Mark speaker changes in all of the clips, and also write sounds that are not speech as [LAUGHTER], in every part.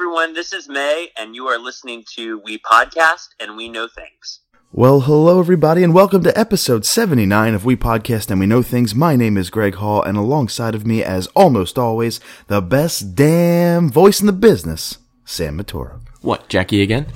Speaker 1: everyone. This is Mae, and you are listening to We Podcast and We Know Things.
Speaker 2: Well, hello everybody, and welcome to episode 79 of We Podcast and We Know Things. My name is Greg Hall, and alongside of me, as almost always, the best damn voice in the business, Sam Matoro.
Speaker 3: What, Jackie again?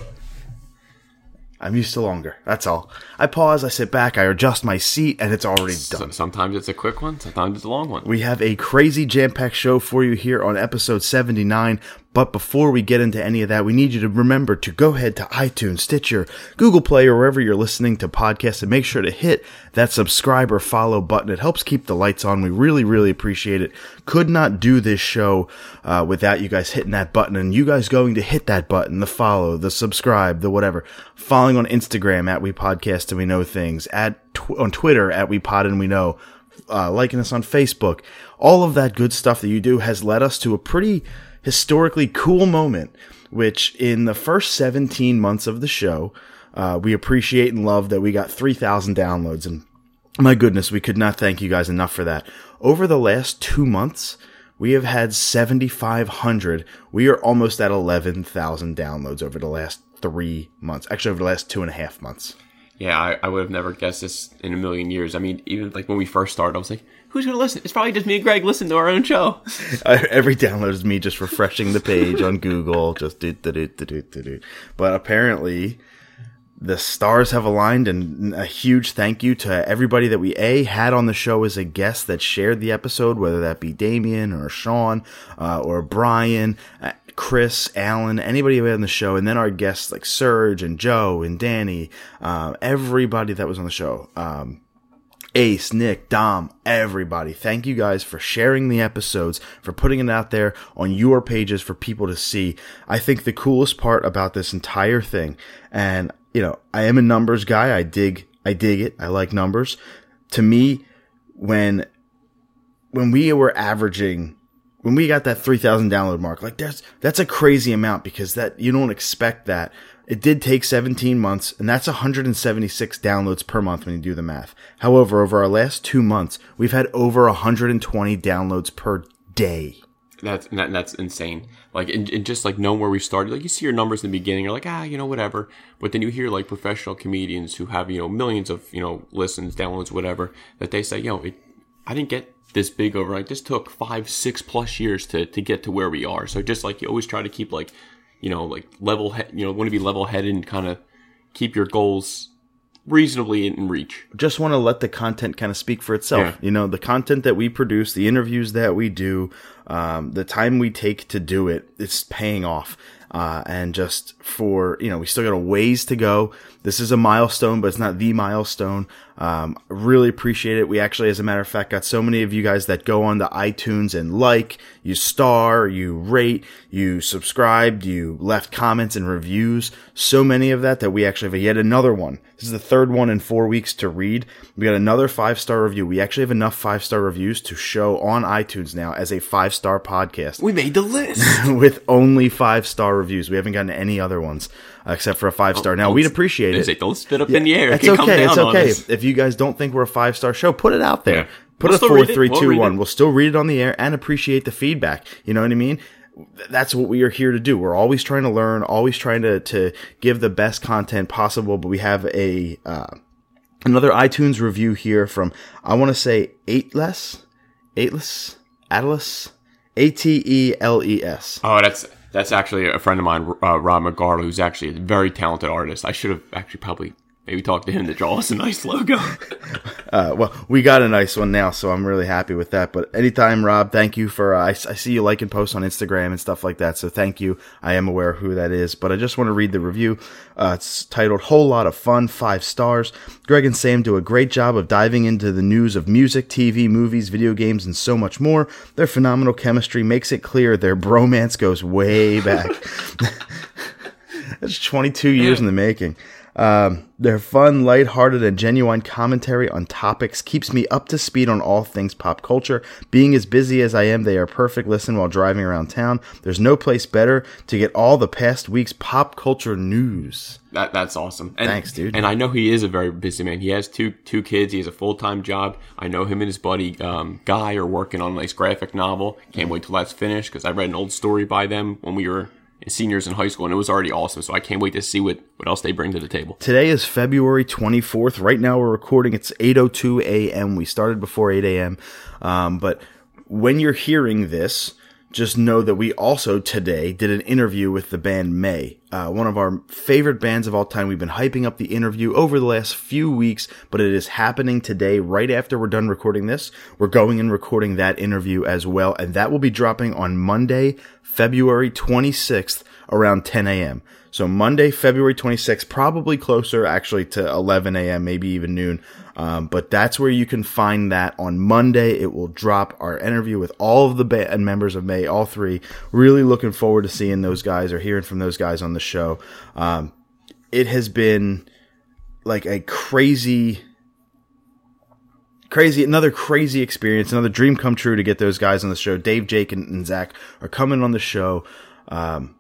Speaker 2: I'm used to longer. That's all. I pause, I sit back, I adjust my seat, and it's already done.
Speaker 3: sometimes it's a quick one, sometimes it's a long one.
Speaker 2: We have a crazy jam packed show for you here on episode 79. But before we get into any of that, we need you to remember to go ahead to iTunes, Stitcher, Google Play, or wherever you're listening to podcasts and make sure to hit that subscribe or follow button. It helps keep the lights on. We really, really appreciate it. Could not do this show uh, without you guys hitting that button and you guys going to hit that button, the follow, the subscribe, the whatever. Following on Instagram at We Podcast and We Know Things, at tw- on Twitter at We Pod and We Know uh, liking us on Facebook. All of that good stuff that you do has led us to a pretty historically cool moment, which in the first 17 months of the show, uh, we appreciate and love that we got 3,000 downloads. And my goodness, we could not thank you guys enough for that. Over the last two months, we have had 7,500. We are almost at 11,000 downloads over the last three months. Actually, over the last two and a half months.
Speaker 3: Yeah, I, I would have never guessed this in a million years. I mean, even like when we first started, I was like, who's going to listen? It's probably just me and Greg listen to our own show. [LAUGHS]
Speaker 2: Every download is me just refreshing the page on Google, just do, do, do, do, do, do. But apparently, the stars have aligned, and a huge thank you to everybody that we a had on the show as a guest that shared the episode, whether that be Damien or Sean uh, or Brian. Uh, Chris, Alan, anybody we had on the show, and then our guests like Serge and Joe and Danny, uh, everybody that was on the show. Um, Ace, Nick, Dom, everybody. Thank you guys for sharing the episodes, for putting it out there on your pages for people to see. I think the coolest part about this entire thing, and you know, I am a numbers guy. I dig, I dig it. I like numbers. To me, when, when we were averaging, when we got that 3000 download mark, like there's, that's a crazy amount because that, you don't expect that. It did take 17 months, and that's 176 downloads per month when you do the math. However, over our last two months, we've had over 120 downloads per day.
Speaker 3: That's that, that's insane. Like, and, and just like knowing where we started, like you see your numbers in the beginning, you're like, ah, you know, whatever. But then you hear like professional comedians who have you know millions of you know listens, downloads, whatever, that they say, yo, it, I didn't get this big overnight. This took five, six plus years to to get to where we are. So just like you always try to keep like, you know, like level, he- you know, want to be level headed and kind of keep your goals reasonably in reach.
Speaker 2: just want to let the content kind of speak for itself.
Speaker 3: Yeah.
Speaker 2: You know, the content that we produce, the interviews that we do, um, the time we take to do it, it's paying off. Uh, and just for, you know, we still got a ways to go. This is a milestone, but it's not the milestone. Um, really appreciate it. We actually, as a matter of fact, got so many of you guys that go on to iTunes and like, you star, you rate, you subscribed, you left comments and reviews. So many of that that we actually have yet another one. This is the third one in four weeks to read. We got another five star review. We actually have enough five star reviews to show on iTunes now as a five star podcast
Speaker 3: We made the list. [LAUGHS]
Speaker 2: with only five star reviews. We haven't gotten any other ones except for a five star. now we'd appreciate it.
Speaker 3: say, don't spit up in the air.
Speaker 2: It's [LAUGHS]
Speaker 3: It
Speaker 2: okay. It's okay. If you guys don't think we're a five star show, put it out there.
Speaker 3: Yeah.
Speaker 2: Put
Speaker 3: We'll
Speaker 2: a four, three,
Speaker 3: We'll
Speaker 2: two, one. We'll still read it on the air and appreciate the feedback. You know what I mean? That's what we are here to do. We're always trying to learn, always trying to, to give the best content possible. But we have a, uh, another iTunes review here from, I want to say Ateless, Ateless, Atlas, A T E L E S.
Speaker 3: Oh, that's that's actually a friend of mine, uh, Rob McGarl, who's actually a very talented artist. I should have actually probably maybe talk to him to draw us a nice logo. [LAUGHS]
Speaker 2: Uh, well, we got a nice one now, so I'm really happy with that. But anytime, Rob, thank you for. Uh, I, I see you liking posts on Instagram and stuff like that, so thank you. I am aware of who that is, but I just want to read the review. Uh, it's titled "Whole Lot of Fun," five stars. Greg and Sam do a great job of diving into the news of music, TV, movies, video games, and so much more. Their phenomenal chemistry makes it clear their bromance goes way back. [LAUGHS] That's 22 years in the making. Um, their fun, lighthearted, and genuine commentary on topics keeps me up to speed on all things pop culture. Being as busy as I am, they are perfect listen while driving around town. There's no place better to get all the past week's pop culture news.
Speaker 3: That that's awesome. And,
Speaker 2: Thanks, dude.
Speaker 3: And I know he is a very busy man. He has two two kids. He has a full time job. I know him and his buddy um, Guy are working on a nice graphic novel. Can't wait till that's finished because I read an old story by them when we were seniors in high school, and it was already awesome. So I can't wait to see what what else they bring to the table.
Speaker 2: Today is February 24th. Right now we're recording. It's 8:02 a.m. We started before 8 a.m. Um, but when you're hearing this, just know that we also today did an interview with the band Mae, uh, one of our favorite bands of all time. We've been hyping up the interview over the last few weeks, but it is happening today, right after we're done recording this. We're going and recording that interview as well, and that will be dropping on Monday, February 26th around 10 a.m. So Monday, February 26th, probably closer actually to 11 a.m., maybe even noon. Um, but that's where you can find that on Monday. It will drop our interview with all of the members of Mae, all three. Really looking forward to seeing those guys or hearing from those guys on the show. Um, it has been like a crazy, crazy, another crazy experience, another dream come true to get those guys on the show. Dave, Jake, and, and Zach are coming on the show. Um,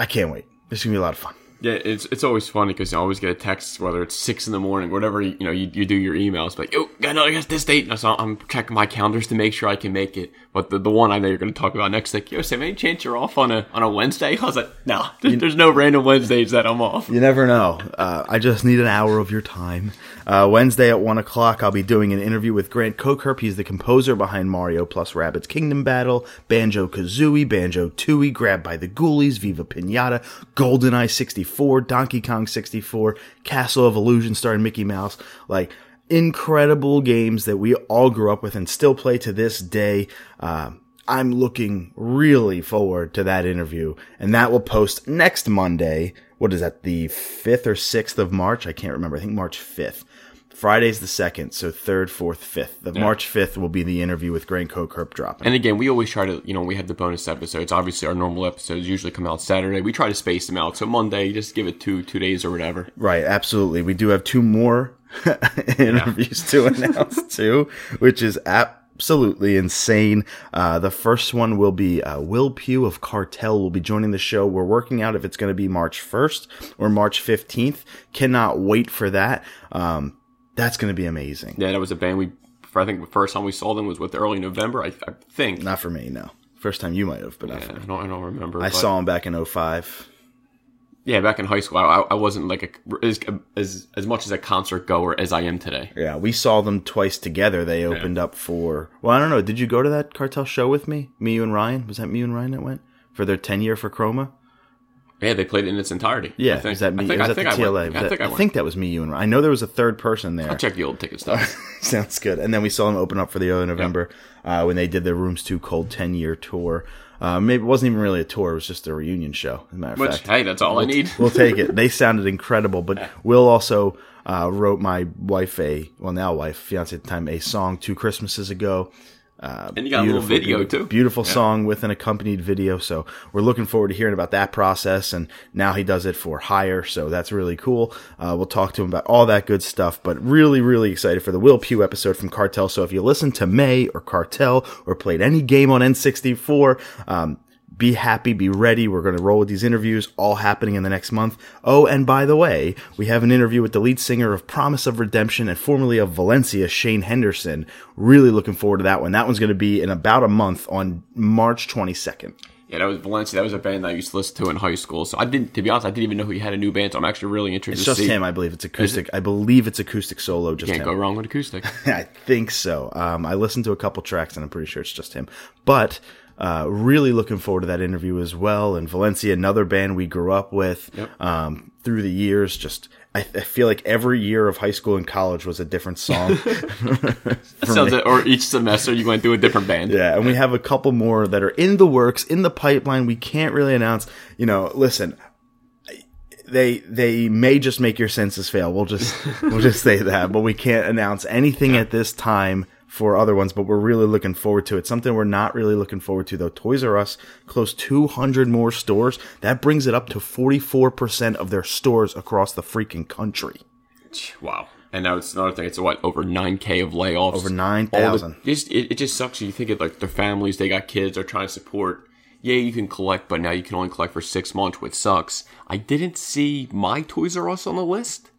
Speaker 2: I can't wait. Is gonna be a lot of fun.
Speaker 3: Yeah, it's it's always funny because you always get a text whether it's six in the morning, whatever you, you know you, you do your emails, like yo, I know I got this date, so I'm checking my calendars to make sure I can make it. But the, the one I know you're going to talk about next, like yo, Sam, any chance you're off on a on a Wednesday? [LAUGHS] I was like, no, there's, there's no random Wednesdays that I'm off.
Speaker 2: You never know. Uh, I just need an hour of your time. Uh, Wednesday at one o'clock, I'll be doing an interview with Grant Kirkhope. He's the composer behind Mario plus Rabbids Kingdom Battle, Banjo Kazooie, Banjo Tooie, Grabbed by the Ghoulies, Viva Pinata, GoldenEye 64, Donkey Kong 64, Castle of Illusion starring Mickey Mouse. Like, incredible games that we all grew up with and still play to this day. Uh, I'm looking really forward to that interview, and that will post next Monday. What is that, the 5th or 6th of March? I can't remember. I think March 5th. Friday's the 2nd, so 3rd, 4th, 5th. The March 5th will be the interview with Grant Kirkhope dropping.
Speaker 3: And again, we always try to, you know, we have the bonus episodes. Obviously, our normal episodes usually come out Saturday. We try to space them out. So Monday, just give it two two days or whatever.
Speaker 2: Right, absolutely. We do have two more [LAUGHS] interviews to [LAUGHS] announce too, which is absolutely insane. Uh, the first one will be uh, Will Pugh of Cartel will be joining the show. We're working out if it's going to be March 1st or March 15th. Cannot wait for that. Um, that's going to be amazing.
Speaker 3: Yeah, that was a band we. I think the first time we saw them was with early November. I, I think.
Speaker 2: Not for me, no. First time you might have, but
Speaker 3: Yeah. I don't. I don't remember.
Speaker 2: I saw them back in 05.
Speaker 3: Yeah, back in high school, I, I wasn't like a, as as as much as a concert goer as I am today.
Speaker 2: Yeah, we saw them twice together. They opened up for. Well, I don't know. Did you go to that cartel show with me? Me, you, and Ryan. Was that me you and Ryan that went for their ten year for Chroma?
Speaker 3: Yeah, they played it in its entirety.
Speaker 2: Yeah,
Speaker 3: I think.
Speaker 2: is that me?
Speaker 3: I think,
Speaker 2: was
Speaker 3: I
Speaker 2: that
Speaker 3: think
Speaker 2: the
Speaker 3: I
Speaker 2: TLA?
Speaker 3: went.
Speaker 2: Was
Speaker 3: Yeah, I
Speaker 2: that-
Speaker 3: think I
Speaker 2: I think that was me, you, and Ryan. I know there was a third person there.
Speaker 3: I'll check the old ticket [LAUGHS] stuff.
Speaker 2: Sounds good. And then we saw them open up for the other November uh, when they did their Rooms Too Cold ten year tour. Uh, maybe it wasn't even really a tour; it was just a reunion show. As a matter of
Speaker 3: Which
Speaker 2: fact,
Speaker 3: hey, that's all I need.
Speaker 2: we'll take it. They sounded incredible. But Will also uh, wrote my wife a well now wife fiance at the time a song two Christmases ago. Uh,
Speaker 3: And you got a little video,
Speaker 2: beautiful-
Speaker 3: too.
Speaker 2: Beautiful song with an accompanied video. So we're looking forward to hearing about that process. And now he does it for hire. So that's really cool. Uh, we'll talk to him about all that good stuff. But really, really excited for the Will Pugh episode from Cartel. So if you listen to Mae or Cartel or played any game on N64, um, be happy, be ready. We're going to roll with these interviews, all happening in the next month. Oh, and by the way, we have an interview with the lead singer of Promise of Redemption and formerly of Valencia, Shane Henderson. Really looking forward to that one. That one's going to be in about a month on March 22nd.
Speaker 3: Yeah, that was Valencia. That was a band that I used to listen to in high school. So I didn't, to be honest, I didn't even know he had a new band. So I'm actually really interested
Speaker 2: It's just
Speaker 3: see.
Speaker 2: him, I believe. It's acoustic. I believe it's acoustic solo. Just
Speaker 3: Can't
Speaker 2: him.
Speaker 3: go wrong with acoustic. [LAUGHS]
Speaker 2: I think so. Um, I listened to a couple tracks and I'm pretty sure it's just him. But uh, really looking forward to that interview as well. And Valencia, another band we grew up with um, through the years. Just I, I feel like every year of high school and college was a different song. [LAUGHS] [LAUGHS]
Speaker 3: Sounds like- or each semester you went through a different band.
Speaker 2: Yeah, and we have a couple more that are in the works, in the pipeline. We can't really announce. You know, listen, they they may just make your senses fail. We'll just we'll just say that, but we can't announce anything at this time for other ones. But we're really looking forward to it. Something we're not really looking forward to though. Toys R Us closed 200 more stores. That brings it up to 44 percent of their stores across the freaking country.
Speaker 3: Wow. And now it's another thing. It's what over nine k of layoffs.
Speaker 2: Over
Speaker 3: All
Speaker 2: 9,000.
Speaker 3: the- Just it, it just sucks. You think of like their families. They got kids. They're trying to support. Yeah, you can collect, but now you can only collect for six months, which sucks. I didn't see my Toys R Us on the list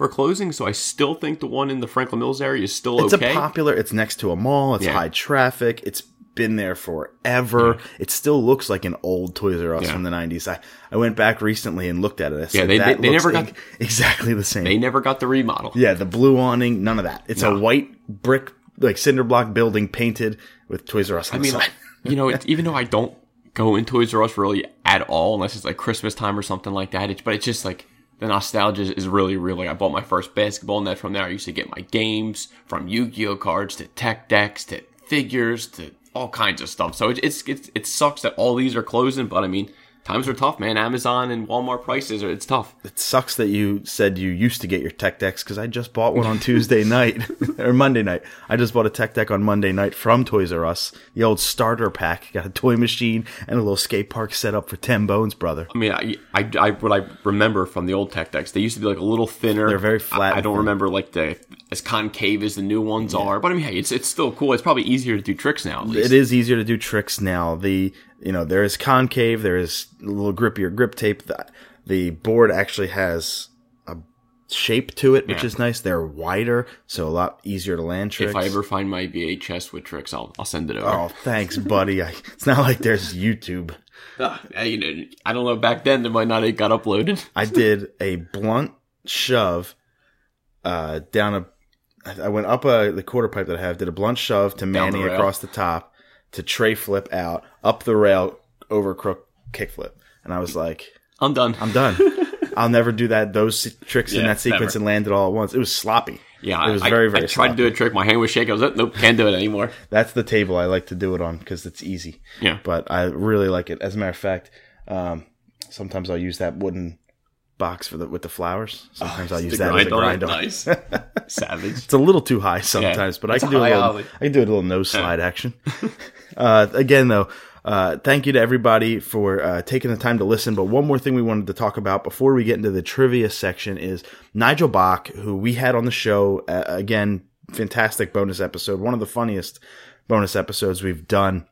Speaker 3: for closing, so I still think the one in the Franklin Mills area is still
Speaker 2: It's
Speaker 3: okay.
Speaker 2: a popular. It's next to a mall. It's
Speaker 3: Yeah.
Speaker 2: high traffic. It's been there forever. It still looks like an old Toys R Us
Speaker 3: Yeah.
Speaker 2: from the '90s. I, I went back recently and looked at it. Said,
Speaker 3: they- they- they never got-
Speaker 2: ex- exactly the same.
Speaker 3: They never got the remodel.
Speaker 2: yeah, the blue awning, none of that. It's a white brick, like cinder block building painted with Toys R Us on
Speaker 3: I
Speaker 2: the
Speaker 3: mean, [LAUGHS] you know, it's, even though I [LAUGHS] don't go in Toys R Us really at all, unless it's like Christmas time or something like that, it's, but it's just like the nostalgia is really real. Like I bought my first basketball net from there. I used to get my games from Yu-Gi-Oh cards to tech decks to figures to all kinds of stuff. So it, it's, it's it sucks that all these are closing, but I mean, times are tough, man. Amazon and Walmart prices are it's tough.
Speaker 2: It sucks that you said you used to get your tech decks because I just bought one on Tuesday [LAUGHS] night [LAUGHS] or Monday night. I just bought a tech deck on Monday night from Toys R Us. The old starter pack got a toy machine and a little skate park set up for ten bones, brother.
Speaker 3: I mean, I, I, I, what I remember from the old tech decks, they used to be like a little thinner.
Speaker 2: They're very flat
Speaker 3: I, I don't remember like the as concave as the new ones are, but I mean, hey, it's it's still cool. It's probably easier to do tricks now. At least.
Speaker 2: It is easier to do tricks now. The you know there is concave, there is a little grippier grip tape. The, the board actually has a shape to it, which
Speaker 3: Yeah.
Speaker 2: is nice. They're wider, so a lot easier to land tricks.
Speaker 3: If I ever find my VHS with tricks, I'll I'll send it over.
Speaker 2: Oh, thanks, buddy. I, it's not like there's YouTube. [LAUGHS]
Speaker 3: Ah, you know, I don't know. Back then, it might not have got uploaded.
Speaker 2: I did a blunt shove uh, down a. I went up a, the quarter pipe that I have. Did a blunt shove to
Speaker 3: the
Speaker 2: Manny
Speaker 3: rail.
Speaker 2: across the top to tray flip out up the rail over crook kickflip, and I was like,
Speaker 3: I'm done.
Speaker 2: I'm done. [LAUGHS] I'll never do that. Those se- tricks in that sequence
Speaker 3: never.
Speaker 2: and land it all at once. It was sloppy.
Speaker 3: yeah,
Speaker 2: it was
Speaker 3: I,
Speaker 2: very very.
Speaker 3: I tried to do a trick. My hand was shaking. I was like, nope, can't do it anymore. [LAUGHS]
Speaker 2: That's the table I like to do it on because it's easy.
Speaker 3: Yeah.
Speaker 2: But I really like it. As a matter of fact, um, sometimes I'll use that wooden box for the with the flowers. Sometimes I'll use that as a grind on.
Speaker 3: Nice, [LAUGHS] savage.
Speaker 2: It's a little too high sometimes, but I can do a little.
Speaker 3: ollie.
Speaker 2: I can do a little nose slide action. [LAUGHS] uh, again, though, uh, thank you to everybody for uh, taking the time to listen. But one more thing we wanted to talk about before we get into the trivia section is Nigel Bach, who we had on the show. Uh, again, fantastic bonus episode, one of the funniest bonus episodes we've done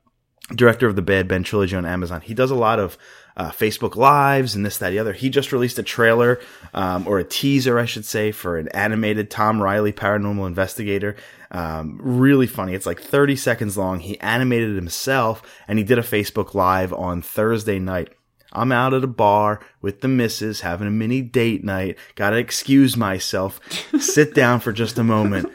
Speaker 2: director of the Bad Ben trilogy on Amazon. He does a lot of uh, Facebook lives and this, that, the other. He just released a trailer um, or a teaser, I should say, for an animated Tom Riley paranormal investigator. Um, really funny. It's like 30 seconds long. He animated himself and he did a Facebook live on Thursday night. I'm out at a bar with the missus having a mini date night. Gotta excuse myself. [LAUGHS] Sit down for just a moment.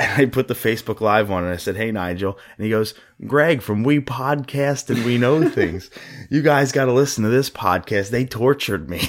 Speaker 2: And I put the Facebook Live on and I said, Hey, Nigel. And he goes, Greg from We Podcast and We Know Things. [LAUGHS] You guys got to listen to this podcast. They tortured me. [LAUGHS]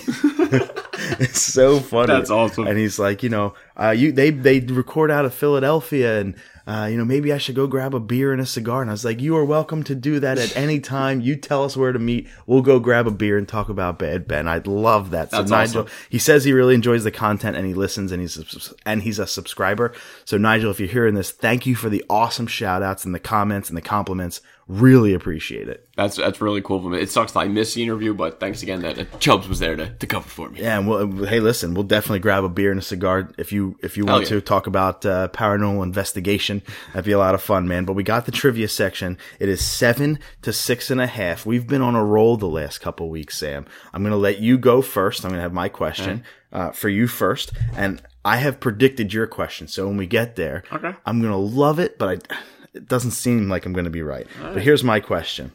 Speaker 2: it's so funny.
Speaker 3: That's awesome.
Speaker 2: And he's like, you know, uh, you, they, they record out of Philadelphia and, uh, you know, maybe I should go grab a beer and a cigar. And I was like, you are welcome to do that at [LAUGHS] any time. You tell us where to meet. We'll go grab a beer and talk about Bad Ben. I love that. So
Speaker 3: That's
Speaker 2: Nigel,
Speaker 3: awesome.
Speaker 2: he says he really enjoys the content and he listens and he's and he's a subscriber. So Nigel, if you're hearing this, thank you for the awesome shout outs and the comments and the compliments. Really appreciate it.
Speaker 3: That's that's really cool of him. It sucks that I missed the interview, but thanks again that Chubbs was there to, to cover for me.
Speaker 2: Yeah, and we'll, hey, listen, we'll definitely grab a beer and a cigar if you if you want
Speaker 3: yeah.
Speaker 2: to talk about uh, paranormal investigation. That'd be a lot of fun, man. But we got the trivia section. It is seven to six and a half. We've been on a roll the last couple weeks, Sam. I'm going to let you go first. I'm going to have my question uh, for you first, and I have predicted your question. So when we get there,
Speaker 3: Okay.
Speaker 2: I'm going to love it, but I. It doesn't seem like I'm going to be right. But here's my question.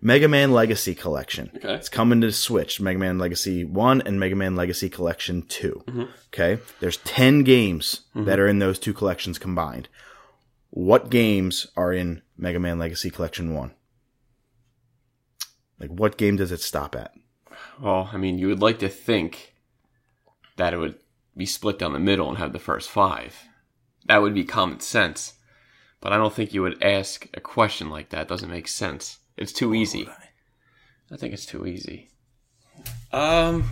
Speaker 2: Mega Man Legacy Collection.
Speaker 3: Okay.
Speaker 2: It's coming to Switch. Mega Man Legacy 1 and Mega Man Legacy Collection 2. Mm-hmm. Okay. There's 10 games mm-hmm. that are in those two collections combined. What games are in Mega Man Legacy Collection 1? Like, what game does it stop at?
Speaker 3: Well, I mean, you would like to think that it would be split down the middle and have the first five. That would be common sense. But I don't think you would ask a question like that. It doesn't make sense. It's too easy. I think it's too easy. Um.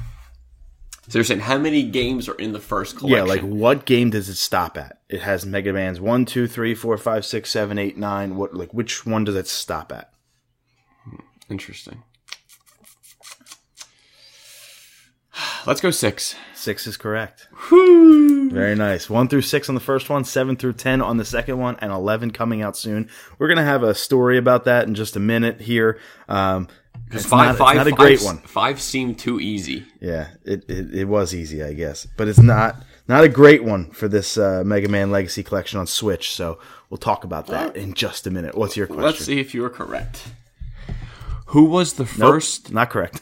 Speaker 3: So you're saying how many games are in the first collection?
Speaker 2: Yeah, like, what game does it stop at? It has Mega Man's 1, 2, 3, 4, 5, 6, 7, 8, 9. What, like, which one does it stop at?
Speaker 3: Interesting. Let's go six.
Speaker 2: Six is correct. Very nice. One through six on the first one, seven through ten on the second one, and eleven coming out soon. We're gonna have a story about that in just a minute here. Um,
Speaker 3: Because five,
Speaker 2: not, it's
Speaker 3: five,
Speaker 2: not a
Speaker 3: five-
Speaker 2: great one.
Speaker 3: Five seemed too easy.
Speaker 2: Yeah, it, it it was easy, I guess, but it's not not a great one for this uh, Mega Man Legacy Collection on Switch. So we'll talk about that in just a minute. What's your question?
Speaker 3: Let's see if you are correct. Who was the
Speaker 2: Nope,
Speaker 3: first
Speaker 2: not correct.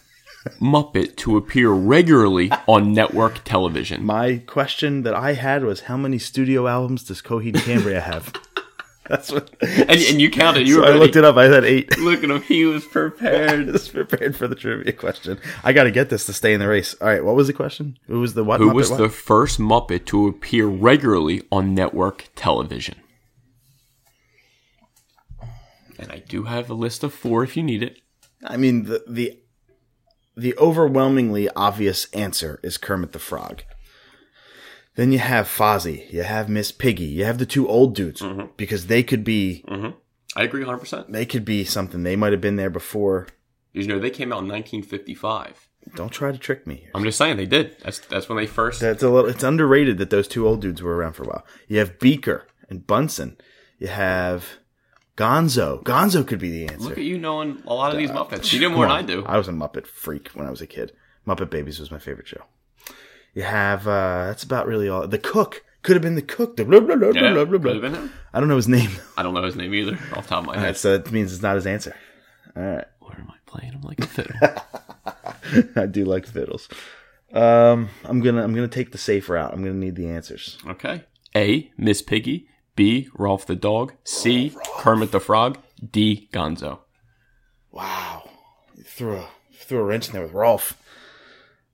Speaker 3: Muppet to appear regularly on network television?
Speaker 2: My question that I had was, how many studio albums does Coheed and Cambria have? [LAUGHS] That's what.
Speaker 3: And, and you counted. You
Speaker 2: So I
Speaker 3: ready.
Speaker 2: looked it up. I had eight.
Speaker 3: Look at him. He was
Speaker 2: I
Speaker 3: prepared. [LAUGHS]
Speaker 2: was prepared for the trivia question. I got to get this to stay in the race. All right, what was the question? Who was the what?
Speaker 3: Who
Speaker 2: Muppet
Speaker 3: was
Speaker 2: what?
Speaker 3: the first Muppet to appear regularly on network television? And I do have a list of four if you need it.
Speaker 2: I mean, the the the overwhelmingly obvious answer is Kermit the Frog. Then you have Fozzie, you have Miss Piggy, you have the two old dudes
Speaker 3: Mm-hmm.
Speaker 2: because they could be
Speaker 3: I agree 100%.
Speaker 2: they could be something. They might have been there before.
Speaker 3: You know, they came out in 1955.
Speaker 2: Don't try to trick me. Here.
Speaker 3: I'm just saying they did. That's that's when they first.
Speaker 2: That's a little. It's underrated that those two old dudes were around for a while. You have Beaker and Bunsen. You have Gonzo. Gonzo could be the answer.
Speaker 3: Look at you knowing a lot of these Muppets. You know more than I do.
Speaker 2: I was a Muppet freak when I was a kid. Muppet Babies was my favorite show. You have uh that's about really all. The cook could have been the cook. The blah, blah, blah,
Speaker 3: Yeah,
Speaker 2: blah, blah, blah.
Speaker 3: could have been him.
Speaker 2: I don't know his name.
Speaker 3: I don't know his name either off the top of my
Speaker 2: All right,
Speaker 3: head.
Speaker 2: so that means it's not his answer. All right,
Speaker 3: Where am I playing him like a fiddle? [LAUGHS]
Speaker 2: I do like fiddles. Um, I'm gonna I'm gonna take the safe route. I'm gonna need the answers.
Speaker 3: okay. A. Miss Piggy. B. Rolf the dog. C. Kermit the Frog. D. Gonzo.
Speaker 2: Wow, you threw a threw a wrench in there with Rolf.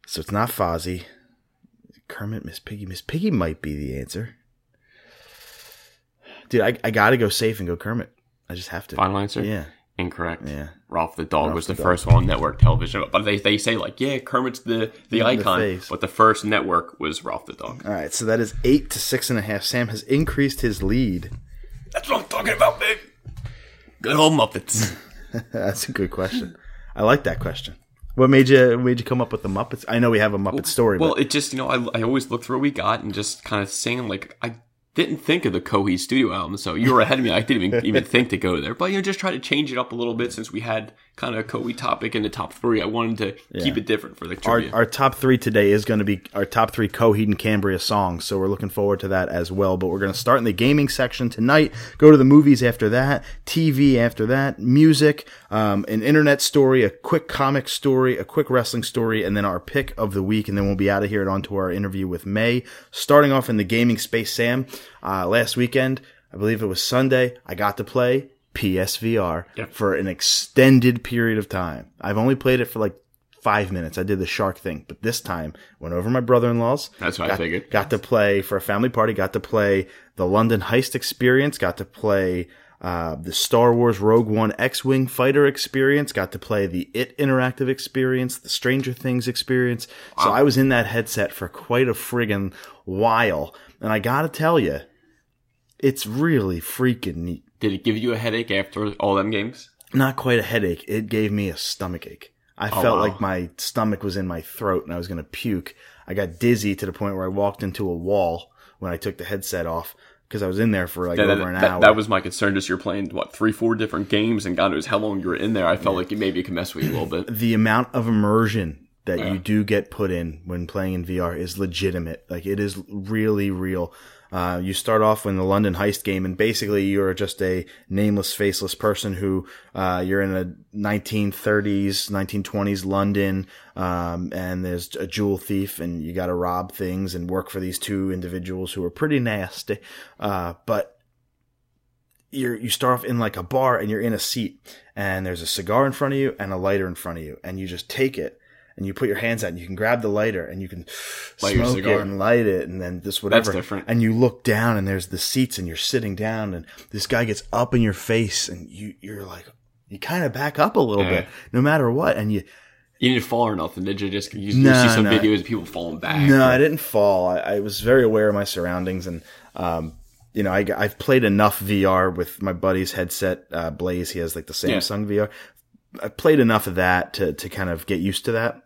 Speaker 2: So it's not Fozzie. Kermit, Miss Piggy. Miss Piggy might be the answer. Dude, I, I gotta go safe and go Kermit. I just have to.
Speaker 3: Final answer.
Speaker 2: Yeah.
Speaker 3: Incorrect.
Speaker 2: Yeah.
Speaker 3: Rolf the dog was
Speaker 2: the
Speaker 3: the,
Speaker 2: dog.
Speaker 3: first one on network television, but they, they say like, yeah, Kermit's the the icon,
Speaker 2: face.
Speaker 3: but the first network was Rolf the dog.
Speaker 2: All right, so that is eight to six and a half. Sam has increased his lead.
Speaker 3: That's what I'm talking about, babe. Good old Muppets. [LAUGHS]
Speaker 2: That's a good question. I like that question. What made you made you come up with the Muppets? I know we have a Muppet story,
Speaker 3: well,
Speaker 2: but
Speaker 3: it just you know I, I always look through what we got and just kind of saying like I didn't think of the Coheed studio album, so you were ahead of me. I didn't even even [LAUGHS] think to go there, but you know just try to change it up a little bit since we had kind of a Coheed topic in the top three. I wanted to keep it different for the
Speaker 2: our,
Speaker 3: trivia.
Speaker 2: our top three today is going to be our top three Coheed and Cambria songs. So we're looking forward to that as well. But we're going to start in the gaming section tonight. Go to the movies after that, TV after that, music, um, an internet story, a quick comic story, a quick wrestling story, and then our pick of the week. And then we'll be out of here and on to our interview with Mae. Starting off in the gaming space, Sam. Uh, last weekend, I believe it was Sunday, I got to play PSVR
Speaker 3: Yep.
Speaker 2: for an extended period of time. I've only played it for like five minutes. I did the shark thing, but this time went over my brother-in-law's.
Speaker 3: That's what I
Speaker 2: got,
Speaker 3: figured.
Speaker 2: Got to play for a family party. Got to play the London Heist experience. Got to play uh, the Star Wars Rogue One X-wing fighter experience. Got to play the It interactive experience, the Stranger Things experience. So I was in that headset for quite a friggin' while, and I gotta tell you, it's really freaking neat.
Speaker 3: Did it give you a headache after all them games?
Speaker 2: Not quite a headache. It gave me a stomach ache. I oh, felt
Speaker 3: wow.
Speaker 2: like my stomach was in my throat and I was going to puke. I got dizzy to the point where I walked into a wall when I took the headset off because I was in there for like
Speaker 3: That,
Speaker 2: over an
Speaker 3: that-
Speaker 2: hour.
Speaker 3: that was my concern. Just you're playing what three, four different games, and God knows how long you were in there. I felt like it maybe it could mess with you a little bit.
Speaker 2: the amount of immersion that you do get put in when playing in VR is legitimate. Like it is really real. Uh, you start off in the London heist game, and basically you're just a nameless, faceless person who uh, you're in a 1930s, 1920s London, um, and there's a jewel thief, and you got to rob things and work for these two individuals who are pretty nasty. Uh, but you're you start off in like a bar and you're in a seat and there's a cigar in front of you and a lighter in front of you and you just take it and you put your hands out and you can grab the lighter and you can
Speaker 3: Light
Speaker 2: smoke it and light it and then this whatever That's
Speaker 3: different.
Speaker 2: and you look down and there's the seats and you're sitting down and this guy gets up in your face and you you're like you kind of back up a little
Speaker 3: Yeah.
Speaker 2: bit no matter what and you
Speaker 3: You didn't fall or nothing, did you? Just you,
Speaker 2: No,
Speaker 3: see some
Speaker 2: no.
Speaker 3: videos of people falling back.
Speaker 2: No, I didn't fall. I, I was very aware of my surroundings, and um, you know, I, I've played enough VR with my buddy's headset, uh, Blaze. He has like the Samsung VR. I played enough of that to to kind of get used to that.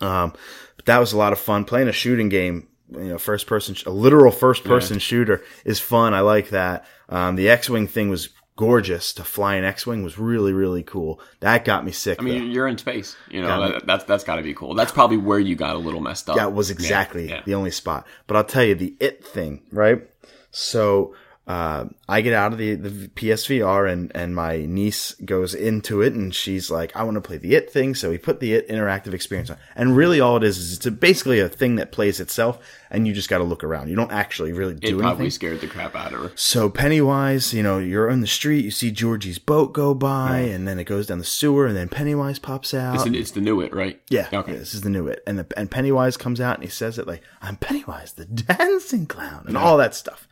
Speaker 2: Um, but that was a lot of fun playing a shooting game. You know, first person, a literal first person shooter is fun. I like that. Um, the X Wing thing was gorgeous. To fly an X Wing was really, really cool. That got me sick.
Speaker 3: I mean,
Speaker 2: though.
Speaker 3: you're in space. You know, that, that's that's got to be cool. That's probably where you got a little messed up.
Speaker 2: That was exactly
Speaker 3: yeah.
Speaker 2: the only spot. But I'll tell you the it thing, right? So uh, I get out of the, the PSVR and, and my niece goes into it and she's like, I want to play the it thing. So we put the it interactive experience on. And really all it is is it's a, basically a thing that plays itself and you just got to look around. You don't actually really do
Speaker 3: It
Speaker 2: do
Speaker 3: probably
Speaker 2: anything.
Speaker 3: scared the crap out of her.
Speaker 2: So Pennywise, you know, you're on the street, you see Georgie's boat go by, and then it goes down the sewer, and then Pennywise pops out.
Speaker 3: It's, the- it's the new it, right?
Speaker 2: Yeah,
Speaker 3: Okay.
Speaker 2: yeah, this is the new it, and the and Pennywise comes out and he says it like, "I'm Pennywise, the dancing clown," and all that stuff.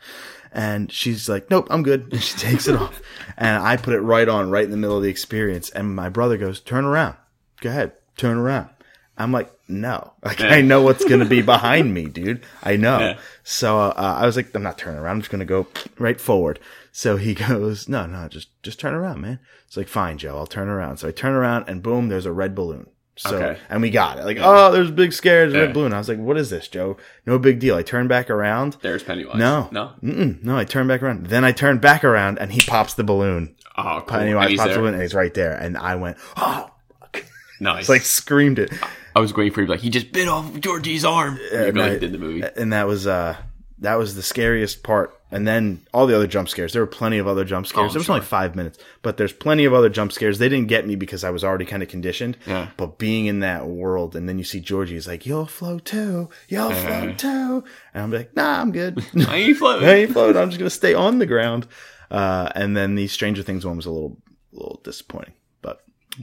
Speaker 2: And she's like, "Nope, I'm good." And she [LAUGHS] takes it off, and I put it right on, right in the middle of the experience. And my brother goes, "Turn around, go ahead, turn around." I'm like, "No, [LAUGHS] like I know what's gonna be behind me, dude. I know."
Speaker 3: Yeah.
Speaker 2: So uh, I was like, "I'm not turning around. I'm just gonna go right forward." So he [LAUGHS] goes, "No, no, just just turn around, man." It's like, "Fine, Joe, I'll turn around." So I turn around, and boom, there's a red balloon. So
Speaker 3: Okay.
Speaker 2: and we got it. Like, oh, there's big scares, a
Speaker 3: Yeah.
Speaker 2: balloon. I was like, what is this, Joe? No big deal. I turn back around.
Speaker 3: There's Pennywise.
Speaker 2: No,
Speaker 3: No.
Speaker 2: Mm-mm, no. I turn back around. Then I turn back around, and he pops the balloon.
Speaker 3: Oh, cool.
Speaker 2: Pennywise pops the balloon, and he's right there. And I went, oh,
Speaker 3: fuck.
Speaker 2: Nice. like screamed it.
Speaker 3: I was waiting for you like, he just bit off Georgie's arm. you
Speaker 2: and
Speaker 3: really
Speaker 2: I-
Speaker 3: did the movie.
Speaker 2: and that was uh that was the scariest part. And then all the other jump scares. There were plenty of other jump scares.
Speaker 3: Oh,
Speaker 2: there was
Speaker 3: sure.
Speaker 2: only five minutes, but there's plenty of other jump scares. They didn't get me because I was already kind of conditioned.
Speaker 3: Yeah.
Speaker 2: But being in that world, and then you see Georgie is like, "You'll float too, you'll float too," and I'm like, "Nah, I'm good. [LAUGHS]
Speaker 3: I ain't [LAUGHS] floating.
Speaker 2: I ain't floating. I'm just gonna stay on the ground." Uh, and then the Stranger Things one was a little, little disappointing,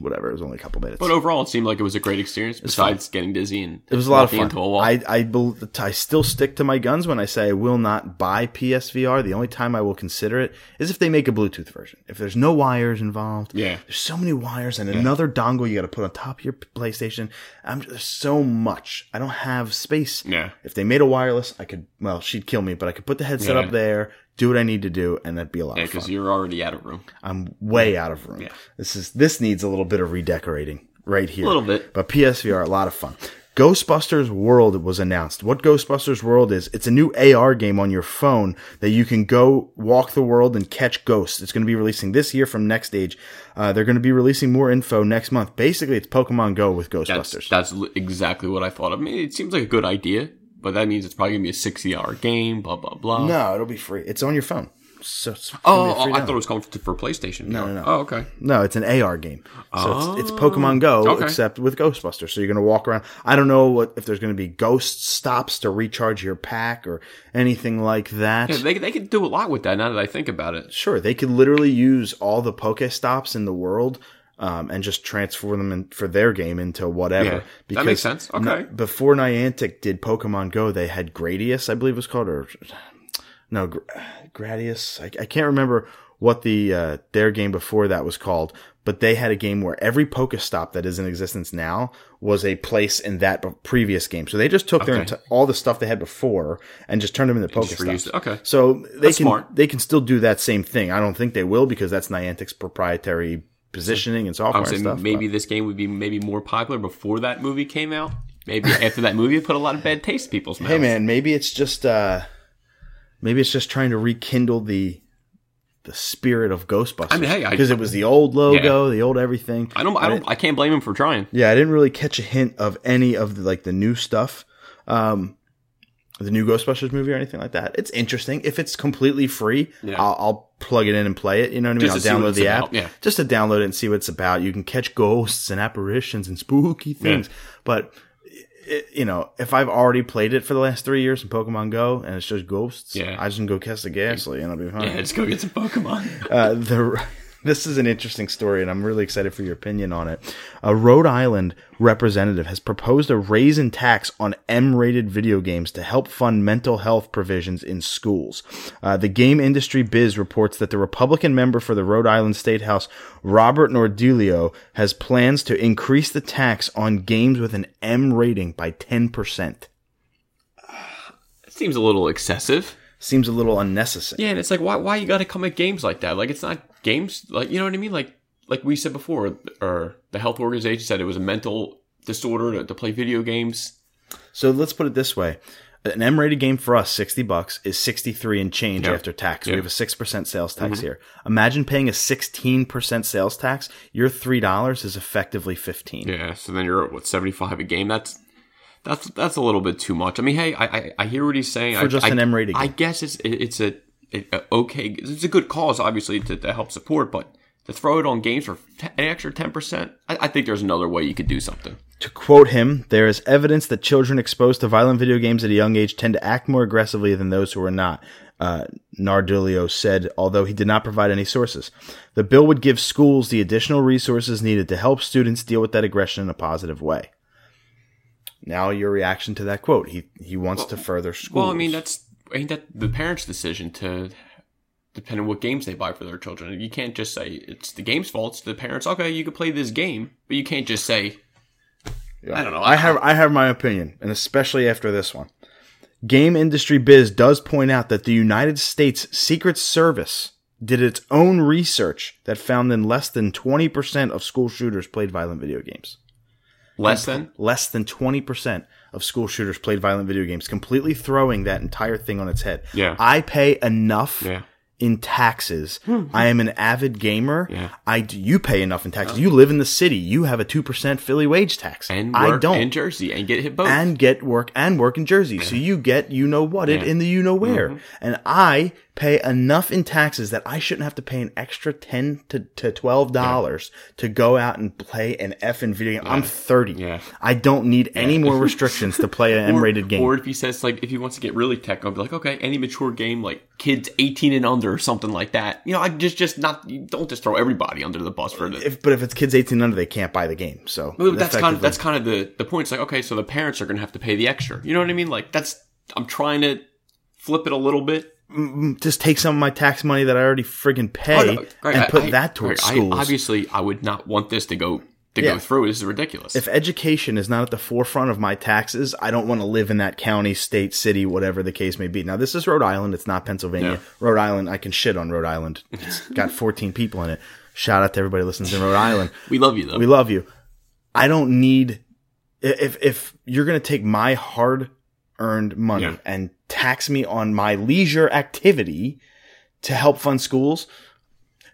Speaker 2: whatever. It was only a couple minutes.
Speaker 3: But overall, it seemed like it was a great experience. Besides getting dizzy and
Speaker 2: It was a lot of fun.
Speaker 3: into a wall.
Speaker 2: I I, bel I still stick to my guns when I say I will not buy PSVR. The only time I will consider it is if they make a Bluetooth version. If there's no wires involved,
Speaker 3: Yeah.
Speaker 2: there's so many wires and another dongle you got to put on top of your PlayStation. I'm there's so much. I don't have space.
Speaker 3: Yeah.
Speaker 2: If they made a wireless, I could. Well, she'd kill me, but I could put the headset
Speaker 3: Yeah.
Speaker 2: up there, do what I need to do, and that'd be a lot
Speaker 3: yeah,
Speaker 2: of fun.
Speaker 3: because you're already out of room.
Speaker 2: I'm way out of room.
Speaker 3: Yeah.
Speaker 2: This is this needs a little bit of redecorating right here.
Speaker 3: A little bit.
Speaker 2: But PSVR, a lot of fun. Ghostbusters World was announced. What Ghostbusters World is, it's a new AR game on your phone that you can go walk the world and catch ghosts. It's going to be releasing this year from Next Stage. Uh, they're going to be releasing more info next month. Basically, it's Pokemon Go with Ghostbusters.
Speaker 3: that's li- exactly what I thought. I mean, it seems like a good idea, but that means it's probably gonna be a sixty-hour game. Blah blah blah.
Speaker 2: no, it'll be free. It's on your phone. So it's gonna
Speaker 3: oh,
Speaker 2: oh,
Speaker 3: I thought it was coming for, for PlayStation. No,
Speaker 2: no, no.
Speaker 3: Oh, okay.
Speaker 2: No, it's an AR game. So it's, it's oh, Pokemon Go,
Speaker 3: Oh, okay.
Speaker 2: except with Ghostbusters. So you're going to walk around. I don't know what if there's going to be ghost stops to recharge your pack or anything like that.
Speaker 3: Yeah, they they could do a lot with that now that I think about it.
Speaker 2: sure, they could literally use all the Pokestops in the world um, and just transfer them in, for their game into whatever.
Speaker 3: Yeah, that makes sense. Okay.
Speaker 2: Ni- before Niantic did Pokemon Go, they had Gradius, I believe it was called, or no, Gr- Gradius. I, I can't remember what the uh, their game before that was called, but they had a game where every Pokestop that is in existence now was a place in that previous game. So they just took their
Speaker 3: Okay.
Speaker 2: enti- all the stuff they had before and just turned them into Pokestops.
Speaker 3: Okay.
Speaker 2: So they
Speaker 3: That's
Speaker 2: can
Speaker 3: smart.
Speaker 2: they can still do that same thing. I don't think they will because that's Niantic's proprietary positioning and software
Speaker 3: I'm saying
Speaker 2: stuff.
Speaker 3: maybe
Speaker 2: but-
Speaker 3: this game would be maybe more popular before that movie came out. Maybe after that movie, it put a lot of bad taste in people's mouths.
Speaker 2: Hey man, maybe it's just uh maybe it's just trying to rekindle the the spirit of Ghostbusters.
Speaker 3: I mean, hey, I-
Speaker 2: because it was the old logo, the old everything.
Speaker 3: I don't, I don't, I can't blame him for trying.
Speaker 2: Yeah, I didn't really catch a hint of any of the like the new stuff. Um the new Ghostbusters movie or anything like that. It's interesting. If it's completely free,
Speaker 3: Yeah.
Speaker 2: I'll, I'll plug it in and play it. You know what I mean?
Speaker 3: Just
Speaker 2: I'll download the app.
Speaker 3: yeah.
Speaker 2: Just to download it and see what it's about. You can catch ghosts and apparitions and spooky things. But it, you know, if I've already played it for the last three years in Pokemon Go and it's just ghosts,
Speaker 3: Yeah.
Speaker 2: I just can go catch the Gastly and I'll be fine.
Speaker 3: Yeah, let's go get some Pokemon.
Speaker 2: Uh, the [LAUGHS] this is an interesting story, and I'm really excited for your opinion on it. A Rhode Island representative has proposed a raise in tax on M-rated video games to help fund mental health provisions in schools. Uh, the Game Industry Biz reports that the Republican member for the Rhode Island State House, Robert Nordulio, has plans to increase the tax on games with an M rating by 10%.
Speaker 3: it seems a little excessive.
Speaker 2: Seems a little unnecessary.
Speaker 3: Yeah, and it's like, why, why you got to come at games like that? Like, it's not games. Like, you know what I mean? Like, like we said before, or the health organization said it was a mental disorder to, to play video games.
Speaker 2: So let's put it this way. An M-rated game for us, sixty bucks, is sixty-three and change
Speaker 3: Yeah.
Speaker 2: after tax.
Speaker 3: Yeah. Mm-hmm.
Speaker 2: We have a six percent sales tax here. Imagine paying a sixteen percent sales tax. Your three dollars is effectively fifteen.
Speaker 3: Yeah, so then you're at what seventy five a game. That's that's that's a little bit too much. I mean, hey, I I, I hear what he's saying.
Speaker 2: For
Speaker 3: I,
Speaker 2: just
Speaker 3: I,
Speaker 2: an M-rated
Speaker 3: I
Speaker 2: game.
Speaker 3: guess it's it's a okay. It's a good cause, obviously, to, to help support, but to throw it on games for t- an extra ten percent, I, I think there's another way you could do something.
Speaker 2: To quote him, there is evidence that children exposed to violent video games at a young age tend to act more aggressively than those who are not. Uh, Nardulio said, although he did not provide any sources. The bill would give schools the additional resources needed to help students deal with that aggression in a positive way. Now, your reaction to that quote. He he wants to further schools.
Speaker 3: Well, I mean, that's ain't that the parents' decision to depending on what games they buy for their children. You can't just say it's the game's fault. It's the parents. Okay, you can play this game, but you can't just say. I don't know.
Speaker 2: I have I have my opinion, and especially after this one. Game Industry Biz does point out that the United States Secret Service did its own research that found that less than 20% of school shooters played violent video games.
Speaker 3: less than.
Speaker 2: Less than 20% of school shooters played violent video games, completely throwing that entire thing on its head.
Speaker 3: Yeah.
Speaker 2: I pay enough
Speaker 3: Yeah.
Speaker 2: In taxes. Hmm. I am an avid gamer.
Speaker 3: Yeah.
Speaker 2: I do, you pay enough in taxes. You live in the city. You have a 2% Philly wage tax.
Speaker 3: And
Speaker 2: I don't
Speaker 3: in Jersey and get hit both.
Speaker 2: and get work and work in Jersey. So you get you know what it in the you know where. Mm-hmm. And I pay enough in taxes that I shouldn't have to pay an extra ten to, to twelve dollars to go out and play an effing video game. I'm thirty.
Speaker 3: Yeah.
Speaker 2: I don't need any more [LAUGHS] restrictions to play an M rated game.
Speaker 3: Or if he says like if he wants to get really tech, I'll be like, okay, any mature game like kids eighteen and under or something like that. You know, I just just not you don't just throw everybody under the bus for the.
Speaker 2: if, but if it's kids eighteen under, they can't buy the game. So
Speaker 3: that's kind of that's kind of the the point. It's like okay, so the parents are going to have to pay the extra. You know what I mean? Like that's I'm trying to flip it a little bit.
Speaker 2: Mm, mm, just take some of my tax money that I already friggin' pay
Speaker 3: Oh, no, Greg,
Speaker 2: and
Speaker 3: I-
Speaker 2: put
Speaker 3: I-
Speaker 2: that towards
Speaker 3: Greg,
Speaker 2: schools.
Speaker 3: I, obviously, I would not want this to go to
Speaker 2: Yeah.
Speaker 3: go through. Is ridiculous.
Speaker 2: if education is not at the forefront of my taxes, I don't want to live in that county, state, city, whatever the case may be. Now, this is Rhode Island. It's not Pennsylvania.
Speaker 3: Yeah.
Speaker 2: Rhode Island, I can shit on Rhode Island. It's [LAUGHS] got 14 people in it. Shout out to everybody listening in Rhode Island. [LAUGHS]
Speaker 3: we love you though.
Speaker 2: We love you. I don't need, if, if you're going to take my hard earned money
Speaker 3: Yeah.
Speaker 2: and tax me on my leisure activity to help fund schools,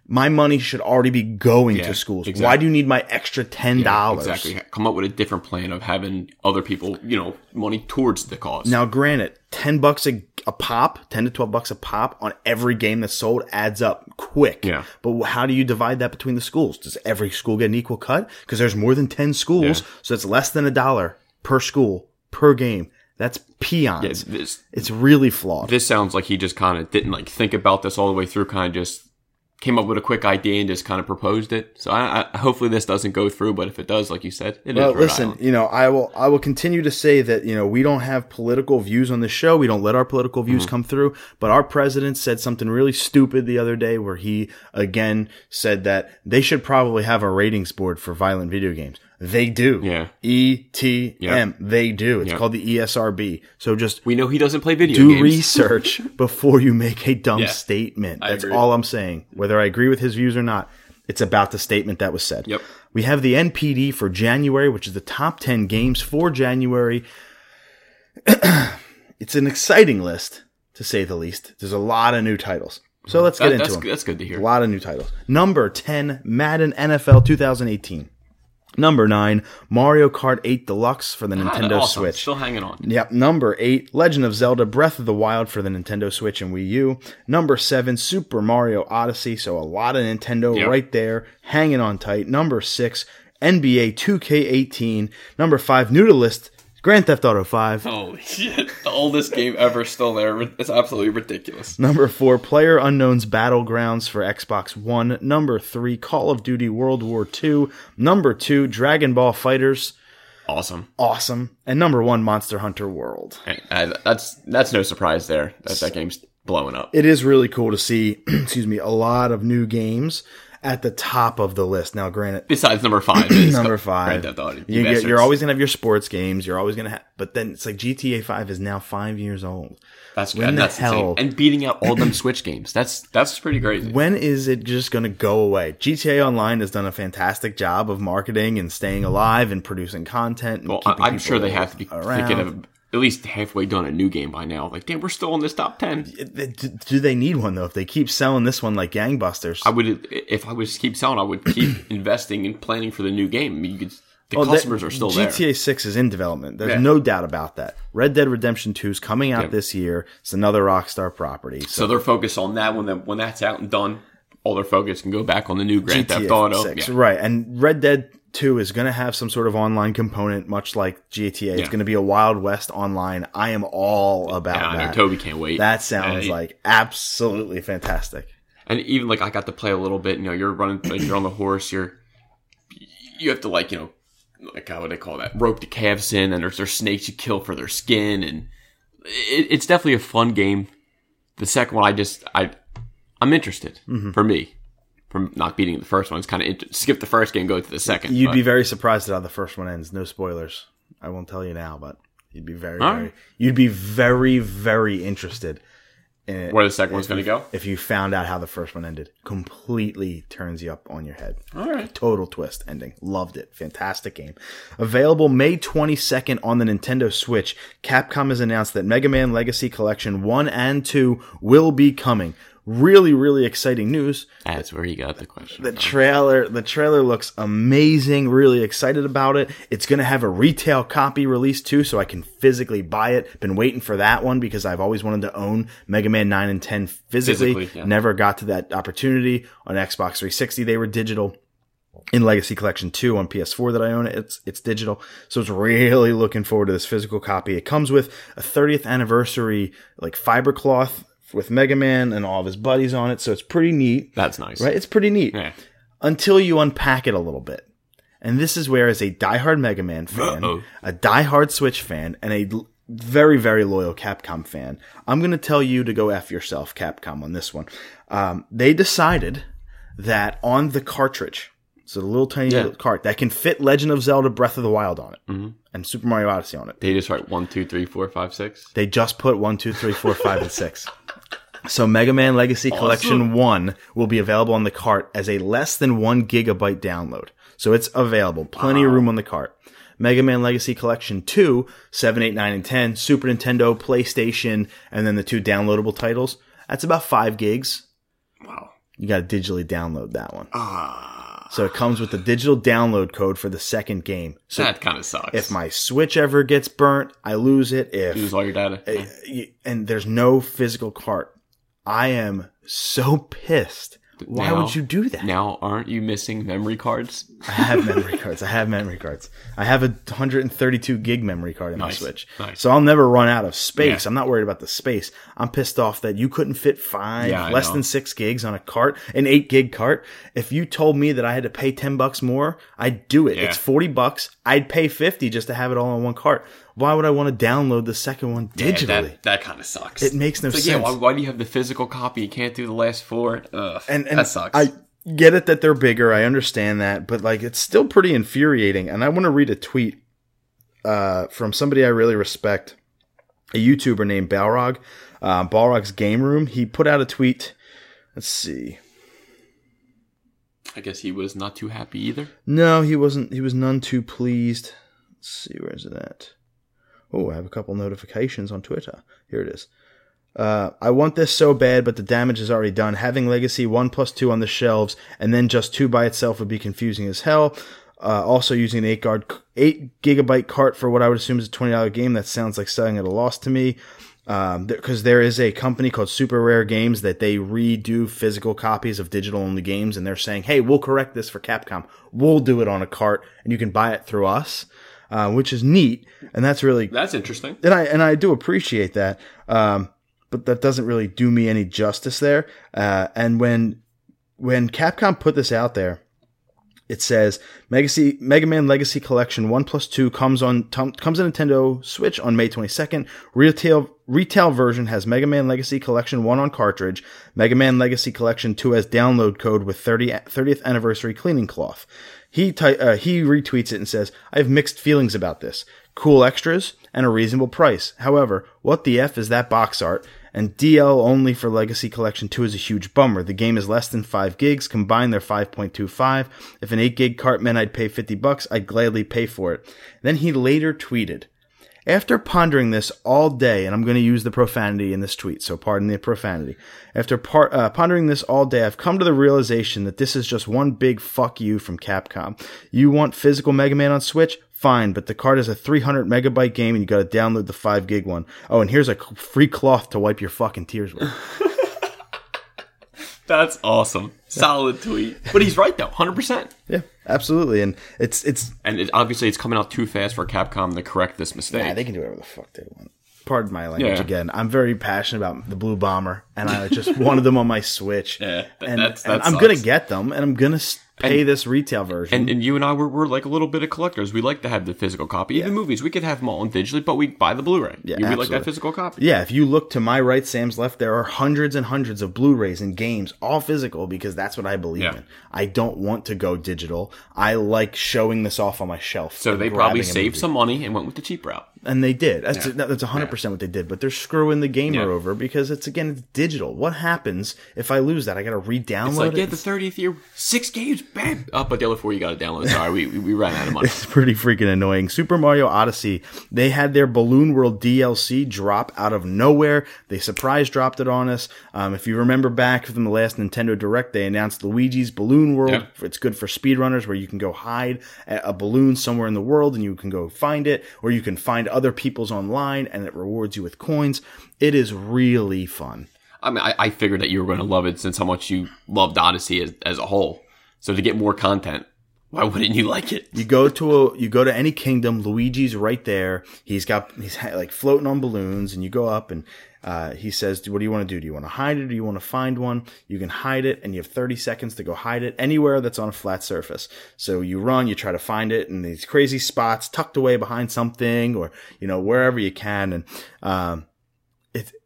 Speaker 2: my money should already be going
Speaker 3: Yeah,
Speaker 2: to schools. Why do you need my extra $10?
Speaker 3: exactly. Come up with a different plan of having other people, you know, money towards the cause.
Speaker 2: Now, granted, ten bucks a, a pop, ten to twelve bucks a pop on every game that's sold adds up quick.
Speaker 3: Yeah.
Speaker 2: But how do you divide that between the schools? Does every school get an equal cut? Because there's more than ten schools,
Speaker 3: Yeah.
Speaker 2: so it's less than a dollar per school per game. That's peons.
Speaker 3: Yeah, this
Speaker 2: it's really flawed.
Speaker 3: this sounds like he just kind of didn't like think about this all the way through. Kind of just came up with a quick idea and just kind of proposed it. So I, I hopefully this doesn't go through. But if it does, like you said, it is.
Speaker 2: Well, listen,
Speaker 3: Island.
Speaker 2: you know, I will I will continue to say that, you know, we don't have political views on the show. We don't let our political views
Speaker 3: Mm-hmm.
Speaker 2: come through, but our president said something really stupid the other day where he again said that they should probably have a ratings board for violent video games. They do.
Speaker 3: Yeah.
Speaker 2: E T M.
Speaker 3: Yeah.
Speaker 2: They do. It's
Speaker 3: Yeah.
Speaker 2: called the ESRB. So just
Speaker 3: we know he doesn't play video
Speaker 2: do
Speaker 3: games.
Speaker 2: research [LAUGHS] before you make a dumb
Speaker 3: Yeah.
Speaker 2: statement. That's all I'm saying. Whether I agree with his views or not, it's about the statement that was said.
Speaker 3: Yep.
Speaker 2: We have the NPD for January, which is the top 10 games for January. [CLEARS THROAT] it's an exciting list, to say the least. There's a lot of new titles. So let's get
Speaker 3: That-
Speaker 2: into
Speaker 3: that's
Speaker 2: them.
Speaker 3: that's good to hear.
Speaker 2: A lot of new titles. Number 10, Madden NFL 2018. Number 9, Mario Kart 8 Deluxe for the
Speaker 3: Ah,
Speaker 2: Nintendo
Speaker 3: awesome.
Speaker 2: Switch.
Speaker 3: Still hanging on.
Speaker 2: Yep. Number eight, Legend of Zelda Breath of the Wild for the Nintendo Switch and Wii U. Number seven, Super Mario Odyssey. So a lot of Nintendo
Speaker 3: Yep.
Speaker 2: right there, hanging on tight. Number six, NBA 2K18. Number five, new to list, Grand Theft Auto 5.
Speaker 3: Holy shit! The oldest game ever still there. It's absolutely ridiculous.
Speaker 2: Number four, Player Unknown's Battlegrounds for Xbox One. Number three, Call of Duty World War II. Number two, Dragon Ball FighterZ.
Speaker 3: Awesome.
Speaker 2: Awesome. And number one, Monster Hunter World.
Speaker 3: Uh, that's that's no surprise there that that game's blowing up.
Speaker 2: it is really cool to see, [CLEARS THROAT] excuse me, a lot of new games. At the top of the list. Now, granted, [CLEARS THROAT]
Speaker 3: Besides number five,
Speaker 2: number
Speaker 3: Grand
Speaker 2: five,
Speaker 3: Theft Auto.
Speaker 2: You get, you're always gonna have your sports games. You're always gonna have, but then it's like GTA Five is now five years old.
Speaker 3: that's
Speaker 2: when
Speaker 3: that's insane.
Speaker 2: hell-
Speaker 3: and beating out all them [CLEARS THROAT] Switch games. That's that's pretty crazy.
Speaker 2: When is it just gonna go away? GTA Online has done a fantastic job of marketing and staying alive and producing content. And
Speaker 3: well, I'm sure they have to be
Speaker 2: around.
Speaker 3: thinking of at least halfway done a new game by now. Like, damn, we're still in this top ten.
Speaker 2: Do they need one though? If they keep selling this one like gangbusters,
Speaker 3: I would, if I was to keep selling, I would keep [CLEARS THROAT] investing and planning for the new game. I mean, you could, the oh,
Speaker 2: Well,
Speaker 3: customers
Speaker 2: that-
Speaker 3: are still there.
Speaker 2: GTA 6 is in development. There's
Speaker 3: Yeah.
Speaker 2: no doubt about that. Red Dead Redemption 2 is coming out
Speaker 3: Yeah.
Speaker 2: this year. It's another Rockstar property. So,
Speaker 3: So they're focused on that when that when that's out and done. All their focus can go back on the new Grand Theft
Speaker 2: GTA
Speaker 3: Auto.
Speaker 2: 6,
Speaker 3: Yeah.
Speaker 2: right? And Red Dead 2 is going to have some sort of online component, much like GTA. It's going to be a Wild West online. I am all about
Speaker 3: Yeah,
Speaker 2: that.
Speaker 3: Toby can't wait.
Speaker 2: That sounds
Speaker 3: Uh,
Speaker 2: like absolutely fantastic.
Speaker 3: and even like I got to play a little bit. You know, you're running, like you're on the horse. You're you have to like you know, like how would they call that? Rope the calves in, and there's there's snakes you kill for their skin, and it, it's definitely a fun game. The second one, I just I I'm interested
Speaker 2: Mm-hmm.
Speaker 3: for me. From not beating the first one, it's kind of skip the first game, go to the second.
Speaker 2: You'd
Speaker 3: but-
Speaker 2: be very surprised at how the first one ends. No spoilers. I won't tell you now, but you'd be very, very,
Speaker 3: right.
Speaker 2: you'd be very, very interested in
Speaker 3: where the second one's going to go.
Speaker 2: if you found out how the first one ended. Completely turns you up on your head.
Speaker 3: All right.
Speaker 2: Total twist ending. Loved it. Fantastic game. Available May 22nd on the Nintendo Switch. Capcom has announced that Mega Man Legacy Collection 1 and 2 will be coming. Really, really exciting news.
Speaker 3: That's where you got the question.
Speaker 2: The
Speaker 3: from.
Speaker 2: trailer, the trailer looks amazing. Really excited about it. It's going to have a retail copy released too, so I can physically buy it. Been waiting for that one because I've always wanted to own Mega Man 9 and 10 physically.
Speaker 3: Physically, yeah.
Speaker 2: Never got to that opportunity on Xbox 360. They were digital. In Legacy Collection 2 on PS4 that I own, it's it's digital. So it's really looking forward to this physical copy. It comes with a 30th anniversary like fiber cloth with Mega Man and all of his buddies on it. So it's pretty neat.
Speaker 3: That's nice.
Speaker 2: Right? It's pretty neat
Speaker 3: Yeah.
Speaker 2: until you unpack it a little bit. And this is where, as a diehard Mega Man fan,
Speaker 3: Uh-oh.
Speaker 2: a diehard Switch fan, and a l- very, very loyal Capcom fan, I'm going to tell you to go F yourself, Capcom, on this one. Um, they decided that on the cartridge, so the little tiny
Speaker 3: Yeah.
Speaker 2: little cart that can fit Legend of Zelda Breath of the Wild on it, and Super Mario Odyssey on it,
Speaker 3: They just write one, two, three, four, five, six.
Speaker 2: they just put one, two, three, four, five, and six. [LAUGHS] So Mega Man Legacy Collection 1 will be available on the cart as a less than one gigabyte download. So it's available. Plenty of room on the cart. Mega Man Legacy Collection 2, 7, 8, 9, and 10, Super Nintendo, PlayStation, and then the two downloadable titles. That's about 5 gigs.
Speaker 3: Wow.
Speaker 2: You gotta digitally download that one.
Speaker 3: Ah,
Speaker 2: So it comes with the digital download code for the second game. So
Speaker 3: that kind of sucks.
Speaker 2: if my Switch ever gets burnt, I lose it. If
Speaker 3: lose all your data.
Speaker 2: uh, and there's no physical cart. I am so pissed. Why
Speaker 3: Now-
Speaker 2: would you do that?
Speaker 3: Now, aren't you missing memory cards?
Speaker 2: I have memory cards. I have memory cards. I have a 132 gig memory card in
Speaker 3: Nice.
Speaker 2: my Switch.
Speaker 3: Nice.
Speaker 2: So I'll never run out of space.
Speaker 3: Yeah.
Speaker 2: I'm not worried about the space. I'm pissed off that you couldn't fit five,
Speaker 3: Yeah,
Speaker 2: less than six gigs on a cart, an eight gig cart. If you told me that I had to pay 10 bucks more, I'd do it.
Speaker 3: Yeah.
Speaker 2: It's 40 bucks. I'd pay 50 just to have it all on one cart. Why would I want to download the second one
Speaker 3: Yeah,
Speaker 2: digitally?
Speaker 3: that that kind of sucks.
Speaker 2: It makes no
Speaker 3: like,
Speaker 2: sense.
Speaker 3: Yeah, why, why do you have the physical copy? You can't do the last four. Ugh,
Speaker 2: and, and
Speaker 3: that sucks.
Speaker 2: I get it that they're bigger. I understand that, but like it's still pretty infuriating. And I want to read a tweet uh, from somebody I really respect, a YouTuber named Balrog, uh, Balrog's Game Room. He put out a tweet. Let's see.
Speaker 3: I guess he was not too happy either.
Speaker 2: No, he wasn't. He was none too pleased. Let's see. Where's it at? Oh, I have a couple notifications on Twitter. Here it is. Uh, I want this so bad, but the damage is already done. Having Legacy 1 plus 2 on the shelves and then just 2 by itself would be confusing as hell. Uh, also using an 8, guard, 8 gigabyte cart for what I would assume is a $20 game, that sounds like selling at a loss to me. Um, because there is a company called Super Rare Games that they redo physical copies of digital only games, and they're saying, "Hey, we'll correct this for Capcom. We'll do it on a cart, and you can buy it through us," uh, which is neat, and that's really
Speaker 3: That's interesting.
Speaker 2: and I and I do appreciate that. Um, but that doesn't really do me any justice there. Uh, and when when Capcom put this out there, it says Legacy Mega Man Legacy Collection One Plus Two comes on tom- comes on Nintendo Switch on May twenty second. Retail retail version has Mega Man Legacy Collection 1 on cartridge, Mega Man Legacy Collection 2 has download code with 30, 30th anniversary cleaning cloth. He ty- uh, he retweets it and says, "I have mixed feelings about this. Cool extras and a reasonable price. However, what the f is that box art? And DL only for Legacy Collection 2 is a huge bummer. The game is less than 5 gigs, combined they're 5.25. If an 8 gig cart meant I'd pay 50 bucks, I'd gladly pay for it. Then he later tweeted, after pondering this all day, and I'm going to use the profanity in this tweet, so pardon the profanity. After par- uh, pondering this all day, I've come to the realization that this is just one big fuck you from Capcom. You want physical Mega Man on Switch? Fine, but the card is a 300 megabyte game and you gotta download the 5 gig one. Oh, and here's a free cloth to wipe your fucking tears with. [LAUGHS]
Speaker 3: That's awesome. Solid tweet. But he's right though, hundred percent.
Speaker 2: yeah, absolutely. And it's, it's,
Speaker 3: And it, obviously, it's coming out too fast for Capcom to correct this mistake.
Speaker 2: yeah, they can do whatever the fuck they want. Pardon my language
Speaker 3: Yeah.
Speaker 2: again. I'm very passionate about the Blue Bomber, and I just wanted them on my Switch. [LAUGHS]
Speaker 3: Yeah,
Speaker 2: and,
Speaker 3: that's-
Speaker 2: and
Speaker 3: that
Speaker 2: I'm gonna get them, and I'm gonna s- pay this retail version.
Speaker 3: and, and you and I were, we're like a little bit of collectors. We like to have the physical copy. Even movies, we could have them all digitally, but we buy the Blu-ray.
Speaker 2: Yeah,
Speaker 3: we like that physical copy.
Speaker 2: Yeah, if you look to my right, Sam's left, there are hundreds and hundreds of Blu-rays and games, all physical, because that's what I believe
Speaker 3: Yeah.
Speaker 2: in. I don't want to go digital. I like showing this off on my shelf.
Speaker 3: So they probably saved some money and went with the cheap route.
Speaker 2: and they did. That's that's hundred percent what they did. But they're screwing the gamer
Speaker 3: Yeah.
Speaker 2: over because it's again it's digital. What happens if I lose that? I got to re-download
Speaker 3: It's like,
Speaker 2: it.
Speaker 3: yeah, the 30th year, six games, bam. Up, but the other four you got to download. Sorry, we, we, we ran out of money. [LAUGHS]
Speaker 2: It's pretty freaking annoying. Super Mario Odyssey, they had their Balloon World DLC drop out of nowhere. They surprise dropped it on us. Um, if you remember back from the last Nintendo Direct, they announced Luigi's Balloon World.
Speaker 3: Yep.
Speaker 2: It's good for speedrunners where you can go hide a a balloon somewhere in the world and you can go find it, or you can find other people's online and it rewards you with coins. It is really fun.
Speaker 3: I mean, I, I figured that you were going to love it since how much you loved Odyssey as, as a whole. So to get more content, why wouldn't you like it?
Speaker 2: You go to a, you go to any kingdom. Luigi's right there. He's got he's like floating on balloons, and you go up and uh, he says, "What do you want to do? Do you want to hide it? or Do you want to find one? You can hide it, and you have 30 seconds to go hide it anywhere that's on a flat surface. So you run, you try to find it in these crazy spots, tucked away behind something, or you know wherever you can, and um,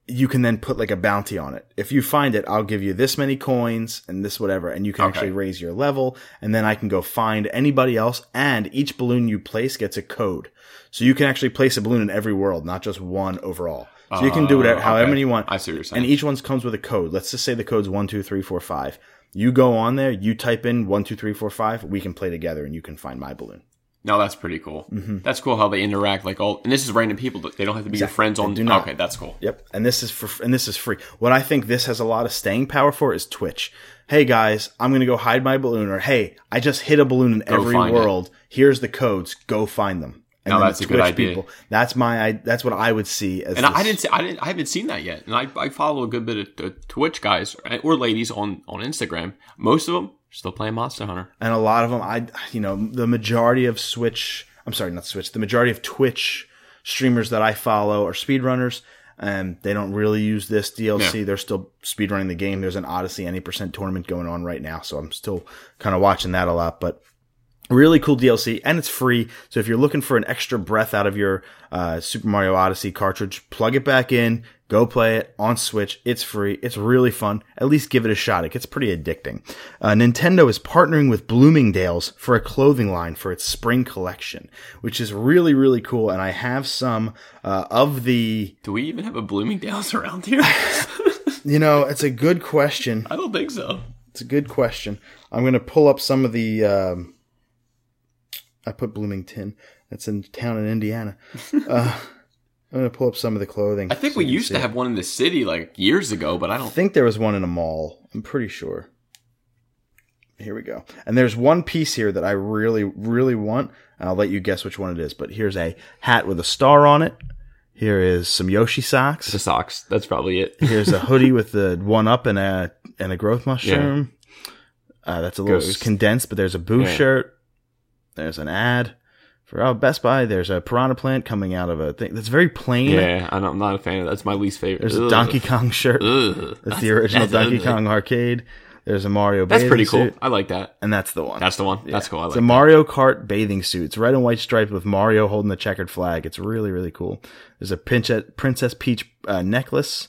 Speaker 2: you can then put like a bounty on it. If you find it, I'll give you this many coins and this whatever, and you can
Speaker 3: Okay.
Speaker 2: actually raise your level, and then I can go find anybody else, and each balloon you place gets a code. So you can actually place a balloon in every world, not just one overall. So you can do whatever,
Speaker 3: Oh,
Speaker 2: however
Speaker 3: okay.
Speaker 2: many you want.
Speaker 3: I see what you're saying.
Speaker 2: And each one comes with a code. Let's just say the code's one, two, three, four, five. You go on there, you type in one, two, three, four, five. We can play together, and you can find my balloon.
Speaker 3: No, that's pretty cool.
Speaker 2: Mm-hmm.
Speaker 3: That's cool how they interact. Like all, and this is random people. They don't have to be your friends on.
Speaker 2: do not.
Speaker 3: Okay, that's cool.
Speaker 2: Yep. And this is for and this is free. What I think this has a lot of staying power for is Twitch. Hey guys, I'm gonna go hide my balloon, or hey, I just hit a balloon in every
Speaker 3: find it.
Speaker 2: world. Here's the codes. Go find them. And
Speaker 3: No, that's
Speaker 2: the
Speaker 3: a good idea.
Speaker 2: That's my. I, that's what I would see as.
Speaker 3: And I, I didn't see, I didn't, I haven't seen that yet. And I, I follow a good bit of Twitch guys or ladies on, on Instagram. Most of them still playing Monster Hunter.
Speaker 2: and a lot of them i you know the majority of switch i'm sorry not switch the majority of twitch streamers that i follow are speedrunners and they don't really use this dlc
Speaker 3: Yeah.
Speaker 2: they're still speedrunning the game there's an odyssey any percent tournament going on right now so i'm still kind of watching that a lot but really cool DLC, and it's free. So if you're looking for an extra breath out of your uh, Super Mario Odyssey cartridge, plug it back in, go play it on Switch. It's free. It's really fun. At least give it a shot. It gets pretty addicting. Uh, Nintendo is partnering with Bloomingdale's for a clothing line for its spring collection, which is really really cool. And I have some uh, of the.
Speaker 3: Do we even have a Bloomingdale's around here? [LAUGHS]
Speaker 2: You know, it's a good question.
Speaker 3: I don't think so.
Speaker 2: It's a good question. I'm going to pull up some of the. Um, I put Bloomington. That's in town in Indiana. [LAUGHS] Uh, I'm going to pull up some of the clothing.
Speaker 3: I think
Speaker 2: so
Speaker 3: we used to have one in the city like years ago, but I
Speaker 2: I
Speaker 3: don't.
Speaker 2: think there was one in a mall. I'm pretty sure. Here we go. And there's one piece here that I really, really want. And I'll let you guess which one it is. But here's a hat with a star on it. Here is some Yoshi socks.
Speaker 3: The socks. That's probably it. [LAUGHS]
Speaker 2: Here's a [LAUGHS] hoodie with the one up and a and a growth mushroom. Uh, that's a little
Speaker 3: Ghost.
Speaker 2: condensed, but there's a boo
Speaker 3: Yeah.
Speaker 2: shirt. There's an ad for oh, Best Buy. There's a piranha plant coming out of a thing that's very plain.
Speaker 3: Yeah, I'm not a fan of that. That's my least favorite.
Speaker 2: There's a Donkey Kong shirt.
Speaker 3: Ugh.
Speaker 2: That's the original
Speaker 3: that's
Speaker 2: Donkey
Speaker 3: ugly.
Speaker 2: Kong arcade. There's a Mario.
Speaker 3: That's pretty cool.
Speaker 2: suit,
Speaker 3: I like that.
Speaker 2: and that's the one.
Speaker 3: That's the one. That's cool. I like
Speaker 2: it's a
Speaker 3: that.
Speaker 2: Mario Kart bathing suit. It's red and white striped with Mario holding the checkered flag. It's really really cool. There's a Princess Princess Peach uh, necklace,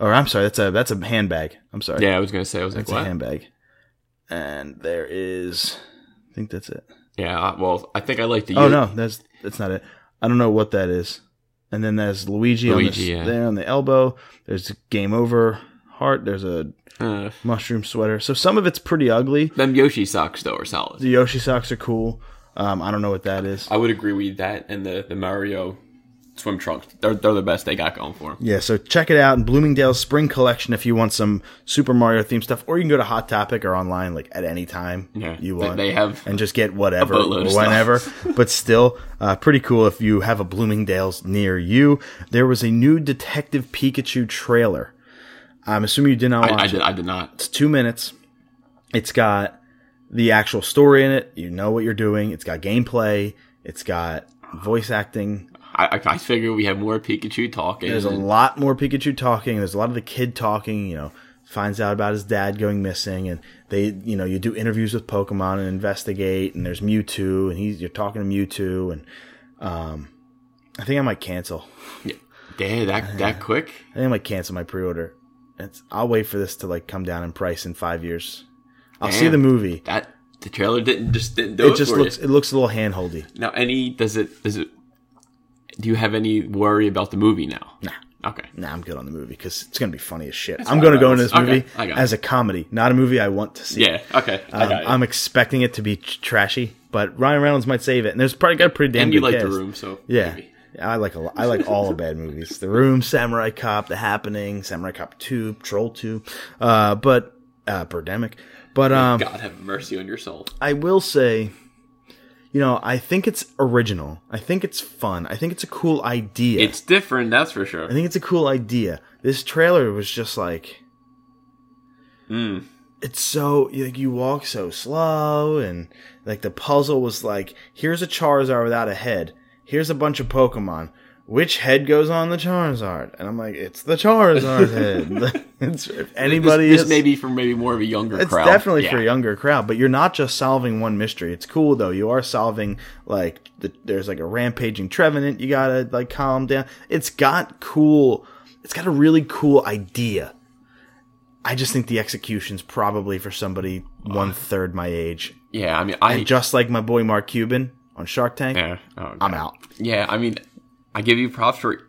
Speaker 2: or I'm sorry, that's a that's a handbag. I'm sorry,
Speaker 3: Yeah, I was gonna say. I was like,
Speaker 2: it's a
Speaker 3: what?
Speaker 2: handbag. And there is, I think that's it.
Speaker 3: Yeah. Well, I think I like the.
Speaker 2: Oh no, that's that's not it. I don't know what that is. And then there's Luigi, on the,
Speaker 3: yeah.
Speaker 2: there on the elbow. There's Game Over heart. There's a
Speaker 3: Uh,
Speaker 2: mushroom sweater. So some of it's pretty ugly.
Speaker 3: them Yoshi socks though are solid.
Speaker 2: The Yoshi socks are cool. Um, I don't know what that is.
Speaker 3: I would agree with that and the the Mario swim trunks. They're they're the best they got going for them.
Speaker 2: Yeah, so check it out in Bloomingdale's spring collection if you want some Super Mario themed stuff, or you can go to Hot Topic or online like at any time
Speaker 3: Yeah,
Speaker 2: you want.
Speaker 3: they have
Speaker 2: and just get whatever, whenever. [LAUGHS] but still, uh, pretty cool if you have a Bloomingdale's near you. There was a new Detective Pikachu trailer. I'm assuming you did not watch
Speaker 3: I, I
Speaker 2: it.
Speaker 3: did I did not.
Speaker 2: It's two minutes. It's got the actual story in it. You know what you're doing. It's got gameplay. It's got voice acting.
Speaker 3: I, I, figure we have more Pikachu talking.
Speaker 2: There's a lot more Pikachu talking. There's a lot of the kid talking. You know, finds out about his dad going missing, and they, you know, you do interviews with Pokemon and investigate. And there's Mewtwo, and he's you're talking to Mewtwo, and um, I think I might cancel.
Speaker 3: Damn, that that quick.
Speaker 2: I think I might cancel my pre-order. It's, I'll wait for this to like come down in price in five years. I'll see the movie.
Speaker 3: That the trailer didn't just didn't do it,
Speaker 2: It just looks
Speaker 3: you.
Speaker 2: it looks a little handholdy.
Speaker 3: Now, any does it does it? Do you have any worry about the movie now?
Speaker 2: Nah.
Speaker 3: Okay.
Speaker 2: Nah, I'm good on the movie because it's gonna be funny as shit. I'm gonna go into this movie
Speaker 3: it.
Speaker 2: as a comedy, not a movie I want to see.
Speaker 3: Yeah. Okay.
Speaker 2: Um. I'm expecting it to be tr- trashy, but Ryan Reynolds might save it, and there's probably got a pretty damn
Speaker 3: and you like the room, so
Speaker 2: Yeah,
Speaker 3: maybe.
Speaker 2: I like a lot. I like all the bad movies: The Room, Samurai Cop, The Happening, Samurai Cop Two, Troll Two, uh, but uh, Birdemic. But um,
Speaker 3: God have mercy on your soul.
Speaker 2: I will say, you know, I think it's original. I think it's fun. I think it's a cool idea.
Speaker 3: It's different, that's for sure.
Speaker 2: I think it's a cool idea. This trailer was just like,
Speaker 3: Mm.
Speaker 2: it's so like you walk so slow, and like the puzzle was like, here's a Charizard without a head. Here's a bunch of Pokemon. Which head goes on the Charizard? And I'm like, it's the Charizard head. [LAUGHS] it's, if anybody
Speaker 3: this,
Speaker 2: is,
Speaker 3: may be for maybe more of a younger
Speaker 2: it's
Speaker 3: crowd.
Speaker 2: definitely
Speaker 3: Yeah.
Speaker 2: for a younger crowd, but you're not just solving one mystery. It's cool though. You are solving like the, there's like a rampaging Trevenant. You gotta like calm down. It's got cool. It's got a really cool idea. I just think the execution's probably for somebody uh, one third my age.
Speaker 3: Yeah, I mean, I
Speaker 2: And just like my boy Mark Cuban on Shark Tank,
Speaker 3: yeah, oh,
Speaker 2: I'm out.
Speaker 3: Yeah, I mean, I give you props for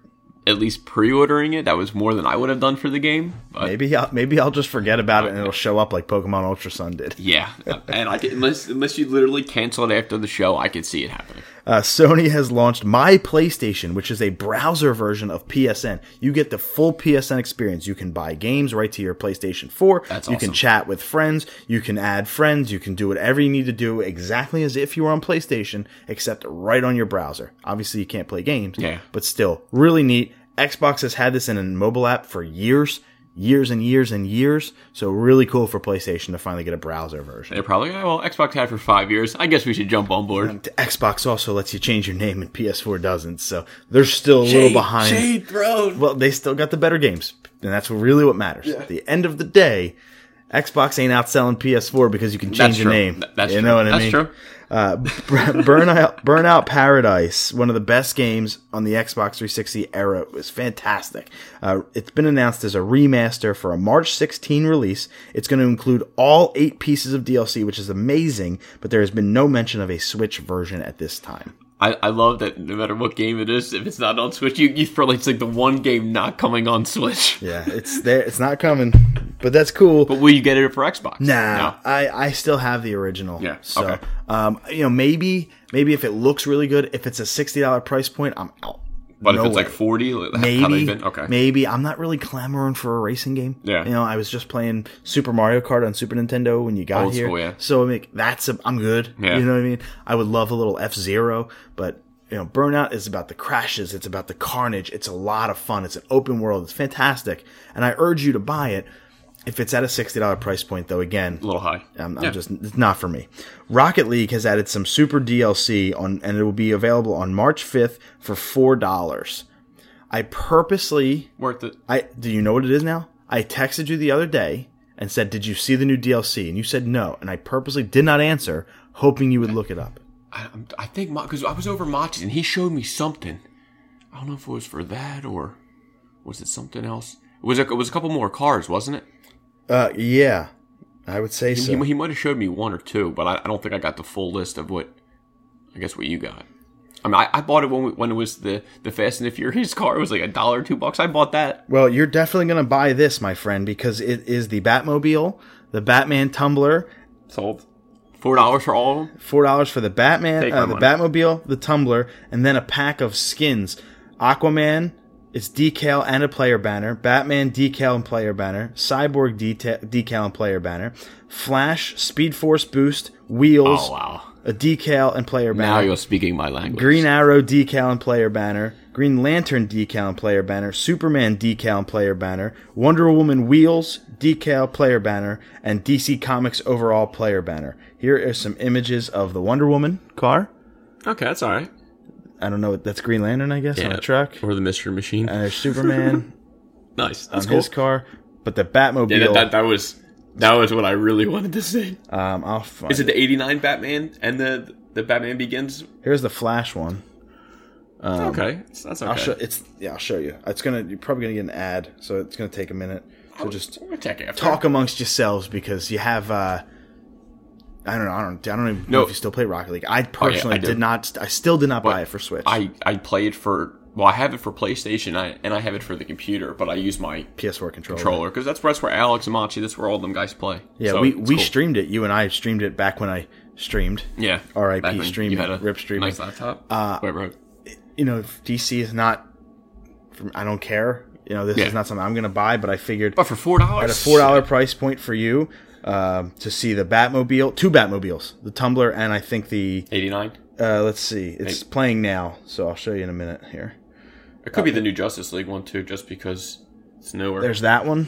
Speaker 3: at least pre-ordering it. That was more than I would have done for the game. But
Speaker 2: Maybe I'll, maybe I'll just forget about it and it'll show up like Pokemon Ultra Sun did.
Speaker 3: yeah, [LAUGHS] and I could, unless unless you literally cancel it after the show, I could see it happening.
Speaker 2: Uh, Sony has launched My PlayStation, which is a browser version of PSN. You get the full PSN experience. You can buy games right to your PlayStation 4.
Speaker 3: That's
Speaker 2: you can chat with friends. You can add friends. You can do whatever you need to do exactly as if you were on PlayStation, except right on your browser. Obviously, you can't play games.
Speaker 3: Yeah.
Speaker 2: But still, really neat. Xbox has had this in a mobile app for years, years and years and years. So really cool for PlayStation to finally get a browser version.
Speaker 3: They're probably oh, well, Xbox had for five years. I guess we should jump on board.
Speaker 2: Xbox also lets you change your name and PS4 doesn't, so they're still a little behind.
Speaker 3: Shade throne.
Speaker 2: Well, they still got the better games, and that's really what matters. At the end of the day, Xbox ain't outselling PS4 because you can change your name.
Speaker 3: That's
Speaker 2: you
Speaker 3: true.
Speaker 2: know what I
Speaker 3: That's
Speaker 2: mean?
Speaker 3: true.
Speaker 2: Uh, [LAUGHS] Burnout, Burnout Paradise, one of the best games on the Xbox 360 era, It was fantastic. Uh, it's been announced as a remaster for a March 16 release. It's going to include all eight pieces of DLC, which is amazing, but there has been no mention of a Switch version at this time.
Speaker 3: I, I love that no matter what game it is, if it's not on Switch, you, you like it's like the one game not coming on Switch. [LAUGHS]
Speaker 2: Yeah, it's there. It's not coming, but that's cool.
Speaker 3: But will you get it for Xbox?
Speaker 2: Nah,
Speaker 3: No.
Speaker 2: I, I still have the original.
Speaker 3: Yeah,
Speaker 2: So,
Speaker 3: okay.
Speaker 2: um, you know, maybe maybe if it looks really good, if it's a sixty dollar price point, I'm out.
Speaker 3: But
Speaker 2: No
Speaker 3: if it's
Speaker 2: way.
Speaker 3: like 40, [LAUGHS] how
Speaker 2: Maybe?
Speaker 3: Okay.
Speaker 2: maybe I'm not really clamoring for a racing game.
Speaker 3: Yeah.
Speaker 2: you know, I was just playing Super Mario Kart on Super Nintendo when you got
Speaker 3: Old
Speaker 2: here.
Speaker 3: school, yeah.
Speaker 2: So I mean, that's a, I'm good.
Speaker 3: Yeah.
Speaker 2: You know what I mean? I would love a little F Zero, but you know, Burnout is about the crashes. It's about the carnage. It's a lot of fun. It's an open world. It's fantastic, and I urge you to buy it. If it's at a sixty dollar price point, though, again,
Speaker 3: A little high.
Speaker 2: I'm, I'm
Speaker 3: Yeah.
Speaker 2: just it's not for me. Rocket League has added some super DLC on, and it will be available on March 5th for four dollars. I purposely,
Speaker 3: Worth it.
Speaker 2: I do you know what it is now? I texted you the other day, and said, "Did you see the new DLC?" And you said no, and I purposely did not answer, hoping you would look it up.
Speaker 3: I, I'm- think because I was over Machi's and he showed me something. I don't know if it was for that or was it something else. It was a, it was a couple more cars, wasn't it?
Speaker 2: Uh, yeah, I would say
Speaker 3: He,
Speaker 2: so.
Speaker 3: he might have showed me one or two, but I, I don't think I got the full list of what. I guess what you got. I mean, I, I bought it when we, when it was the the Fast and the Furious [LAUGHS] car. It was like a dollar, two bucks. I bought that.
Speaker 2: Well, you're definitely going to buy this, my friend, because it is the Batmobile, the Batman tumbler,
Speaker 3: Sold. Four dollars for all of them.
Speaker 2: four dollars for the Batman, uh, the
Speaker 3: money.
Speaker 2: Batmobile, the tumbler, and then a pack of skins. Aquaman, it's decal and a player banner. Batman decal and player banner. Cyborg deta- decal and player banner. Flash, Speed Force boost, wheels,
Speaker 3: Oh wow!
Speaker 2: a decal and player banner.
Speaker 3: Now you're speaking my language.
Speaker 2: Green Arrow decal and player banner, Green Lantern decal and player banner, Superman decal and player banner, Wonder Woman wheels decal player banner, and DC Comics overall player banner. Here are some images of the Wonder Woman car.
Speaker 3: Okay, that's all right.
Speaker 2: I don't know that's Green Lantern, I guess, on a truck.
Speaker 3: or the Mystery Machine.
Speaker 2: And there's Superman [LAUGHS]
Speaker 3: nice.
Speaker 2: on
Speaker 3: That's cool.
Speaker 2: his car, but the Batmobile.
Speaker 3: Yeah, that, that, that was that was what I really wanted to see.
Speaker 2: um, I'll find
Speaker 3: Is it the '89 Batman and the the Batman Begins?
Speaker 2: Here's the Flash one.
Speaker 3: okay, that's, okay.
Speaker 2: I'll show. It's yeah. I'll show you. It's gonna. You're probably gonna get an ad, so it's gonna take a minute. So just
Speaker 3: We're gonna check after.
Speaker 2: talk amongst yourselves because you have uh I don't know, I don't I don't even know if you still play Rocket League. I personally
Speaker 3: I do.
Speaker 2: did not I still did not buy it for Switch.
Speaker 3: I I play it for well, I have it for PlayStation, I, and I have it for the computer, but I use my
Speaker 2: PS4 controller.
Speaker 3: because that's that's where Alex and Machi, that's where all them guys play.
Speaker 2: Yeah,
Speaker 3: So,
Speaker 2: we we
Speaker 3: cool.
Speaker 2: streamed it. You and I streamed it back when I streamed.
Speaker 3: Yeah,
Speaker 2: R.I.P. streaming,
Speaker 3: You had a
Speaker 2: rip streaming.
Speaker 3: Nice laptop. Uh, wait, right.
Speaker 2: You know, DC is not from, I don't care. You know, this
Speaker 3: Yeah.
Speaker 2: is not something I'm going to buy, but I figured
Speaker 3: But for four dollars,
Speaker 2: at a four dollar price point for you um, to see the Batmobile, two Batmobiles, the Tumbler, and I think the
Speaker 3: eighty nine.
Speaker 2: uh, let's see, it's playing now, so I'll show you in a minute here.
Speaker 3: It could be the new Justice League one too, just because it's newer.
Speaker 2: There's that one.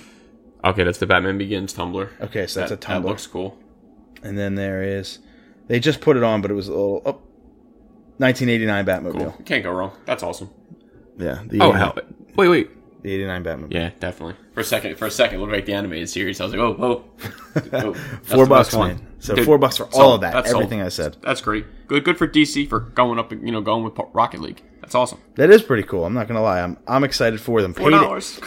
Speaker 3: okay, that's the Batman Begins tumbler.
Speaker 2: Okay, so that's
Speaker 3: that,
Speaker 2: a Tumbler.
Speaker 3: That looks cool.
Speaker 2: And then there is, they just put it on, but it was a little, oh, 1989 Batmobile.
Speaker 3: Cool. Can't go wrong. That's awesome.
Speaker 2: Yeah. The
Speaker 3: Oh
Speaker 2: 89
Speaker 3: hell! Wait, wait.
Speaker 2: The 89 Batman.
Speaker 3: Yeah, definitely. For a second, for a second, it looked like the animated series. I was like, oh, oh. [LAUGHS]
Speaker 2: Four bucks, man. So
Speaker 3: Good.
Speaker 2: four bucks for all of that.
Speaker 3: That's
Speaker 2: everything
Speaker 3: sold.
Speaker 2: I said.
Speaker 3: That's great. Good, good for DC for going up. You know, going with Rocket League. That's awesome.
Speaker 2: That is pretty cool. I'm not gonna lie. I'm I'm excited for them.
Speaker 3: Four dollars.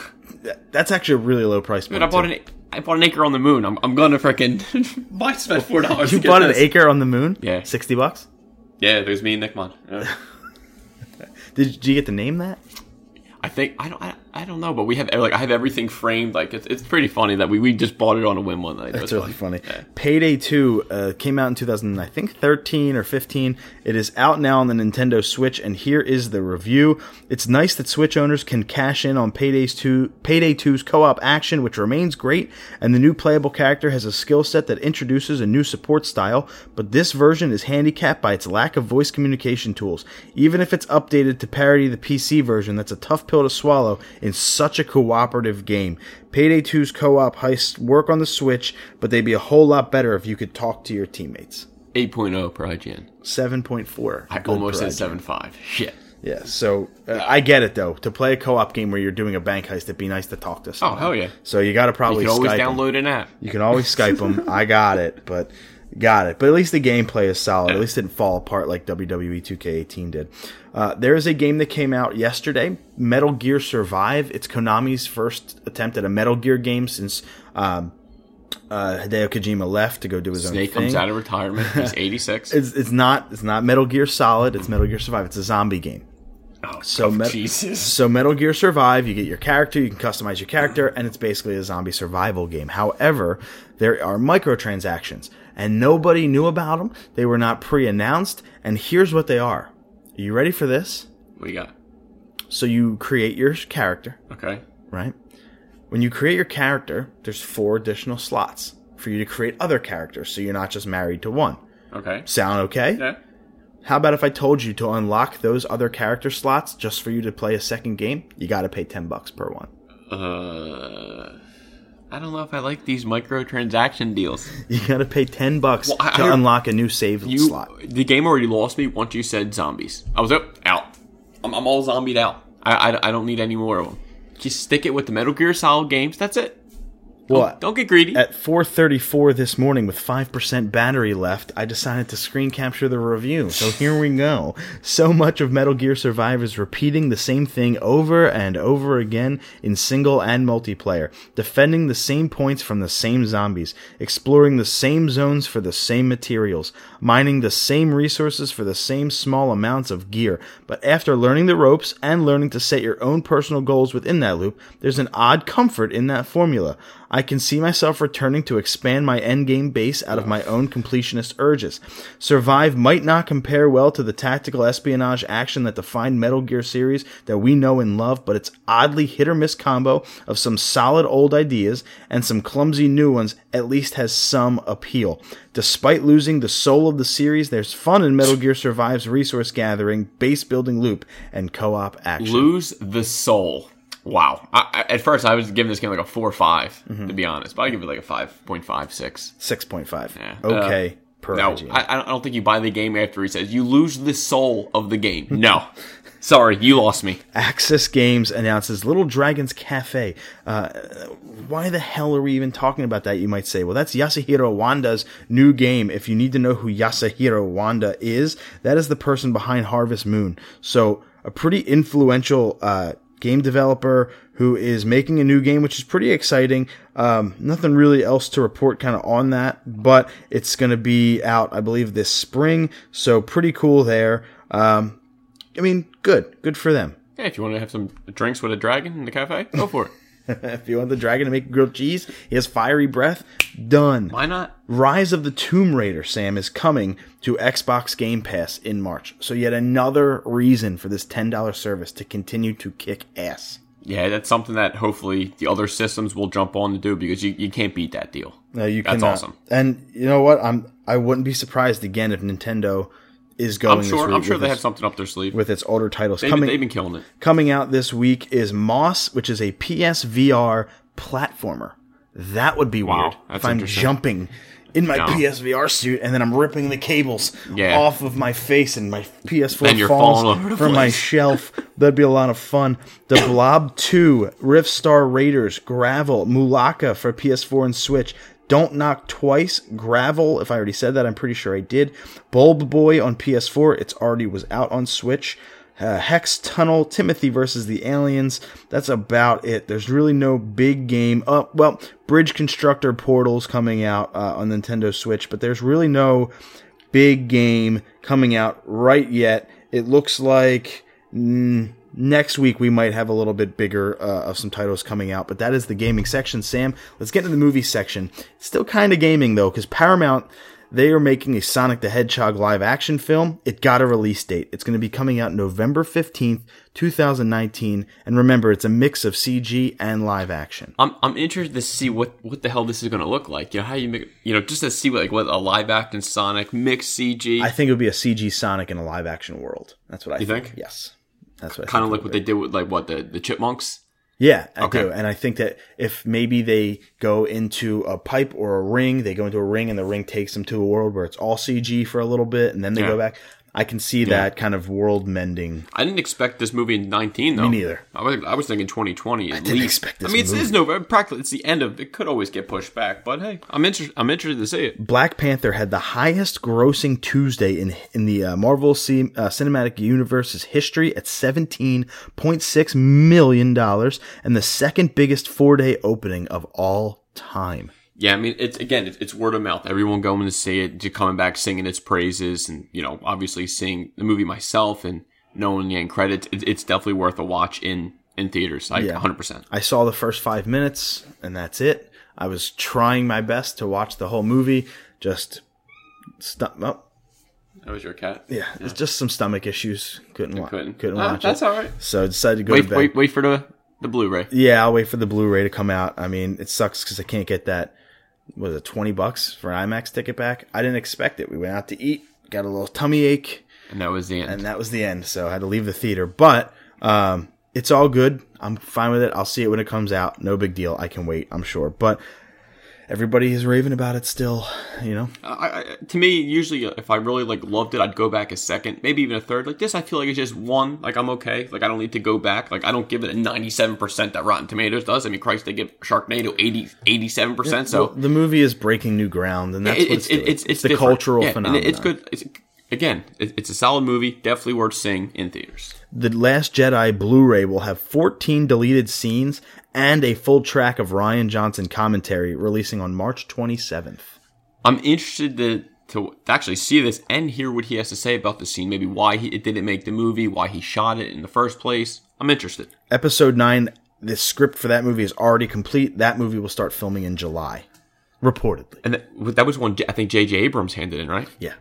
Speaker 2: That's actually a really low price.
Speaker 3: Dude, I bought
Speaker 2: too.
Speaker 3: an I bought an acre on the moon. I'm, I'm gonna freaking [LAUGHS] buy spend four dollars.
Speaker 2: You bought an acre on the moon?
Speaker 3: Yeah.
Speaker 2: Sixty bucks.
Speaker 3: Yeah, there's me and Nick Mon. [LAUGHS] Yeah.
Speaker 2: Did, did you get to name that?
Speaker 3: I think I don't I, I don't know, but we have like I have everything framed. Like it's, it's pretty funny that we, we just bought it on a whim one night.
Speaker 2: That's really funny.
Speaker 3: Yeah.
Speaker 2: Payday 2 uh, came out in 2000, I think 13 or 15. It is out now on the Nintendo Switch, and here is the review. It's nice that Switch owners can cash in on Payday's 2, Payday 2's co-op action, which remains great, and the new playable character has a skill set that introduces a new support style, but this version is handicapped by its lack of voice communication tools. Even if it's updated to parody the PC version, that's a tough pill to swallow in such a cooperative game. Payday 2's co-op heists work on the Switch, but they'd be a whole lot better if you could talk to your teammates.
Speaker 3: 8.0 per IGN.
Speaker 2: 7.4.
Speaker 3: I almost said 7.5. Shit.
Speaker 2: Yeah, so uh, I get it though. To play a co-op game where you're doing a bank heist, it'd be nice to talk to someone.
Speaker 3: Oh hell yeah!
Speaker 2: So you got to
Speaker 3: You
Speaker 2: probably
Speaker 3: can always
Speaker 2: Skype
Speaker 3: download an app.
Speaker 2: You can always Skype them. [LAUGHS] I got it, but got it. But at least the gameplay is solid. At least it didn't fall apart like WWE 2K18 did. Uh, there is a game that came out yesterday, Metal Gear Survive. It's Konami's first attempt at a Metal Gear game since um, uh, Hideo Kojima left to go do his
Speaker 3: Snake
Speaker 2: own thing.
Speaker 3: comes out of retirement. [LAUGHS] He's 86.
Speaker 2: It's it's not it's not Metal Gear Solid. It's Metal Gear Survive. It's a zombie game.
Speaker 3: oh,
Speaker 2: So,
Speaker 3: God,
Speaker 2: Met-
Speaker 3: Jesus.
Speaker 2: so Metal Gear Survive, you get your character, you can customize your character, and it's basically a zombie survival game. However, there are microtransactions, and nobody knew about them. They were not pre-announced, and here's what they are. Are you ready for this?
Speaker 3: What do you got?
Speaker 2: So you create your character,
Speaker 3: Okay.
Speaker 2: right? When you create your character, there's four additional slots for you to create other characters, so you're not just married to one.
Speaker 3: Okay.
Speaker 2: Sound okay?
Speaker 3: Yeah.
Speaker 2: How about if I told you to unlock those other character slots just for you to play a second game? You got to pay 10 bucks per one.
Speaker 3: Uh, I don't know if I like these microtransaction deals.
Speaker 2: You got to pay 10 bucks
Speaker 3: Well, I-
Speaker 2: to
Speaker 3: I-
Speaker 2: unlock a new save
Speaker 3: You,
Speaker 2: slot.
Speaker 3: the game already lost me once you said zombies. I was up, out. I'm, I'm all zombied out. I, I, I don't need any more of them. Just stick it with the Metal Gear Solid games. That's it.
Speaker 2: Well, oh,
Speaker 3: Don't get greedy.
Speaker 2: at 4:34 this morning with 5% battery left, I decided to screen capture the review. So here we go. So much of Metal Gear Survive is repeating the same thing over and over again in single and multiplayer, defending the same points from the same zombies, exploring the same zones for the same materials, mining the same resources for the same small amounts of gear. But after learning the ropes and learning to set your own personal goals within that loop, there's an odd comfort in that formula. I can see myself returning to expand my endgame base out of my own completionist urges. Survive might not compare well to the tactical espionage action that defined Metal Gear series that we know and love, but its oddly hit or miss combo of some solid old ideas and some clumsy new ones at least has some appeal. Despite losing the soul of the series, there's fun in Metal Gear Survive's resource gathering, base building loop, and co-op action.
Speaker 3: Lose the soul. Wow. I, I, at first, I was giving this game like a four or 5
Speaker 2: Mm-hmm.
Speaker 3: to be honest, but I give it like a five point five six.
Speaker 2: 6.5.
Speaker 3: Yeah.
Speaker 2: Okay. per
Speaker 3: No, I, I don't think you buy the game after he says you lose the soul of the game. [LAUGHS] No, sorry, you lost me.
Speaker 2: Access Games announces Little Dragon's Cafe. Uh, why the hell are we even talking about that, you might say? Well, that's Yasuhiro Wanda's new game. If you need to know who Yasuhiro Wanda is, that is the person behind Harvest Moon. So, a pretty influential uh, game developer who is making a new game, which is pretty exciting. Um, nothing really else to report kind of on that, but it's going to be out, I believe, this spring. So, pretty cool there. Um, I mean, good. Good for them.
Speaker 3: Hey, if you want to have some drinks with a dragon in the cafe, go for it. [LAUGHS]
Speaker 2: if you want the dragon to make grilled cheese, he has fiery breath. Done.
Speaker 3: Why not?
Speaker 2: Rise of the Tomb Raider, Sam, is coming to Xbox Game Pass in March. So yet another reason for this $10 service to continue to kick ass.
Speaker 3: Yeah, that's something that hopefully the other systems will jump on to do because you, you can't beat that deal.
Speaker 2: No, you
Speaker 3: That's
Speaker 2: cannot.
Speaker 3: awesome.
Speaker 2: And you know what? I'm I wouldn't be surprised again if Nintendo is going
Speaker 3: I'm sure. I'm sure they
Speaker 2: its-
Speaker 3: have something up their sleeve.
Speaker 2: with its older titles
Speaker 3: They've,
Speaker 2: coming
Speaker 3: they've been killing it.
Speaker 2: coming out this week is Moss, which is a PSVR platformer. That would be
Speaker 3: Wow,
Speaker 2: weird if I'm jumping in my
Speaker 3: No.
Speaker 2: PSVR suit and then I'm ripping the cables
Speaker 3: Yeah.
Speaker 2: off of my face and my PS4
Speaker 3: And
Speaker 2: falls
Speaker 3: falling over the
Speaker 2: from my [LAUGHS] shelf. That'd be a lot of fun. The Blob 2, Rift Star Raiders, Gravel, Mulaka for PS4 and Switch. Don't Knock Twice, Gravel, if I already said that, I'm pretty sure I did. Bulb Boy on PS4, it's already was out on Switch. Uh, Hex Tunnel, Timothy versus the Aliens. That's about it. There's really no big game. Uh, well, Bridge Constructor Portals coming out uh, on Nintendo Switch, but there's really no big game coming out right yet. It looks like mm, next week we might have a little bit bigger uh, of some titles coming out, but that is the gaming section. Sam, let's get into the movie section. Still kind of gaming though, because Paramount they are making a Sonic the Hedgehog live action film. It got a release date. It's going to be coming out November 15th, 2019. And remember, it's a mix of CG and live action.
Speaker 3: I'm I'm interested to see what what the hell this is going to look like. You know how you make you know just to see what like what a live action Sonic mixed CG
Speaker 2: I think it would be a CG Sonic in a live action world. That's what I
Speaker 3: You
Speaker 2: think.
Speaker 3: think?
Speaker 2: Yes. That's what
Speaker 3: kind of like what they did with like what the the chipmunks.
Speaker 2: Yeah, I
Speaker 3: Okay.
Speaker 2: do. And I think that if maybe they go into a pipe or a ring, they go into a ring and the ring takes them to a world where it's all CG for a little bit and then they
Speaker 3: Yeah.
Speaker 2: go back. I can see that kind of world mending.
Speaker 3: I didn't expect this movie in 19 though.
Speaker 2: Me neither.
Speaker 3: I was I was thinking 2020 at
Speaker 2: didn't
Speaker 3: least.
Speaker 2: expect this
Speaker 3: I mean, it's, it's November. Practically, it's the end of. It could always get pushed back, but hey, I'm interested. I'm interested to see it.
Speaker 2: Black Panther had the highest grossing Tuesday in in the uh, Marvel C- uh, Cinematic Universe's history at 17.6 million dollars and the second biggest 4-day opening of all time.
Speaker 3: Yeah, I mean, it's again, it's, it's word of mouth. Everyone going to see it, just coming back singing its praises, and you know, obviously seeing the movie myself and knowing the end credits. It, it's definitely worth a watch in in theaters. Like
Speaker 2: Yeah.
Speaker 3: 100. percent
Speaker 2: I saw the first five minutes, and that's it. I was trying my best to watch the whole movie. Just stop. oh,
Speaker 3: That was your cat.
Speaker 2: yeah, it's just some stomach issues. Couldn't watch.
Speaker 3: couldn't.
Speaker 2: Couldn't
Speaker 3: Ah,
Speaker 2: watch
Speaker 3: that's
Speaker 2: it.
Speaker 3: all right.
Speaker 2: So I decided to go
Speaker 3: Wait,
Speaker 2: to
Speaker 3: wait, wait for the the Blu-ray.
Speaker 2: Yeah, I'll wait for the Blu-ray to come out. I mean, it sucks because I can't get that. Was it twenty bucks for an IMAX ticket back? I didn't expect it. We went out to eat, got a little tummy ache,
Speaker 3: And that was the end.
Speaker 2: and that was the end. So I had to leave the theater. But um, it's all good. I'm fine with it. I'll see it when it comes out. No big deal. I can wait. I'm sure. But everybody is raving about it still. You know,
Speaker 3: I, I, to me, usually uh, if I really like loved it, I'd go back a second, maybe even a third. Like this, I feel like it's just one. Like I'm okay. Like I don't need to go back. Like I don't give it a 97 percent that Rotten Tomatoes does. I mean, Christ, they give Sharknado 80, 87 percent. So
Speaker 2: the movie is breaking new ground, and that's
Speaker 3: it-
Speaker 2: it's,
Speaker 3: it's it's it's
Speaker 2: the
Speaker 3: different.
Speaker 2: cultural
Speaker 3: Yeah,
Speaker 2: phenomenon.
Speaker 3: It's good. It's, again, it, it's a solid movie. Definitely worth seeing in theaters.
Speaker 2: The Last Jedi Blu-ray will have 14 deleted scenes and a full track of Rian Johnson commentary releasing on March 27th.
Speaker 3: I'm interested to to actually see this and hear what he has to say about the scene. Maybe why he, it didn't make the movie, why he shot it in the first place. I'm interested.
Speaker 2: Episode 9, the script for that movie is already complete. That movie will start filming in July, reportedly.
Speaker 3: And that, that was one I think J.J. Abrams handed in, right?
Speaker 2: Yeah.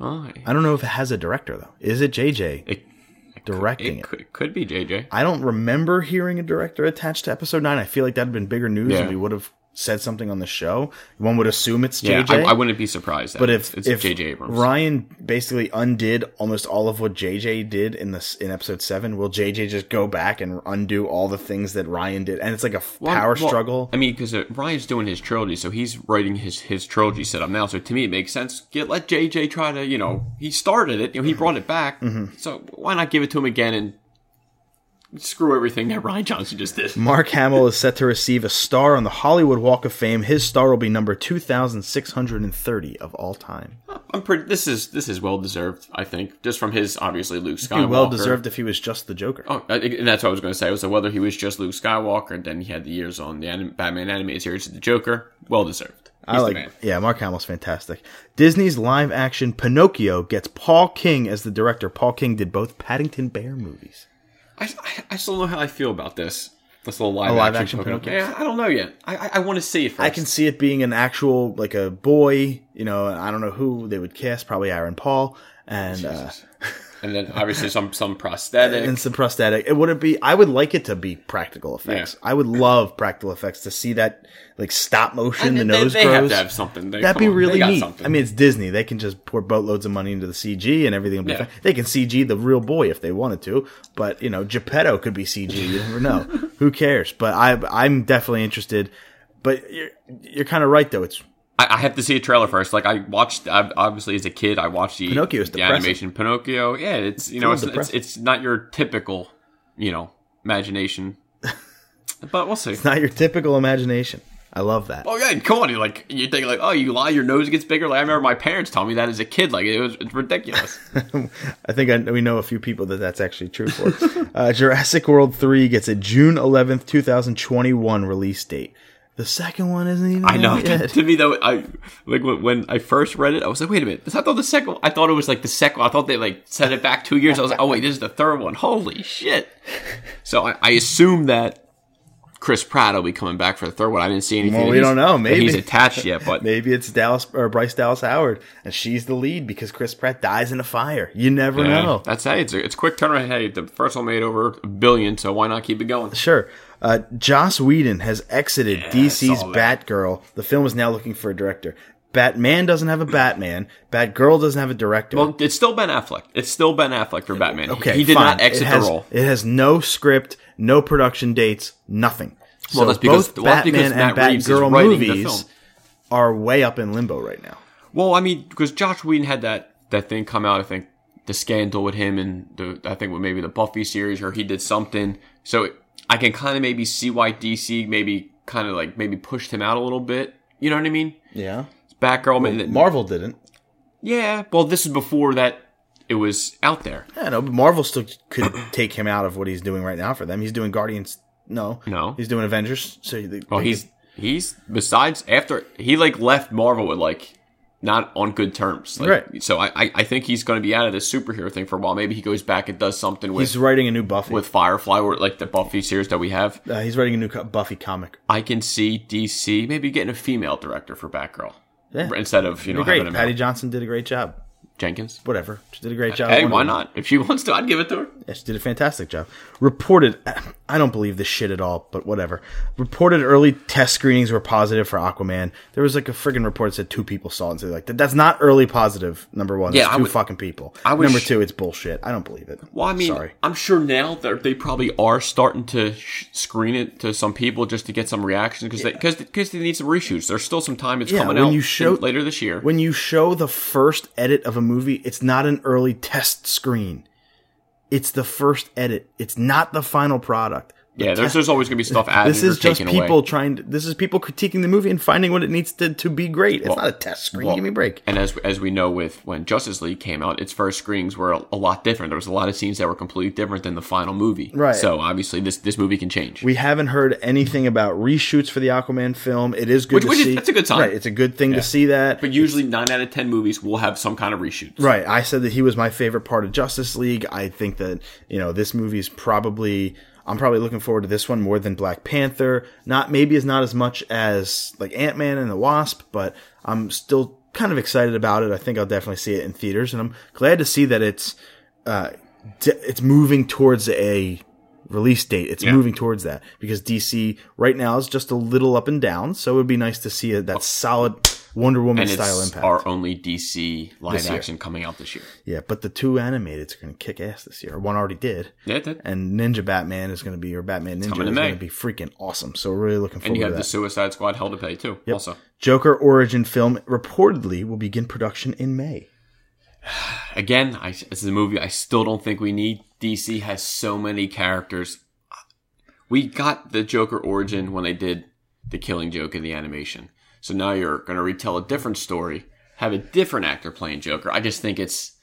Speaker 3: Oh,
Speaker 2: I don't know if it has a director though. Is it JJ
Speaker 3: it,
Speaker 2: directing
Speaker 3: it
Speaker 2: it?
Speaker 3: could, could be J.J.
Speaker 2: I don't remember hearing a director attached to episode 9. I feel like that'd been bigger news
Speaker 3: Yeah.
Speaker 2: and we would have said something on the show. One would assume it's
Speaker 3: Yeah,
Speaker 2: JJ.
Speaker 3: I, I wouldn't be surprised.
Speaker 2: But if
Speaker 3: it's
Speaker 2: if
Speaker 3: J.J. Abrams,
Speaker 2: Rian basically undid almost all of what JJ did in this in episode seven, will JJ just go back and undo all the things that Rian did? And it's like a
Speaker 3: Well,
Speaker 2: power
Speaker 3: well,
Speaker 2: struggle.
Speaker 3: I mean, because uh, Rian's doing his trilogy, so he's writing his his trilogy set up now. So to me, it makes sense. Get let JJ try to, you know, he started it. You know, he brought it back.
Speaker 2: Mm-hmm.
Speaker 3: So why not give it to him again and screw everything that Rian Johnson just did?
Speaker 2: Mark Hamill is set to receive a star on the Hollywood Walk of Fame. His star will be number two thousand six hundred and thirty of all time.
Speaker 3: I'm pretty. This is this is well deserved. I think just from his obviously Luke Skywalker.
Speaker 2: well deserved if he was just the Joker.
Speaker 3: Oh, and that's what I was going to say. Was like whether he was just Luke Skywalker, and then he had the years on the anim- Batman animated series as the Joker. Well deserved. He's
Speaker 2: I like,
Speaker 3: man.
Speaker 2: yeah, Mark Hamill's fantastic. Disney's live action Pinocchio gets Paul King as the director. Paul King did both Paddington Bear movies.
Speaker 3: I, I, I still don't know how I feel about this. This little live,
Speaker 2: live
Speaker 3: action,
Speaker 2: action
Speaker 3: Pinocchio. Yeah, I don't know yet. I I, I want to see it first.
Speaker 2: I can see it being an actual like a boy. You know, I don't know who they would cast. Probably Aaron Paul and uh, [LAUGHS]
Speaker 3: and then obviously some some prosthetic.
Speaker 2: and some prosthetic. It wouldn't be. I would like it to be practical effects.
Speaker 3: Yeah.
Speaker 2: I would love practical effects to see that like stop motion. the
Speaker 3: And they,
Speaker 2: nose
Speaker 3: they
Speaker 2: grows.
Speaker 3: have to have something. They,
Speaker 2: That'd be
Speaker 3: on,
Speaker 2: really neat.
Speaker 3: something.
Speaker 2: I mean, it's Disney. They can just pour boatloads of money into the CG and everything will be
Speaker 3: Yeah.
Speaker 2: fine. They can CG the real boy if they wanted to, but you know, Geppetto could be CG. You never know. [LAUGHS] Who cares? But I, I'm definitely interested. But you're, you're kind of right though. It's
Speaker 3: I, I have to see a trailer first. Like I watched, I, obviously as a kid, I watched the
Speaker 2: Pinocchio
Speaker 3: the animation Pinocchio. Yeah, it's you know
Speaker 2: It's
Speaker 3: it's, it's not your typical you know imagination, [LAUGHS] but we'll see.
Speaker 2: It's not your typical imagination. I love that.
Speaker 3: Oh yeah, come on! You like you think like oh you lie, your nose gets bigger. Like I remember my parents telling me that as a kid. Like it was it's ridiculous. [LAUGHS]
Speaker 2: I think I, we know a few people that that's actually true for. [LAUGHS] uh, Jurassic World 3 gets a June 11th, 2021 release date. The second one isn't even
Speaker 3: I know.
Speaker 2: yet. [LAUGHS]
Speaker 3: to me though, I like when, when I first read it, I was like, wait a minute. I thought the second. I thought it was like the second. I thought they like set it back two years. I was like, oh wait, this is the third one. Holy shit! [LAUGHS] So I, I assume that Chris Pratt will be coming back for the third one. I didn't see anything.
Speaker 2: Well, we don't know. Maybe.
Speaker 3: he's attached yet, but [LAUGHS]
Speaker 2: Maybe it's Dallas or Bryce Dallas Howard, and she's the lead because Chris Pratt dies in a fire. You never
Speaker 3: Yeah,
Speaker 2: know.
Speaker 3: That's hey, it's a, it's quick turnaround. Hey, the first one made over a billion, so why not keep it going?
Speaker 2: Sure. Uh, Joss Whedon has exited DC's. Batgirl. The film is now looking for a director. Batman doesn't have a Batman. Batgirl doesn't have a director.
Speaker 3: Well, it's still Ben Affleck. It's still Ben Affleck for Batman.
Speaker 2: okay,
Speaker 3: he did
Speaker 2: fine.
Speaker 3: not exit
Speaker 2: it has,
Speaker 3: the role.
Speaker 2: It has no script, no production dates, nothing. So
Speaker 3: Well, that's because-
Speaker 2: both
Speaker 3: well, that's because
Speaker 2: Batman and
Speaker 3: Reeves
Speaker 2: Batgirl movies are way up in limbo right now.
Speaker 3: Well, I mean, because Josh Whedon had that that thing come out. I think the scandal with him and the I think with maybe the Buffy series, or he did something. So I can kind of maybe see why DC maybe kind of like maybe pushed him out a little bit. You know what I mean?
Speaker 2: Yeah.
Speaker 3: Batgirl, maybe-
Speaker 2: Marvel didn't.
Speaker 3: yeah. Well, this is before that it was out there.
Speaker 2: Yeah, no, but Marvel still could [CLEARS THROAT] take him out of what he's doing right now for them. He's doing Guardians. No,
Speaker 3: No.
Speaker 2: he's doing Avengers. So they,
Speaker 3: Well, he's he's besides after he like left Marvel with like not on good terms. Like,
Speaker 2: Right.
Speaker 3: So I I- I think he's going to be out of this superhero thing for a while. Maybe he goes back and does something with
Speaker 2: he's writing a new Buffy.
Speaker 3: with Firefly or like the Buffy series that we have.
Speaker 2: uh, he's writing a new Buffy comic.
Speaker 3: I can see DC maybe getting a female director for Batgirl
Speaker 2: Yeah.
Speaker 3: instead of you know
Speaker 2: Great.
Speaker 3: having a
Speaker 2: Patty. Johnson did a great job.
Speaker 3: Jenkins.
Speaker 2: whatever. She did a great job.
Speaker 3: Hey, why not? If she wants to, I'd give it to her.
Speaker 2: Yeah, she did a fantastic job. Reported, [CLEARS THROAT] I don't believe this shit at all, but whatever. Reported early test screenings were positive for Aquaman. There was like a friggin' report that said two people saw it and said like. That's not early positive. Number one,
Speaker 3: Yeah, I
Speaker 2: two
Speaker 3: would-
Speaker 2: fucking people.
Speaker 3: I would
Speaker 2: number
Speaker 3: sh-
Speaker 2: two, it's bullshit. I don't believe it.
Speaker 3: Well, I mean,
Speaker 2: sorry.
Speaker 3: I'm sure now that they probably are starting to sh- screen it to some people just to get some reaction because because because they need some reshoots. There's still some time. It's
Speaker 2: Yeah,
Speaker 3: coming
Speaker 2: when
Speaker 3: out
Speaker 2: you show-
Speaker 3: in- later this year.
Speaker 2: When you show the first edit of a movie, it's not an early test screen. It's the first edit. It's not the final product.
Speaker 3: Yeah, there's, there's always going to be stuff added
Speaker 2: This is just people
Speaker 3: away.
Speaker 2: trying to. This is people critiquing the movie and finding what it needs to, to be great. It's not a test screen.
Speaker 3: well,
Speaker 2: Give me a break.
Speaker 3: And as as we know, with when Justice League came out, its first screenings were a, a lot different. There was a lot of scenes that were completely different than the final movie.
Speaker 2: Right.
Speaker 3: So obviously, this this movie can change.
Speaker 2: We haven't heard anything about reshoots for the Aquaman film. It is good
Speaker 3: Which-
Speaker 2: to
Speaker 3: which is-
Speaker 2: see.
Speaker 3: that's a good sign.
Speaker 2: Right, it's a good thing to see that.
Speaker 3: but usually, nine out of ten movies will have some kind of reshoots.
Speaker 2: Right. I said that he was my favorite part of Justice League. I think that, you know, this movie is probably I'm probably looking forward to this one more than Black Panther. Not maybe as not as much as like Ant-Man and the Wasp, but I'm still kind of excited about it. I think I'll definitely see it in theaters and I'm glad to see that it's uh d- it's moving towards a release date. It's
Speaker 3: Yeah.
Speaker 2: moving towards that because DC right now is just a little up and down, so it would be nice to see a, that solid Wonder Woman style impact.
Speaker 3: our only DC live action coming out this year.
Speaker 2: Yeah, but the two animateds are going to kick ass this year. One already did.
Speaker 3: Yeah, that,
Speaker 2: And Ninja Batman is going to be, or Batman Ninja is going to be freaking awesome. So we're really looking forward
Speaker 3: and you have the Suicide Squad Hell to Pay too. Also,
Speaker 2: Joker origin film reportedly will begin production in May. [SIGHS]
Speaker 3: again, I, this is a movie I still don't think we need. DC has so many characters. We got the Joker origin when they did the Killing Joke in the animation. So now you're going to retell a different story, have a different actor playing Joker. I just think it's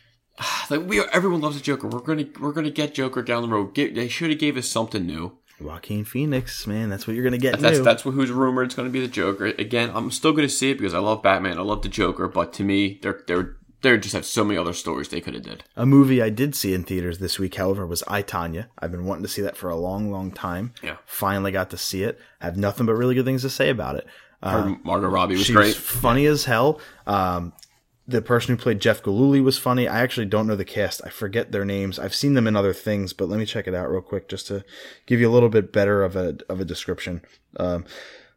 Speaker 3: [SIGHS] like we everyone loves the Joker. We're gonna we're gonna get Joker down the road. Get, they should have gave us something new.
Speaker 2: Joaquin Phoenix, man, that's what you're going to get.
Speaker 3: That's
Speaker 2: new.
Speaker 3: that's who's rumored it's going to be the Joker. Again, I'm still going to see it because I love Batman. I love the Joker, but to me, they're they're they just have so many other stories they could have did.
Speaker 2: A movie I did see in theaters this week, however, was I Tonya. I've been wanting to see that for a long, long time.
Speaker 3: Yeah.
Speaker 2: Finally got to see it. I have nothing but really good things to say about it.
Speaker 3: Heard Margot Robbie was
Speaker 2: She
Speaker 3: great.
Speaker 2: was funny as hell. Um, the person who played Jeff Gillooly was funny. I actually don't know the cast. I forget their names. I've seen them in other things, but let me check it out real quick just to give you a little bit better of a of a description. Um,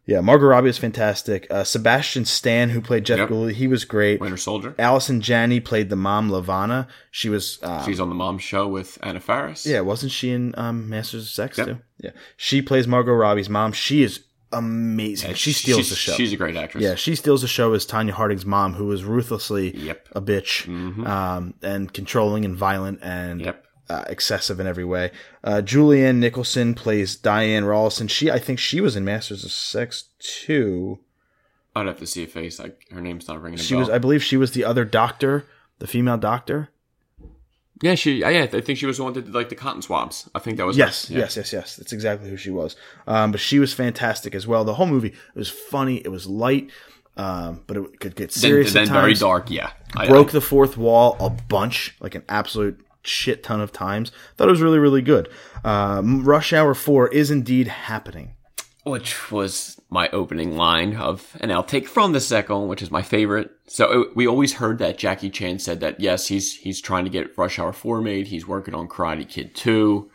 Speaker 2: yeah, Margot Robbie is fantastic. Uh, Sebastian Stan, who played Jeff
Speaker 3: Yep.
Speaker 2: Gillooly, he was great.
Speaker 3: Winter Soldier.
Speaker 2: Allison Janney played the mom, LaVona. She was uh,
Speaker 3: She's on the Mom Show with Anna Faris.
Speaker 2: yeah, wasn't she in um, Masters of Sex
Speaker 3: Yep.
Speaker 2: too? Yeah, she plays Margot Robbie's mom. She is amazing. she steals the show.
Speaker 3: She's a great actress.
Speaker 2: Yeah, she steals the show as Tonya Harding's mom, who was ruthlessly
Speaker 3: Yep.
Speaker 2: a bitch, um, and controlling and violent and
Speaker 3: Yep.
Speaker 2: uh, excessive in every way. Uh, Julianne Nicholson plays Diane Rawlinson. She, I think, she was in Masters of Sex too.
Speaker 3: I'd have to see a face. Like her name's not ringing a
Speaker 2: She
Speaker 3: bell.
Speaker 2: was, I believe, she was the other doctor, the female doctor.
Speaker 3: Yeah, she. Yeah, I think she was the one that did like the cotton swabs. I think that was.
Speaker 2: Yes.
Speaker 3: Yeah.
Speaker 2: yes, yes, yes. That's exactly who she was. Um, but she was fantastic as well. The whole movie it was funny. It was light, um, but it could get
Speaker 3: Then,
Speaker 2: serious
Speaker 3: then
Speaker 2: at
Speaker 3: very dark. Yeah. I,
Speaker 2: broke the fourth wall a bunch, like an absolute shit ton of times. Thought it was really, really good. Um, Rush Hour 4 is indeed happening.
Speaker 3: Which was my opening line of, and I'll take from the second, which is my favorite. So it, we always heard that Jackie Chan said that yes, he's he's trying to get Rush Hour Four made. He's working on Karate Kid Two,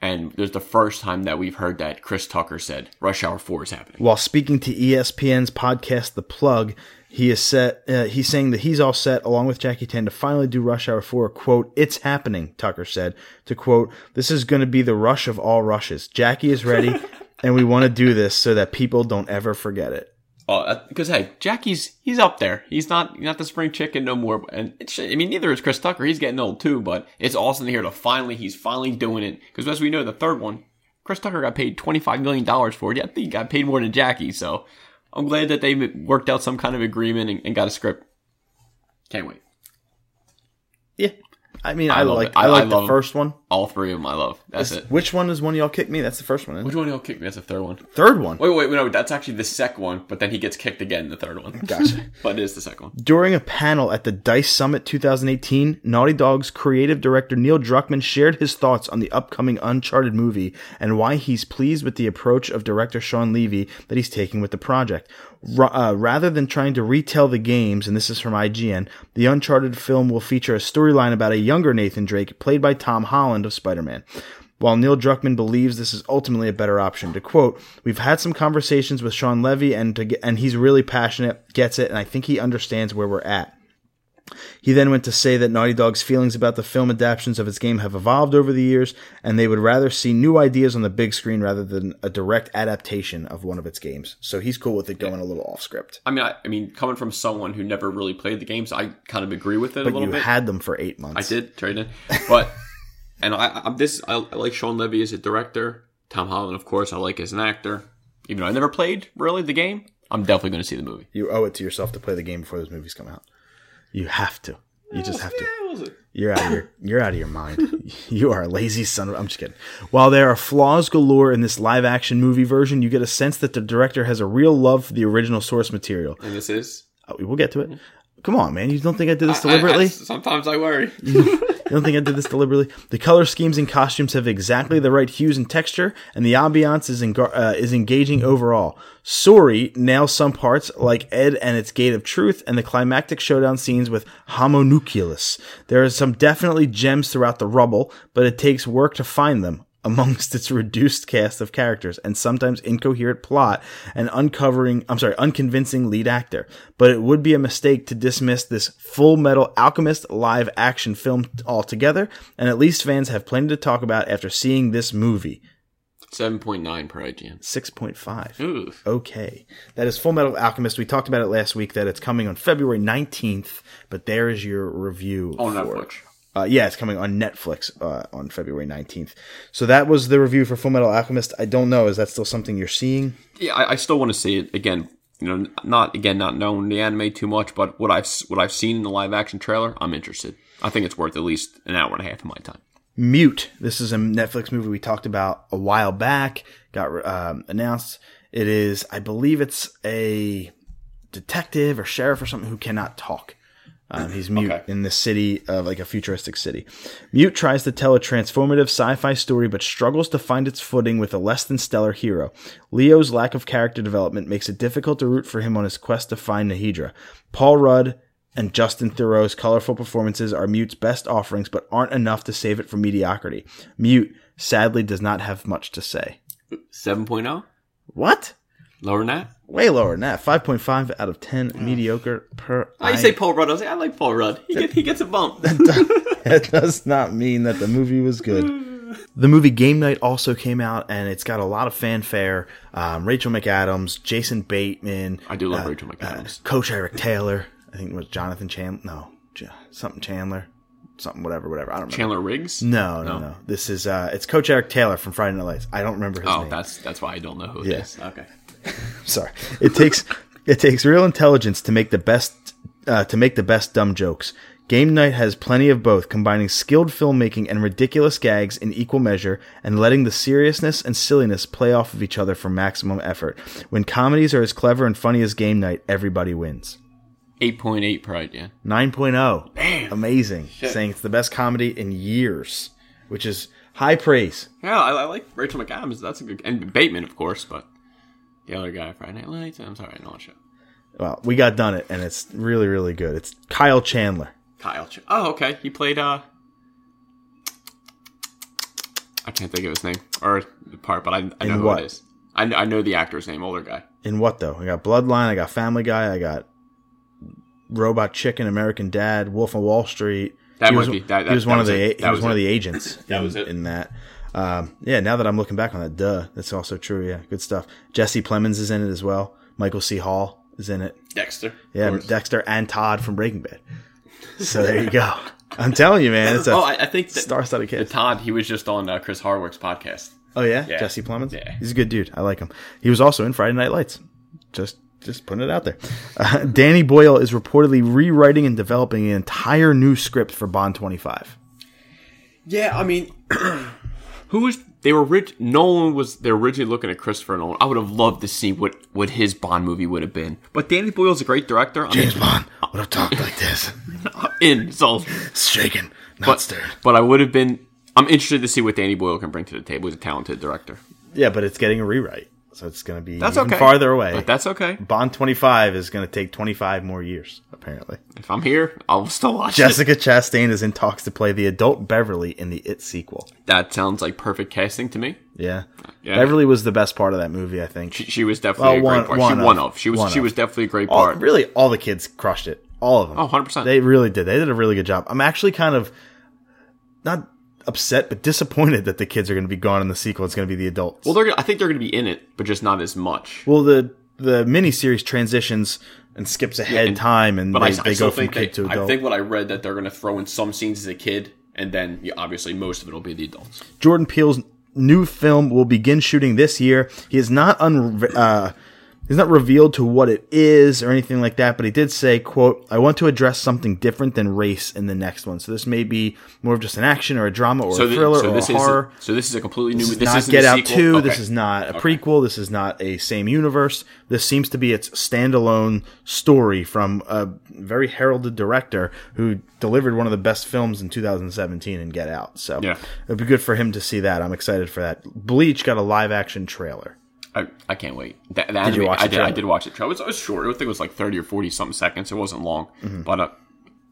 Speaker 3: and there's the first time that we've heard that Chris Tucker said Rush Hour Four is happening.
Speaker 2: While speaking to ESPN's podcast, The Plug, he is set. Uh, he's saying that he's all set, along with Jackie Chan, to finally do Rush Hour 4. "Quote: It's happening," Tucker said. To quote: "This is going to be the rush of all rushes. Jackie is ready, [LAUGHS] and we want to do this so that people don't ever forget it."
Speaker 3: Oh, uh, Because hey, Jackie's he's up there. He's not not the spring chicken no more. And it's, I mean, neither is Chris Tucker. He's getting old too. But it's awesome to hear to finally he's finally doing it. Because as we know, the third one, Chris Tucker got paid twenty five million dollars for it. Yeah, I think he got paid more than Jackie. So I'm glad that they worked out some kind of agreement and, and got a script. Can't wait.
Speaker 2: Yeah, I mean, I,
Speaker 3: love
Speaker 2: like.
Speaker 3: I-
Speaker 2: I, like
Speaker 3: I
Speaker 2: the first one.
Speaker 3: All three of them I love. That's it.
Speaker 2: Which one is one y'all kicked me? That's the first one.
Speaker 3: Which one y'all kicked me? That's the third one.
Speaker 2: Third one.
Speaker 3: Wait, wait, no, that's actually the second one. But then he gets kicked again in the third one.
Speaker 2: Gotcha. [LAUGHS]
Speaker 3: but it is the second one.
Speaker 2: During a panel at the DICE Summit 2018, Naughty Dog's creative director Neil Druckmann shared his thoughts on the upcoming Uncharted movie and why he's pleased with the approach of director Shawn Levy that he's taking with the project. Uh, rather than trying to retell the games, and this is from IGN, the Uncharted film will feature a storyline about a younger Nathan Drake, played by Tom Holland of Spider Man. While Neil Druckmann believes this is ultimately a better option, to quote, "We've had some conversations with Shawn Levy, and get, and he's really passionate, gets it, and I think he understands where we're at." He then went to say that Naughty Dog's feelings about the film adaptations of its game have evolved over the years, and they would rather see new ideas on the big screen rather than a direct adaptation of one of its games. So he's cool with it going a little off script.
Speaker 3: I mean, I, I mean, coming from someone who never really played the games, I kind of agree with it a
Speaker 2: But
Speaker 3: little
Speaker 2: you
Speaker 3: bit.
Speaker 2: had them for eight months.
Speaker 3: I did trade in, but [LAUGHS] and I, I'm this. I, I like Shawn Levy as a director. Tom Holland, of course, I like as an actor. Even though I never played really the game, I'm definitely going to see the movie.
Speaker 2: You owe it to yourself to play the game before those movies come out. You have to. You just have to. You're out of your you're out of your mind. [LAUGHS] You are a lazy son of I'm just kidding. While there are flaws galore in this live action movie version, you get a sense that the director has a real love for the original source material.
Speaker 3: And this is
Speaker 2: Oh, we'll get to it. Come on, man. You don't think I did this
Speaker 3: I- I-
Speaker 2: deliberately?
Speaker 3: sometimes I worry.
Speaker 2: Don't think I did this deliberately? The color schemes and costumes have exactly the right hues and texture, and the ambiance is uh, is engaging overall. Sori nails some parts, like Ed and its Gate of Truth, and the climactic showdown scenes with Homunculus. There are some definitely gems throughout the rubble, but it takes work to find them amongst its reduced cast of characters and sometimes incoherent plot and uncovering, I'm sorry, unconvincing lead actor. But it would be a mistake to dismiss this Full Metal Alchemist live action film altogether, and at least fans have plenty to talk about after seeing this movie.
Speaker 3: Seven point nine per IGN.
Speaker 2: 6.5.
Speaker 3: Ooh,
Speaker 2: Okay. That is Full Metal Alchemist. We talked about it last week that it's coming on February 19th, but there is your review.
Speaker 3: on
Speaker 2: for
Speaker 3: Netflix.
Speaker 2: it. Uh, yeah, it's coming on Netflix uh, on February 19th. So that was the review for Full Metal Alchemist. I don't know. Is that still something you're seeing?
Speaker 3: Yeah, I, I still want to see it again. You know, not again, not knowing the anime too much, but what I've what I've seen in the live action trailer, I'm interested. I think it's worth at least an hour and a half of my time.
Speaker 2: Mute. This is a Netflix movie we talked about a while back. Got um, announced. It is, I believe, it's a detective or sheriff or something who cannot talk. Um, he's mute
Speaker 3: Okay.
Speaker 2: in the city of like a futuristic city. Mute tries to tell a transformative sci-fi story, but struggles to find its footing with a less than stellar hero. Leo's lack of character development makes it difficult to root for him on his quest to find Naadirah. Paul Rudd and Justin Theroux's colorful performances are Mute's best offerings, but aren't enough to save it from mediocrity. Mute sadly does not have much to say.
Speaker 3: 7.0?
Speaker 2: What?
Speaker 3: Lower than that?
Speaker 2: Way lower than that. 5.5 out of 10 mediocre per.
Speaker 3: I say Paul Rudd. I like, I like Paul Rudd. He, get, he gets a bump. [LAUGHS]
Speaker 2: that does not mean that the movie was good. [LAUGHS] The movie Game Night also came out, and it's got a lot of fanfare. Um, Rachel McAdams, Jason Bateman,
Speaker 3: I do love Rachel McAdams.
Speaker 2: Coach Eric Taylor. I think it was Jonathan Chandler. No, J- something Chandler, something whatever, whatever. I don't remember.
Speaker 3: Chandler Riggs?
Speaker 2: No, no, no, This is uh, it's Coach Eric Taylor from Friday Night Lights. I don't remember his
Speaker 3: Oh,
Speaker 2: name.
Speaker 3: that's that's why I don't know who it
Speaker 2: Yeah.
Speaker 3: is. Okay. [LAUGHS]
Speaker 2: sorry. It takes it takes real intelligence to make the best uh, to make the best dumb jokes. Game Night has plenty of both, combining skilled filmmaking and ridiculous gags in equal measure, and letting the seriousness and silliness play off of each other for maximum effort. When comedies are as clever and funny as Game Night, everybody wins.
Speaker 3: 8.8 per yeah.
Speaker 2: 9.0. Damn. Amazing. Saying it's the best comedy in years, which is high praise.
Speaker 3: Yeah, I, I like Rachel McAdams. That's a good. And Bateman, of course, but the other guy, Friday Night Lights. I'm sorry, I know show.
Speaker 2: Well, we got done it, and it's really, really good. It's Kyle Chandler.
Speaker 3: Kyle. Ch- oh, okay. He played. uh I can't think of his name or the part, but I, I know
Speaker 2: In
Speaker 3: who
Speaker 2: what?
Speaker 3: it is. I, kn- I know the actor's name. Older guy.
Speaker 2: In what though? I got Bloodline, I got Family Guy, I got Robot Chicken, American Dad, Wolf of Wall Street.
Speaker 3: That
Speaker 2: he
Speaker 3: might
Speaker 2: was,
Speaker 3: be- that-
Speaker 2: he was
Speaker 3: that
Speaker 2: one
Speaker 3: was
Speaker 2: of the
Speaker 3: it.
Speaker 2: he was,
Speaker 3: was
Speaker 2: one of the agents.
Speaker 3: That
Speaker 2: in,
Speaker 3: was it.
Speaker 2: in that. Um, yeah, now that I'm looking back on that, duh, that's also true. Yeah, good stuff. Jesse Plemons is in it as well. Michael C. Hall is in it.
Speaker 3: Dexter.
Speaker 2: Yeah. Dexter and Todd from Breaking Bad. So there you go. I'm telling you, man, it's a
Speaker 3: Oh, I, I think that
Speaker 2: star-studded
Speaker 3: the
Speaker 2: cast.
Speaker 3: Todd. He was just on uh, Chris Hardwick's podcast.
Speaker 2: Oh yeah?
Speaker 3: Yeah.
Speaker 2: Jesse Plemons.
Speaker 3: Yeah.
Speaker 2: he's a good dude. I like him. He was also in Friday Night Lights. Just, just putting it out there. Uh, Danny Boyle is reportedly rewriting and developing an entire new script for Bond 25.
Speaker 3: Yeah, I mean, [CLEARS THROAT] who was they were rich? Nolan was they're originally looking at Christopher Nolan. I would have loved to see what what his Bond movie would have been. But Danny Boyle's a great director. I mean,
Speaker 2: James Bond would have talked like this, [LAUGHS]
Speaker 3: in so,
Speaker 2: shaken, not
Speaker 3: but
Speaker 2: stirred.
Speaker 3: but I would have been. I'm interested to see what Danny Boyle can bring to the table. He's a talented director.
Speaker 2: Yeah, but it's getting a rewrite. So it's going to be
Speaker 3: That's
Speaker 2: even
Speaker 3: okay.
Speaker 2: farther away.
Speaker 3: But that's okay.
Speaker 2: Bond 25 is going to take 25 more years, apparently.
Speaker 3: If I'm here, I'll still watch it.
Speaker 2: Jessica Chastain is in talks to play the adult Beverly in the It sequel.
Speaker 3: That sounds like perfect casting to me.
Speaker 2: Yeah.
Speaker 3: Yeah.
Speaker 2: Beverly was the best part of that movie, I think.
Speaker 3: She, she was definitely
Speaker 2: Well,
Speaker 3: a
Speaker 2: one-
Speaker 3: great part.
Speaker 2: one
Speaker 3: she
Speaker 2: of.
Speaker 3: of. She was
Speaker 2: One
Speaker 3: she
Speaker 2: of.
Speaker 3: was definitely a great
Speaker 2: all,
Speaker 3: part.
Speaker 2: really, all the kids crushed it. All of them.
Speaker 3: Oh, 100%.
Speaker 2: They really did. They did a really good job. I'm actually kind of not upset, but disappointed that the kids are going to be gone in the sequel. It's going to be the adults.
Speaker 3: well, they're gonna- I think they're going to be in it, but just not as much.
Speaker 2: Well, the the miniseries transitions and skips ahead
Speaker 3: and-
Speaker 2: time, and
Speaker 3: But
Speaker 2: they,
Speaker 3: I,
Speaker 2: they
Speaker 3: I
Speaker 2: go from kid
Speaker 3: they,
Speaker 2: to
Speaker 3: I
Speaker 2: adult.
Speaker 3: think what I read that they're going to throw in some scenes as a kid, and then yeah, obviously most of it will be the adults.
Speaker 2: Jordan Peele's new film will begin shooting this year. He is not un- uh, he's not revealed to what it is or anything like that, but he did say, "quote I want to address something different than race in the next one. So this may be more of just an action or a drama or
Speaker 3: So,
Speaker 2: a thriller
Speaker 3: so
Speaker 2: or
Speaker 3: this
Speaker 2: a horror."
Speaker 3: is so this is a completely new.
Speaker 2: This is not Get Out
Speaker 3: sequel?
Speaker 2: 2.
Speaker 3: Okay.
Speaker 2: This is not a prequel. This is not a same universe. This seems to be its standalone story from a very heralded director who delivered one of the best films in 2017 in Get Out. So
Speaker 3: Yeah.
Speaker 2: it'd be good for him to see that. I'm excited for that. Bleach got a live action trailer.
Speaker 3: I, I can't wait. That, that
Speaker 2: Did you watch
Speaker 3: I did. I did watch it. It was, it was short. I think it was like thirty or forty something seconds. It wasn't long,
Speaker 2: Mm-hmm.
Speaker 3: but uh,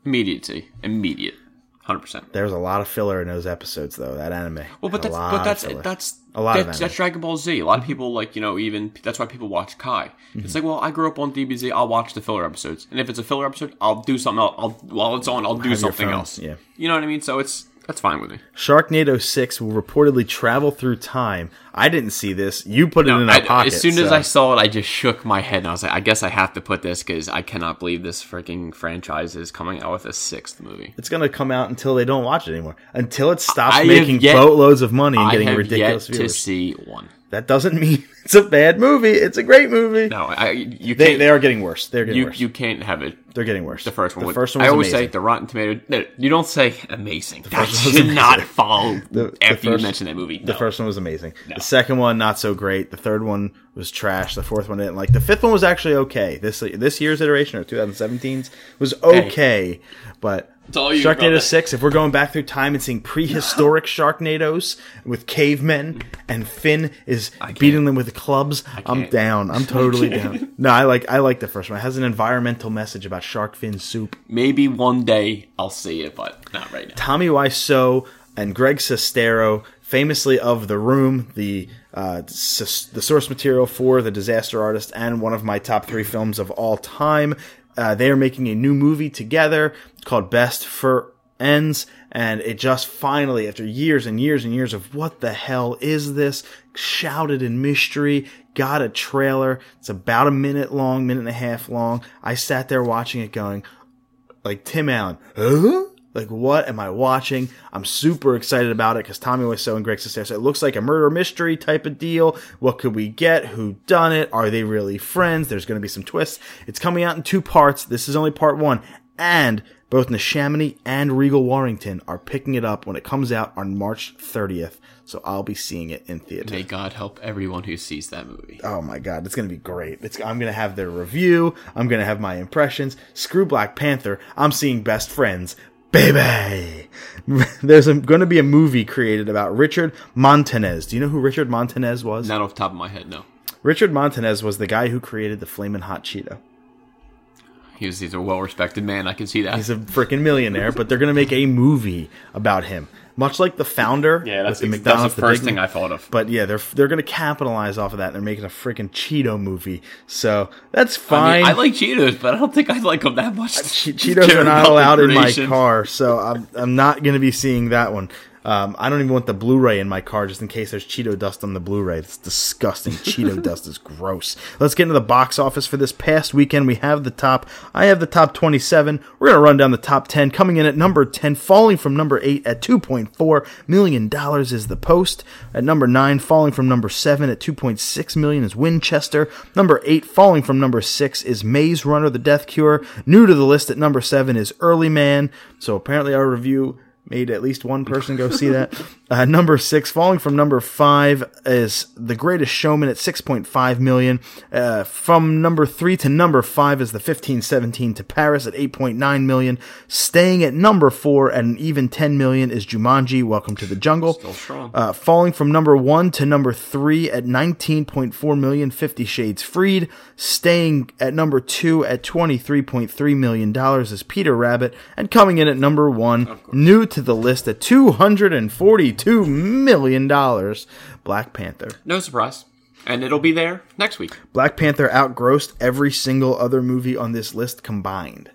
Speaker 3: immediacy, immediate, hundred percent.
Speaker 2: There's a lot of filler in those episodes, though. That anime.
Speaker 3: Well, but that's
Speaker 2: lot
Speaker 3: but
Speaker 2: of
Speaker 3: that's
Speaker 2: filler.
Speaker 3: that's
Speaker 2: A lot
Speaker 3: that's, that's Dragon Ball Z. A lot of people like you know even that's why people watch Kai. It's like well, I grew up on DBZ. I'll watch the filler episodes, and if it's a filler episode, I'll do something. Else. I'll while it's on, I'll do
Speaker 2: your
Speaker 3: something else.
Speaker 2: yeah.
Speaker 3: you know what I mean. So it's that's fine with me.
Speaker 2: Sharknado 6 will reportedly travel through time. I didn't see this. You put it in our
Speaker 3: I-
Speaker 2: pocket.
Speaker 3: as soon as I saw it, I just shook my head and I was like, I guess I have to put this because I cannot believe this freaking franchise is coming out with a sixth movie.
Speaker 2: It's going to come out until they don't watch it anymore. Until it stops
Speaker 3: I
Speaker 2: making
Speaker 3: yet-
Speaker 2: boatloads of money and
Speaker 3: I
Speaker 2: getting ridiculous
Speaker 3: yet to see one.
Speaker 2: That doesn't mean [LAUGHS] it's a bad movie. It's a great movie.
Speaker 3: No, I, you
Speaker 2: They,
Speaker 3: can't.
Speaker 2: they are getting worse. They're getting
Speaker 3: you,
Speaker 2: worse.
Speaker 3: you can't have it.
Speaker 2: They're getting worse.
Speaker 3: The first one.
Speaker 2: The
Speaker 3: was-
Speaker 2: first one
Speaker 3: I always
Speaker 2: amazing.
Speaker 3: say the Rotten Tomato. no, You don't say amazing. That
Speaker 2: first one
Speaker 3: should
Speaker 2: amazing.
Speaker 3: not follow [LAUGHS]
Speaker 2: The- the
Speaker 3: after you
Speaker 2: first-
Speaker 3: mention that movie.
Speaker 2: The first one was amazing. The second one not so great. The third one was trash. The fourth one didn't like. The fifth one was actually okay. This this year's iteration or 2017's was okay, but
Speaker 3: It's all you, brother.
Speaker 2: Sharknado six. If we're going back through time and seeing prehistoric [LAUGHS] Sharknados with cavemen and Fin is beating them with clubs, I'm down. I'm totally down. No, I like I like the first one. It has an environmental message about shark fin soup.
Speaker 3: Maybe one day I'll see it, but not right now.
Speaker 2: Tommy Wiseau and Greg Sestero, famously of The Room, the uh, s- the source material for The Disaster Artist, and one of my top three films of all time. Uh, they are making a new movie together called Best for Ends, and it just finally, after years and years and years of what the hell is this, shouted in mystery, got a trailer. It's about a minute long, minute and a half long. I sat there watching it going, like Tim Allen, huh? Like, what am I watching? I'm super excited about it because Tommy Wiseau and Greg Sestero said it looks like a murder mystery type of deal. What could we get? Who done it? Are they really friends? There's going to be some twists. It's coming out in two parts. This is only part one. And both Neshaminy and Regal Warrington are picking it up when it comes out on March 30th. So I'll be seeing it in theater.
Speaker 3: May God help everyone who sees that movie.
Speaker 2: Oh my god, it's gonna be great. It's, I'm gonna have their review. I'm gonna have my impressions. Screw Black Panther. I'm seeing Best Friends, baby. [LAUGHS] There's gonna be a movie created about Richard Montanez. Do you know who Richard Montanez was?
Speaker 3: Not off the top of my head, no.
Speaker 2: Richard Montanez was the guy who created the Flamin' Hot Cheeto.
Speaker 3: He was, he's a well respected man. I can see that.
Speaker 2: He's a freaking millionaire, but they're gonna make a movie about him, much like the founder.
Speaker 3: yeah, that's,
Speaker 2: with
Speaker 3: the,
Speaker 2: the
Speaker 3: that's the first
Speaker 2: Big
Speaker 3: thing I thought of.
Speaker 2: But yeah, they're they're gonna capitalize off of that. They're making a freaking Cheeto movie, so that's
Speaker 3: I,
Speaker 2: fine.
Speaker 3: mean, I like Cheetos, but I don't think I like them that much.
Speaker 2: Che- Cheetos are not allowed in my car, so I'm I'm not gonna be seeing that one. Um, I don't even want the Blu-ray in my car just in case there's Cheeto dust on the Blu-ray. It's disgusting. [LAUGHS] Cheeto dust is gross. Let's get into the box office for this past weekend. We have the top. I have the top 27. We're gonna run down the top 10. Coming in at number 10, falling from number 8 at 2.4 million dollars is The Post. At number 9, falling from number 7 at 2.6 million is Winchester. Number 8, falling from number 6 is Maze Runner: The Death Cure. New to the list at number 7 is Early Man. So apparently our review made at least one person go see that. [LAUGHS] Uh, number six, falling from number five, is The Greatest Showman at 6.5 million. Uh, from number three to number five is The 1517 to Paris at 8.9 million. Staying at number four at an even 10 million is Jumanji, Welcome to the Jungle.
Speaker 3: Still strong.
Speaker 2: Uh, falling from number one to number three at 19.4 million, Fifty Shades Freed. Staying at number two at 23.3 million dollars is Peter Rabbit, and coming in at number one, new to the list at 242 million dollars, Black Panther.
Speaker 3: No surprise. And it'll be there next week.
Speaker 2: Black Panther outgrossed every single other movie on this list combined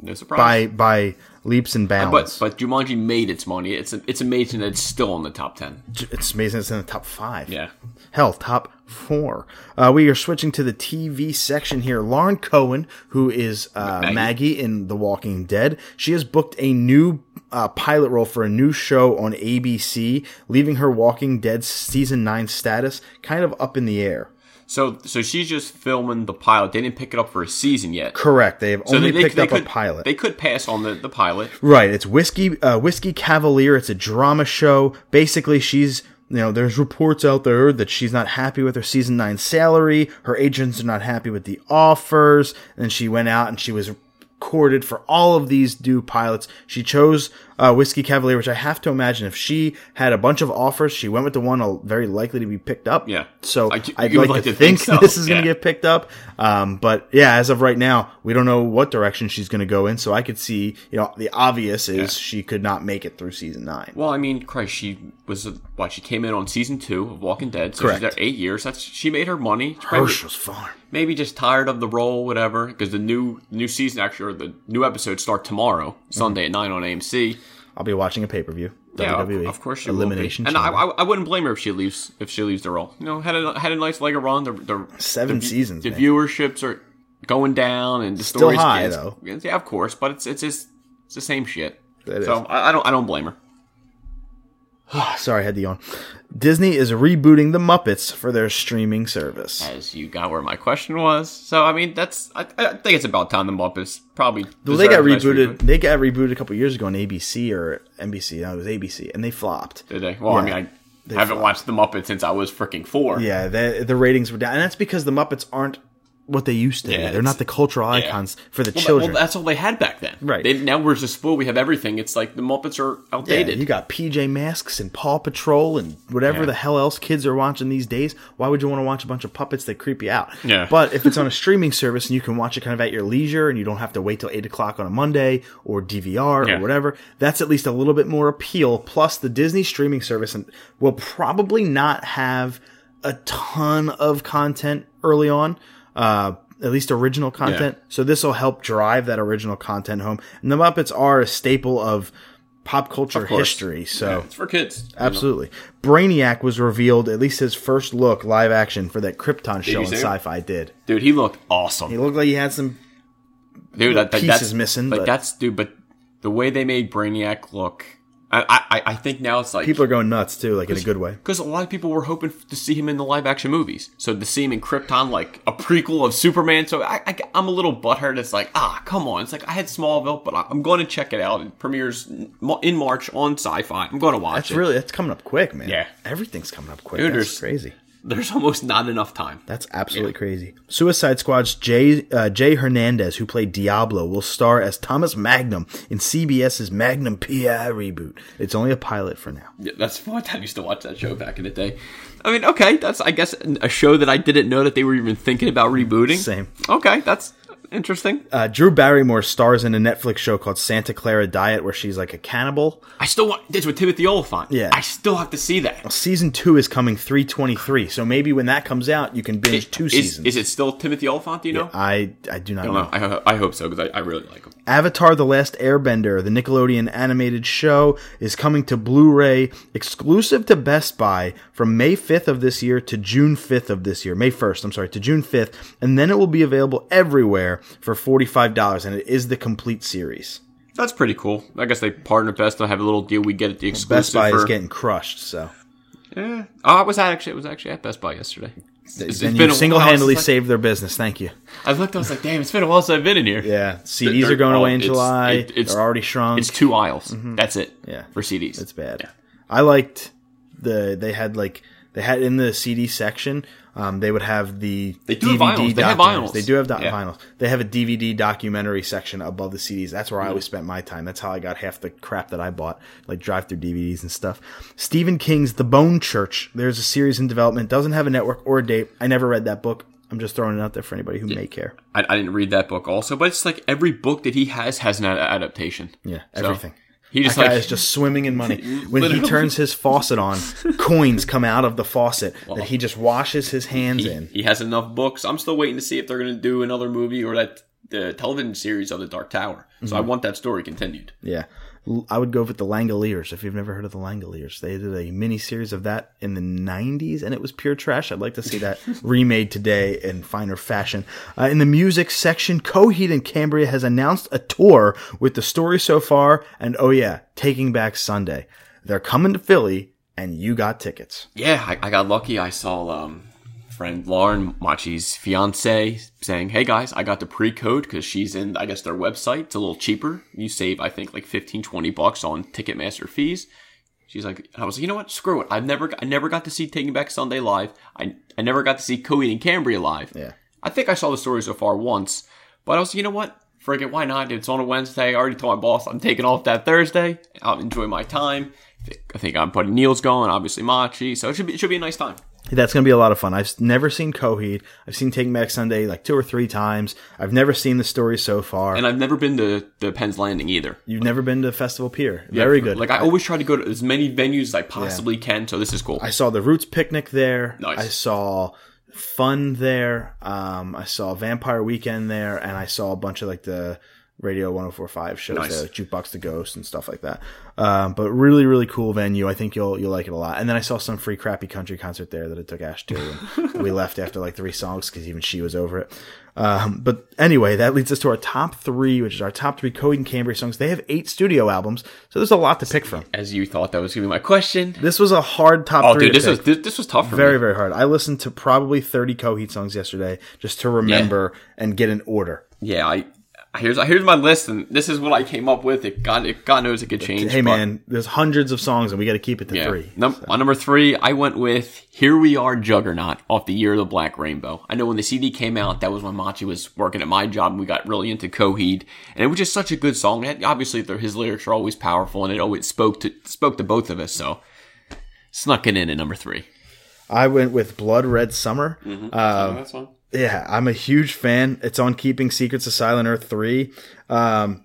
Speaker 3: No surprise.
Speaker 2: by by leaps and
Speaker 3: but
Speaker 2: bounds.
Speaker 3: but Jumanji made its money. It's it's amazing that it's still in the top ten.
Speaker 2: it's amazing it's in the top five.
Speaker 3: Yeah.
Speaker 2: Hell, top four. Uh, we are switching to the TV section here. Lauren Cohan, who is uh, Maggie.
Speaker 3: Maggie.
Speaker 2: in The Walking Dead, she has booked a new uh, pilot role for a new show on ABC, leaving her Walking Dead season nine status kind of up in the air.
Speaker 3: So so she's just filming the pilot. They didn't pick it up for a season yet.
Speaker 2: Correct. They have
Speaker 3: So
Speaker 2: only
Speaker 3: they,
Speaker 2: picked
Speaker 3: they
Speaker 2: up
Speaker 3: could,
Speaker 2: a pilot.
Speaker 3: They could pass on the, the pilot.
Speaker 2: Right. It's whiskey, uh, whiskey Cavalier. It's a drama show. Basically, she's you know, there's reports out there that she's not happy with her season nine salary. Her agents are not happy with the offers. And she went out and she was courted for all of these new pilots. She chose uh, Whiskey Cavalier, which I have to imagine if she had a bunch of offers, she went with the one uh, very likely to be picked up.
Speaker 3: Yeah.
Speaker 2: So
Speaker 3: I- would
Speaker 2: like, to, think,
Speaker 3: so. [LAUGHS]
Speaker 2: this is going to get picked up. Um, but yeah, as of right now, we don't know what direction she's going to go in. So I could see, you know, the obvious is
Speaker 3: Yeah.
Speaker 2: she could not make it through season nine.
Speaker 3: Well, I mean, Christ, she was what she came in on season two of Walking Dead. So
Speaker 2: Correct.
Speaker 3: she's there eight years. That's she made her money.
Speaker 2: Hershel's Farm.
Speaker 3: maybe just tired of the role, whatever. Because the new new season actually, or the new episodes start tomorrow,
Speaker 2: Mm-hmm.
Speaker 3: Sunday at nine on AMC.
Speaker 2: I'll be watching a pay per view.
Speaker 3: Yeah, of,
Speaker 2: WWE.
Speaker 3: of course she.
Speaker 2: Elimination.
Speaker 3: will be. And I, I, I wouldn't blame her if she leaves if she leaves the role. You know, had a had a nice leg of run. The, the
Speaker 2: Seven
Speaker 3: the,
Speaker 2: seasons,
Speaker 3: The
Speaker 2: man.
Speaker 3: viewerships are going down, and the
Speaker 2: Still
Speaker 3: stories
Speaker 2: high,
Speaker 3: get-
Speaker 2: though.
Speaker 3: Yeah, of course, but it's it's just it's the same shit.
Speaker 2: It
Speaker 3: so. I, I don't I don't blame her. [SIGHS]
Speaker 2: Sorry, I had the yawn. Disney is rebooting the Muppets for their streaming service.
Speaker 3: As you got where my question was, so I mean that's I, I think it's about time the Muppets probably.
Speaker 2: Well, they got
Speaker 3: a nice
Speaker 2: rebooted.
Speaker 3: reboot.
Speaker 2: They got rebooted a couple years ago on ABC or NBC. No, it was ABC, and they flopped.
Speaker 3: Did they? Well, I mean, I haven't
Speaker 2: flopped.
Speaker 3: watched the Muppets since I was freaking four.
Speaker 2: Yeah, the the ratings were down, and that's because the Muppets aren't what they used to be. They're not the cultural
Speaker 3: yeah.
Speaker 2: icons for the
Speaker 3: Well,
Speaker 2: children.
Speaker 3: Well, that's all they had back then.
Speaker 2: Right.
Speaker 3: They, now we're just full. We have everything. It's like the Muppets are
Speaker 2: yeah,
Speaker 3: outdated.
Speaker 2: you got PJ Masks and Paw Patrol and whatever
Speaker 3: Yeah.
Speaker 2: the hell else kids are watching these days. Why would you want to watch a bunch of puppets that creep you out?
Speaker 3: Yeah.
Speaker 2: But if it's on a [LAUGHS] streaming service and you can watch it kind of at your leisure and you don't have to wait till eight o'clock on a Monday or DVR
Speaker 3: Yeah.
Speaker 2: or whatever, that's at least a little bit more appeal. Plus, the Disney streaming service will probably not have a ton of content early on. Uh, at least original content. So this will help drive that original content home. And the Muppets are a staple of pop culture
Speaker 3: course.
Speaker 2: history. So
Speaker 3: Yeah, it's for kids.
Speaker 2: Absolutely. Brainiac was revealed, at least his first look live action for that Krypton show on sci fi did.
Speaker 3: dude. He looked awesome.
Speaker 2: He looked like he had some.
Speaker 3: dude, that, that,
Speaker 2: pieces
Speaker 3: that's
Speaker 2: missing,
Speaker 3: But,
Speaker 2: but-
Speaker 3: that's dude. But the way they made Brainiac look, I I, I think now it's like
Speaker 2: People are going nuts too, like in a good way.
Speaker 3: because a lot of people were hoping to see him in the live action movies. So to see him in Krypton, like a prequel of Superman, so I, I, am a little butthurt. It's like, ah, come on. It's like I had Smallville, but I'm going to check it out. It premieres in in March on Sci-Fi. I'm going to watch
Speaker 2: That's
Speaker 3: it.
Speaker 2: really that's coming up quick, man.
Speaker 3: Yeah.
Speaker 2: everything's coming up quick.
Speaker 3: Dude,
Speaker 2: That's crazy.
Speaker 3: There's almost not enough time.
Speaker 2: That's absolutely crazy. Suicide Squad's Jay uh, Jay Hernandez, who played Diablo, will star as Thomas Magnum in CBS's Magnum PI reboot. It's only a pilot for now.
Speaker 3: Yeah, that's what I used to watch that show back in the day. I mean, okay, that's I guess a show that I didn't know that they were even thinking about rebooting.
Speaker 2: Same.
Speaker 3: Okay, that's interesting.
Speaker 2: Uh, Drew Barrymore stars in a Netflix show called Santa Clarita Diet, where she's like a cannibal.
Speaker 3: I still want this with Timothy Olyphant.
Speaker 2: Yeah.
Speaker 3: I still have to see that.
Speaker 2: Season two is coming three twenty three, so maybe when that comes out, you can binge two
Speaker 3: Is,
Speaker 2: seasons.
Speaker 3: is it still Timothy Olyphant? Do you know?
Speaker 2: I I do not
Speaker 3: I
Speaker 2: know.
Speaker 3: know. I, I hope so because I, I really like him.
Speaker 2: Avatar: The Last Airbender, the Nickelodeon animated show, is coming to Blu-ray exclusive to Best Buy from May 5th of this year to June 5th of this year. May 1st, I'm sorry, to June 5th, and then it will be available everywhere for $45 and it is the complete series.
Speaker 3: That's pretty cool. I guess they partner Best. I have a little deal. We get it the
Speaker 2: Best
Speaker 3: exclusive.
Speaker 2: Buy
Speaker 3: for,
Speaker 2: is getting crushed, so
Speaker 3: Yeah. Oh, I was at actually. It was actually at Best Buy yesterday. It's- it's
Speaker 2: then
Speaker 3: been a
Speaker 2: you single-handedly
Speaker 3: like-
Speaker 2: saved their business. Thank you.
Speaker 3: I looked. I was like, "Damn, it's been a while since I've been in here."
Speaker 2: Yeah, CDs
Speaker 3: They're-
Speaker 2: are going
Speaker 3: oh,
Speaker 2: away in July.
Speaker 3: it- it's-
Speaker 2: They're already shrunk.
Speaker 3: It's two aisles. That's it.
Speaker 2: Mm-hmm. Yeah.
Speaker 3: For CDs.
Speaker 2: It's bad.
Speaker 3: Yeah.
Speaker 2: I liked the they had like they had in the CD section. Um, they would have the
Speaker 3: They do have
Speaker 2: DVD
Speaker 3: vinyls. They have vinyls.
Speaker 2: They do have do-
Speaker 3: Yeah.
Speaker 2: vinyls. They have a DVD documentary section above the CDs. That's where I always spent my time. That's how I got half the crap that I bought, like drive through DVDs and stuff. Stephen King's The Bone Church. There's a series in development. Doesn't have a network or a date. I never read that book. I'm just throwing it out there for anybody who may care.
Speaker 3: I, I didn't read that book also, but it's like every book that he has has an ad- adaptation.
Speaker 2: Yeah,
Speaker 3: So,
Speaker 2: everything.
Speaker 3: He just
Speaker 2: that guy is just swimming in money. [LAUGHS] When he turns his faucet on, [LAUGHS] coins come out of the faucet that he just washes his hands
Speaker 3: he,
Speaker 2: in.
Speaker 3: he has enough books. I'm still waiting to see if they're going to do another movie or that the television series of the Dark Tower. So
Speaker 2: Mm-hmm.
Speaker 3: I want that story continued.
Speaker 2: Yeah. L- I would go with the Langoliers if you've never heard of the Langoliers. They did a mini series of that in the 90s and it was pure trash. I'd like to see that [LAUGHS] remade today in finer fashion. Uh, in the music section, Coheed and Cambria has announced a tour with the story so far and oh yeah, Taking Back Sunday. They're coming to Philly and you got tickets.
Speaker 3: Yeah, I, I got lucky. I saw um friend Lauren Machi's fiance saying, "Hey guys, I got the pre-code because she's in I guess their website. It's a little cheaper. You save I think like 15 20 bucks on Ticketmaster fees." She's like, I was like, you know what? Screw it. I've never, I never got to see Taking Back Sunday live. I, I never got to see Coheed and Cambria live.
Speaker 2: Yeah.
Speaker 3: I think I saw the story so far once, but I was, like, you know what? Friggin', why not? It's on a Wednesday. I already told my boss I'm taking off that Thursday. I'll enjoy my time. I think- I think I'm putting Neil's going, obviously Machi, so it should be, it should be a nice time.
Speaker 2: That's going to be a lot of fun. I've never seen Coheed. I've seen Taking Back Sunday like two or three times. I've never seen the story so far.
Speaker 3: And I've never been to the Penn's Landing either.
Speaker 2: You've never been to Festival Pier. Very good.
Speaker 3: Like I always try to go to as many venues as I possibly can, so this is cool.
Speaker 2: I saw the Roots picnic there.
Speaker 3: Nice.
Speaker 2: I saw Fun there. Um, I saw Vampire Weekend there, and I saw a bunch of like the Radio 104.5 shows
Speaker 3: Nice.
Speaker 2: there, like Jukebox the Ghost and stuff like that. Um, but really, really cool venue. I think you'll you'll like it a lot. And then I saw some free crappy country concert there that I took Ash to, and [LAUGHS] we left after like three songs because even she was over it. Um, but anyway, that leads us to our top three, which is our top three Coheed and Cambria songs. They have eight studio albums, so there's a lot to pick from.
Speaker 3: as you thought that was gonna be my question.
Speaker 2: This was a hard top
Speaker 3: Oh,
Speaker 2: three.
Speaker 3: dude,
Speaker 2: to
Speaker 3: this was
Speaker 2: pick.
Speaker 3: this, this was tough for
Speaker 2: Very,
Speaker 3: me.
Speaker 2: very hard. I listened to probably 30 Coheed songs yesterday just to remember and get an order.
Speaker 3: Yeah, I here's here's my list, and this is what I came up with. It God, it, God knows it could change.
Speaker 2: Hey, man, there's hundreds of songs and we got to keep it to
Speaker 3: Yeah.
Speaker 2: three.
Speaker 3: Num- On number three, I went with "Here We Are, Juggernaut" off the Year of the Black Rainbow. I know when the CD came out, that was when Machi was working at my job, and we got really into Coheed, and it was just such a good song. And obviously, his lyrics are always powerful, and it always spoke to spoke to both of us. So, snuck it in at number three.
Speaker 2: I went with Blood Red Summer.
Speaker 3: Mm-hmm. Fine.
Speaker 2: Yeah, I'm a huge fan. It's on Keeping Secrets of Silent Earth 3. Um,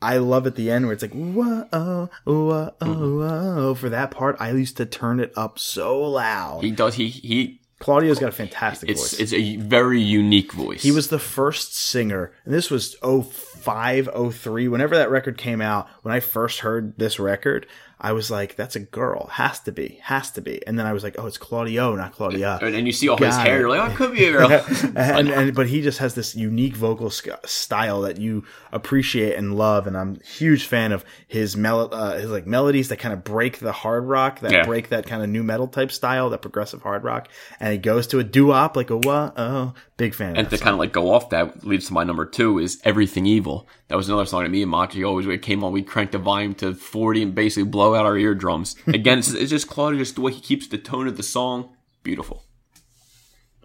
Speaker 2: I love at the end where it's like, whoa, whoa, whoa, whoa. For that part, I used to turn it up so loud.
Speaker 3: He does. He he.
Speaker 2: Claudio's got a fantastic
Speaker 3: It's
Speaker 2: voice.
Speaker 3: it's a very unique voice.
Speaker 2: He was the first singer, and this was 05, 03. Whenever that record came out, when I first heard this record, I was like, that's a girl. Has to be. Has to be. And then I was like, oh, it's Claudio, not Claudia.
Speaker 3: and, and you see all his
Speaker 2: Got
Speaker 3: hair,
Speaker 2: it.
Speaker 3: you're like, oh, it could be a girl. [LAUGHS]
Speaker 2: and, and but he just has this unique vocal style that you appreciate and love, and I'm a huge fan of his mel- uh, his like melodies that kind of break the hard rock, that
Speaker 3: Yeah.
Speaker 2: break that kind of new metal type style, that progressive hard rock, and he goes to a doo wop like a whoa, oh, big fan.
Speaker 3: And
Speaker 2: that
Speaker 3: to kind of like go off that leads to my number two is Everything Evil. That was another song that me and Machi always, when it came on, we'd crank the volume to 40 and basically blow out our eardrums. Again, it's, it's just Claudio, just the way he keeps the tone of the song. Beautiful.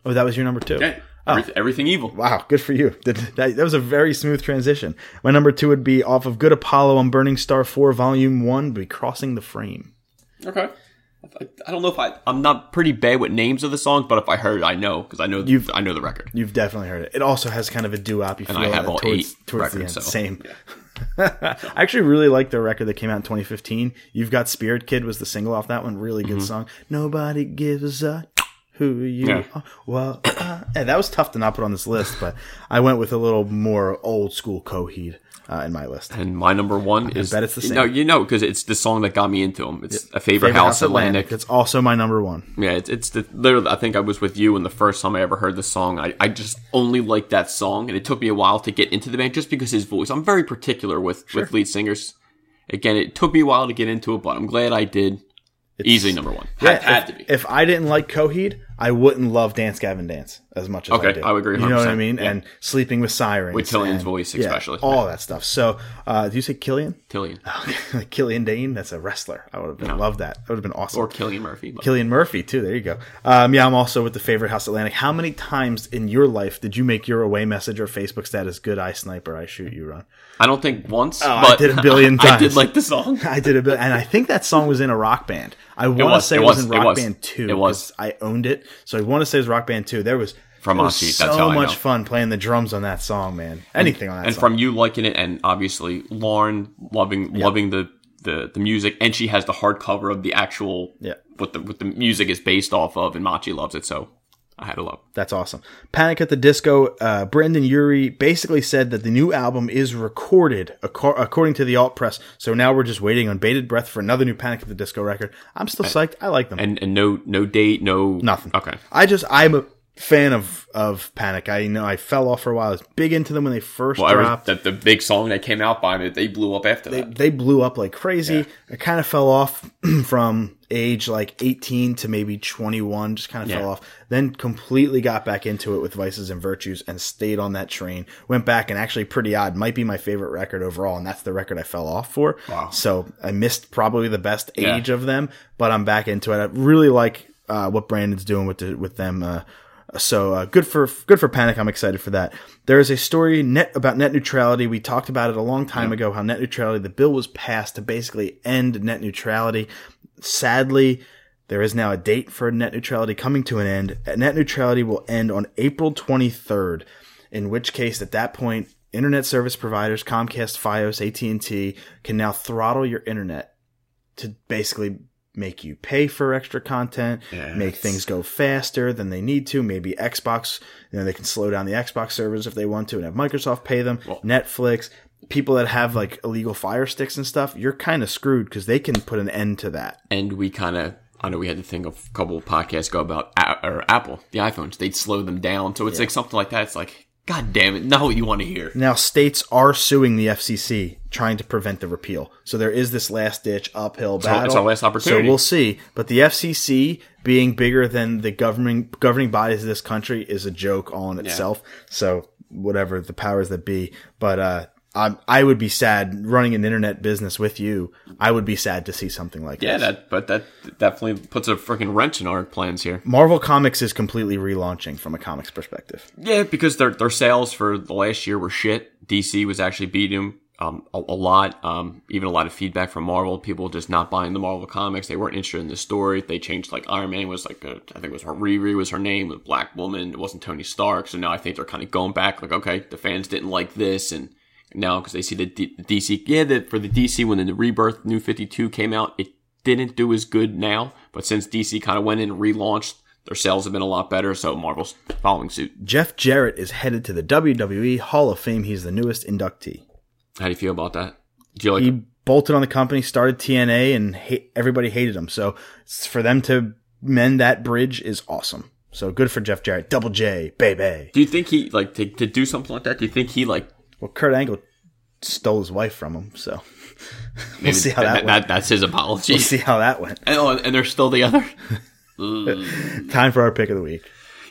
Speaker 2: Oh, that was your number two.
Speaker 3: Yeah. Oh. Everyth- Everything Evil.
Speaker 2: Wow, good for you. That, that, was a very smooth transition. My number two would be off of Good Apollo I'm Burning Star 4, Volume 1, be Crossing the Frame.
Speaker 3: Okay. I, don't know if I, I'm not pretty bad with names of the songs, but if I heard it, I know, because I know,
Speaker 2: You've-
Speaker 3: I know the record.
Speaker 2: You've definitely heard it. It also has kind of a doo-wop. You feel
Speaker 3: I have
Speaker 2: uh,
Speaker 3: all
Speaker 2: towards,
Speaker 3: eight
Speaker 2: towards the end.
Speaker 3: records, so,
Speaker 2: Same. [LAUGHS] I actually really like the record that came out in 2015. You've Got Spirit Kid was the single off that one. Really good mm-hmm. song. Nobody gives a who you
Speaker 3: Yeah.
Speaker 2: are. Well, [CLEARS THROAT] uh, that was tough to not put on this list, but I went with a little more old school Coheed uh, in my list.
Speaker 3: And my number one is.
Speaker 2: bet it's the same.
Speaker 3: No, you know, because it's the song that got me into him. It's a Favor, house, Atlantic.
Speaker 2: It's also my number one.
Speaker 3: Yeah, it's, it's the literally. I think I was with you, and the first time I ever heard the song, I, I just only liked that song, and it took me a while to get into the band just because his voice. I'm very particular with with lead singers. Again, it took me a while to get into it, but I'm glad I did. Easily number one. Had,
Speaker 2: Yeah,
Speaker 3: had
Speaker 2: if,
Speaker 3: to be.
Speaker 2: if I didn't like Coheed, I wouldn't love Dance Gavin Dance as much as I
Speaker 3: Okay,
Speaker 2: do.
Speaker 3: I would agree
Speaker 2: You know what I mean?
Speaker 3: yeah.
Speaker 2: And Sleeping with Sirens.
Speaker 3: With Killian's
Speaker 2: and-
Speaker 3: voice
Speaker 2: yeah,
Speaker 3: especially.
Speaker 2: all that stuff. So, uh, do you say Killian?
Speaker 3: Killian [LAUGHS]
Speaker 2: Killian Dain? That's a wrestler. I would have been, loved that. That would have been awesome.
Speaker 3: or Cillian Murphy. But
Speaker 2: Cillian Murphy too. There you go. Um, yeah, I'm also with the Favor House Atlantic. How many times in your life did you make your away message or Facebook status "Good eye sniper, I shoot you"? Run.
Speaker 3: I don't think once.
Speaker 2: Oh, I did a billion times. [LAUGHS]
Speaker 3: I did like the song. [LAUGHS]
Speaker 2: I did a bit, and I think that song was in a rock band. I want to say
Speaker 3: it
Speaker 2: it was,
Speaker 3: was,
Speaker 2: in Rock
Speaker 3: was.
Speaker 2: Band Two.
Speaker 3: It was.
Speaker 2: I owned it, so I want to say it was Rock Band Two. There was
Speaker 3: From
Speaker 2: was so
Speaker 3: that's how
Speaker 2: much fun playing the drums on that song, man. Anything on that song.
Speaker 3: and
Speaker 2: song.
Speaker 3: from you liking it, and obviously Lauren loving loving the, the the music, and she has the hardcover of the actual
Speaker 2: Yeah.
Speaker 3: what the what the music is based off of, and Machi loves it, so I had a love.
Speaker 2: That's awesome. Panic at the Disco. Uh, Brendon Urie basically said that the new album is recorded acco- according to the alt press. So now we're just waiting on bated breath for another new Panic at the Disco record. I'm still psyched. I like them.
Speaker 3: And and no no date, no
Speaker 2: Nothing.
Speaker 3: Okay,
Speaker 2: I just I'm a fan of of Panic. I you know I fell off for a while. I was big into them when they first
Speaker 3: well, every,
Speaker 2: dropped.
Speaker 3: the, the big song that came out by it, they blew up after that.
Speaker 2: they blew up like crazy. I kind of fell off [CLEARS THROAT] from age like 18 to maybe 21, just kind of
Speaker 3: Yeah.
Speaker 2: fell off. Then completely got back into it with Vices and Virtues and stayed on that train. Went back and actually pretty odd, might be my favorite record overall, and that's the record I fell off for.
Speaker 3: Wow.
Speaker 2: So I missed probably the best
Speaker 3: Yeah.
Speaker 2: age of them, but I'm back into it. I really like uh, what Brandon's doing with the, with them. Uh, so uh, good for good for Panic. I'm excited for that. There is a story net about net neutrality. We talked about it a long time ago. How net neutrality, the bill was passed to basically end net neutrality. Sadly, there is now a date for net neutrality coming to an end. Net neutrality will end on April 23rd. In which case, at that point, internet service providers, Comcast, FiOS, AT&T, can now throttle your internet to basically make you pay for extra content,
Speaker 3: Yeah,
Speaker 2: make things go faster than they need to. Maybe Xbox, you know, they can slow down the Xbox servers if they want to and have Microsoft pay them. Netflix, people that have like illegal fire sticks and stuff, you're kind of screwed because they can put an end to that.
Speaker 3: and we kind of I know we had to think of a couple of podcasts ago about A- or Apple, the iPhones. They'd slow them down, so it's like something like that. It's like, God damn it, not what you want to hear.
Speaker 2: Now, states are suing the FCC trying to prevent the repeal. So there is this last ditch uphill battle.
Speaker 3: it's our last opportunity.
Speaker 2: So we'll see. But the FCC being bigger than the governing governing bodies of this country is a joke all in itself. So whatever the powers that be, but uh, I, I would be sad running an internet business with you. I would be sad to see something like
Speaker 3: Yeah,
Speaker 2: this.
Speaker 3: that but that definitely puts a freaking wrench in our plans here.
Speaker 2: Marvel Comics is completely relaunching from a comics perspective.
Speaker 3: Yeah, because their their sales for the last year were shit. DC was actually beating them um, a, a lot. Um, even a lot of feedback from Marvel. People just not buying the Marvel comics. They weren't interested in the story. They changed like Iron Man was like a, I think it was her Riri was her name, a black woman. It wasn't Tony Stark. So now I think they're kind of going back. Like okay, the fans didn't like this, and now because they see the D- DC. Yeah, the, for the DC when the Rebirth New Fifty Two came out, it didn't do as good now. But since DC kind of went in and relaunched. Their sales have been a lot better, so Marvel's following suit.
Speaker 2: Jeff Jarrett is headed to the WWE Hall of Fame. He's the newest inductee.
Speaker 3: How do you feel about that? Do you like
Speaker 2: he bolted on the company, started TNA, and hate, everybody hated him. So for them to mend that bridge is awesome. So good for Jeff Jarrett, Double J, baby.
Speaker 3: Do you think he like to, to do something like that? Do you think he like
Speaker 2: Well, Kurt Angle stole his wife from him, so [LAUGHS] we'll see how that, went.
Speaker 3: that's his apology?
Speaker 2: We'll see how that went.
Speaker 3: And, oh, and they're still together. [LAUGHS]
Speaker 2: Time for our pick of the week.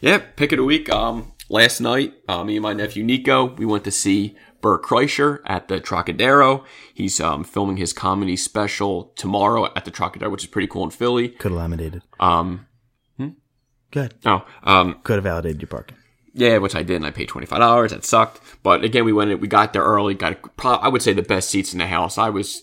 Speaker 3: yeah, pick of the week. Um, last night, uh, me and my nephew Nico, we went to see Bert Kreischer at the Trocadero. He's um filming his comedy special tomorrow at the Trocadero, which is pretty cool in Philly.
Speaker 2: Could have laminated.
Speaker 3: Um,
Speaker 2: Good.
Speaker 3: oh, um,
Speaker 2: Could have validated your parking.
Speaker 3: Yeah, which I did, and I paid twenty five dollars. That sucked, but again, we went. in- We got there early. Got pro- I would say the best seats in the house. I was.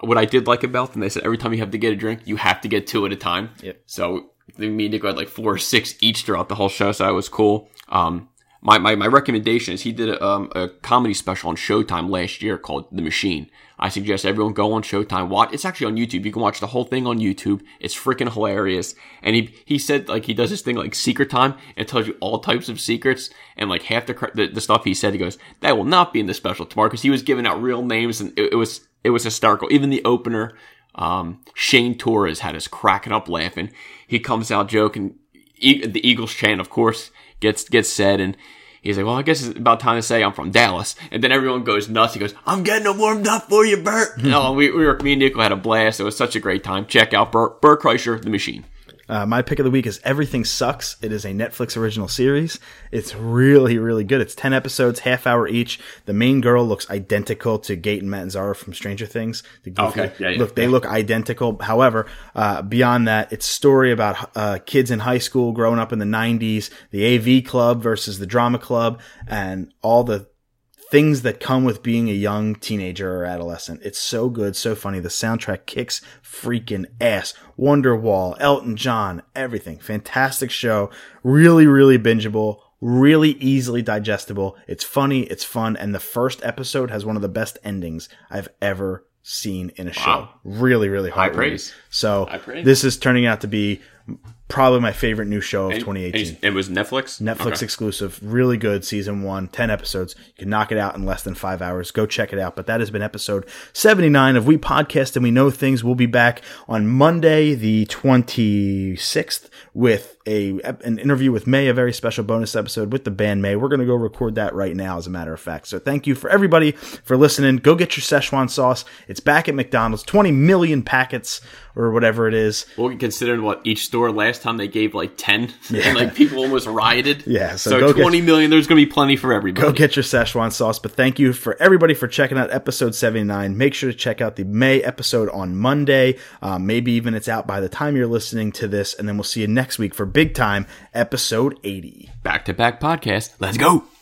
Speaker 3: What I did like about them, they said every time you have to get a drink, you have to get two at a time.
Speaker 2: Yep.
Speaker 3: So me and Nico had like four or six each throughout the whole show, so that was cool. Um, my, my, my recommendation is he did a, um, a comedy special on Showtime last year called The Machine. I suggest everyone go on Showtime, watch. It's actually on YouTube. You can watch the whole thing on YouTube. It's freaking hilarious. And he, he said like he does this thing like Secret Time and tells you all types of secrets and like half the, the, the stuff he said, he goes, that will not be in the special tomorrow because he was giving out real names and it, it was, it was hysterical. Even the opener, um, Shane Torres had us cracking up laughing. He comes out joking. E- the Eagles chant, of course, gets gets said, and he's like, "Well, I guess it's about time to say I'm from Dallas." And then everyone goes nuts. He goes, "I'm getting them warmed up for you, Bert." no, [LAUGHS] oh, we, we were me and Nico had a blast. It was such a great time. Check out Bert, Bert Kreischer, the Machine.
Speaker 2: Uh, my pick of the week is Everything Sucks. It is a Netflix original series. It's really, really good. It's 10 episodes, half hour each. The main girl looks identical to Gaten Matarazzo from Stranger Things. The goofy-
Speaker 3: Okay, yeah, yeah,
Speaker 2: look, they look identical. However, uh, beyond that, it's story about uh, kids in high school growing up in the 90s, the AV club versus the drama club, and all the things that come with being a young teenager or adolescent. It's so good, so funny. The soundtrack kicks freaking ass. Wonderwall, Elton John, everything. Fantastic show. Really, really bingeable. Really easily digestible. It's funny, it's fun, and the first episode has one of the best endings I've ever seen in a show.
Speaker 3: Wow.
Speaker 2: Really, really high
Speaker 3: praise.
Speaker 2: So
Speaker 3: High praise.
Speaker 2: this is turning out to be probably my favorite new show of
Speaker 3: And-
Speaker 2: 2018.
Speaker 3: and It was Netflix.
Speaker 2: Netflix
Speaker 3: Okay.
Speaker 2: exclusive, really good season one, 10 episodes. You can knock it out in less than five hours. Go check it out. But that has been episode 79 of We Podcast and We Know Things. We'll be back on Monday, the 26th, with a an interview with Mae, a very special bonus episode with the band Mae. We're going to go record that right now, as a matter of fact. So thank you for everybody for listening. Go get your Szechuan sauce. It's back at McDonald's, 20 million packets or whatever it is.
Speaker 3: Well, considering what each store last time they gave like ten, [LAUGHS] and like people almost rioted. [LAUGHS]
Speaker 2: Yeah, so
Speaker 3: so,
Speaker 2: go get-
Speaker 3: twenty million. There's going to be plenty for everybody.
Speaker 2: Go get your Szechuan sauce. But thank you for everybody for checking out episode 79. Make sure to check out the Mae episode on Monday. Um, maybe even it's out by the time you're listening to this. And then we'll see you next week for big time episode 80.
Speaker 3: Back to back podcast. Let's go.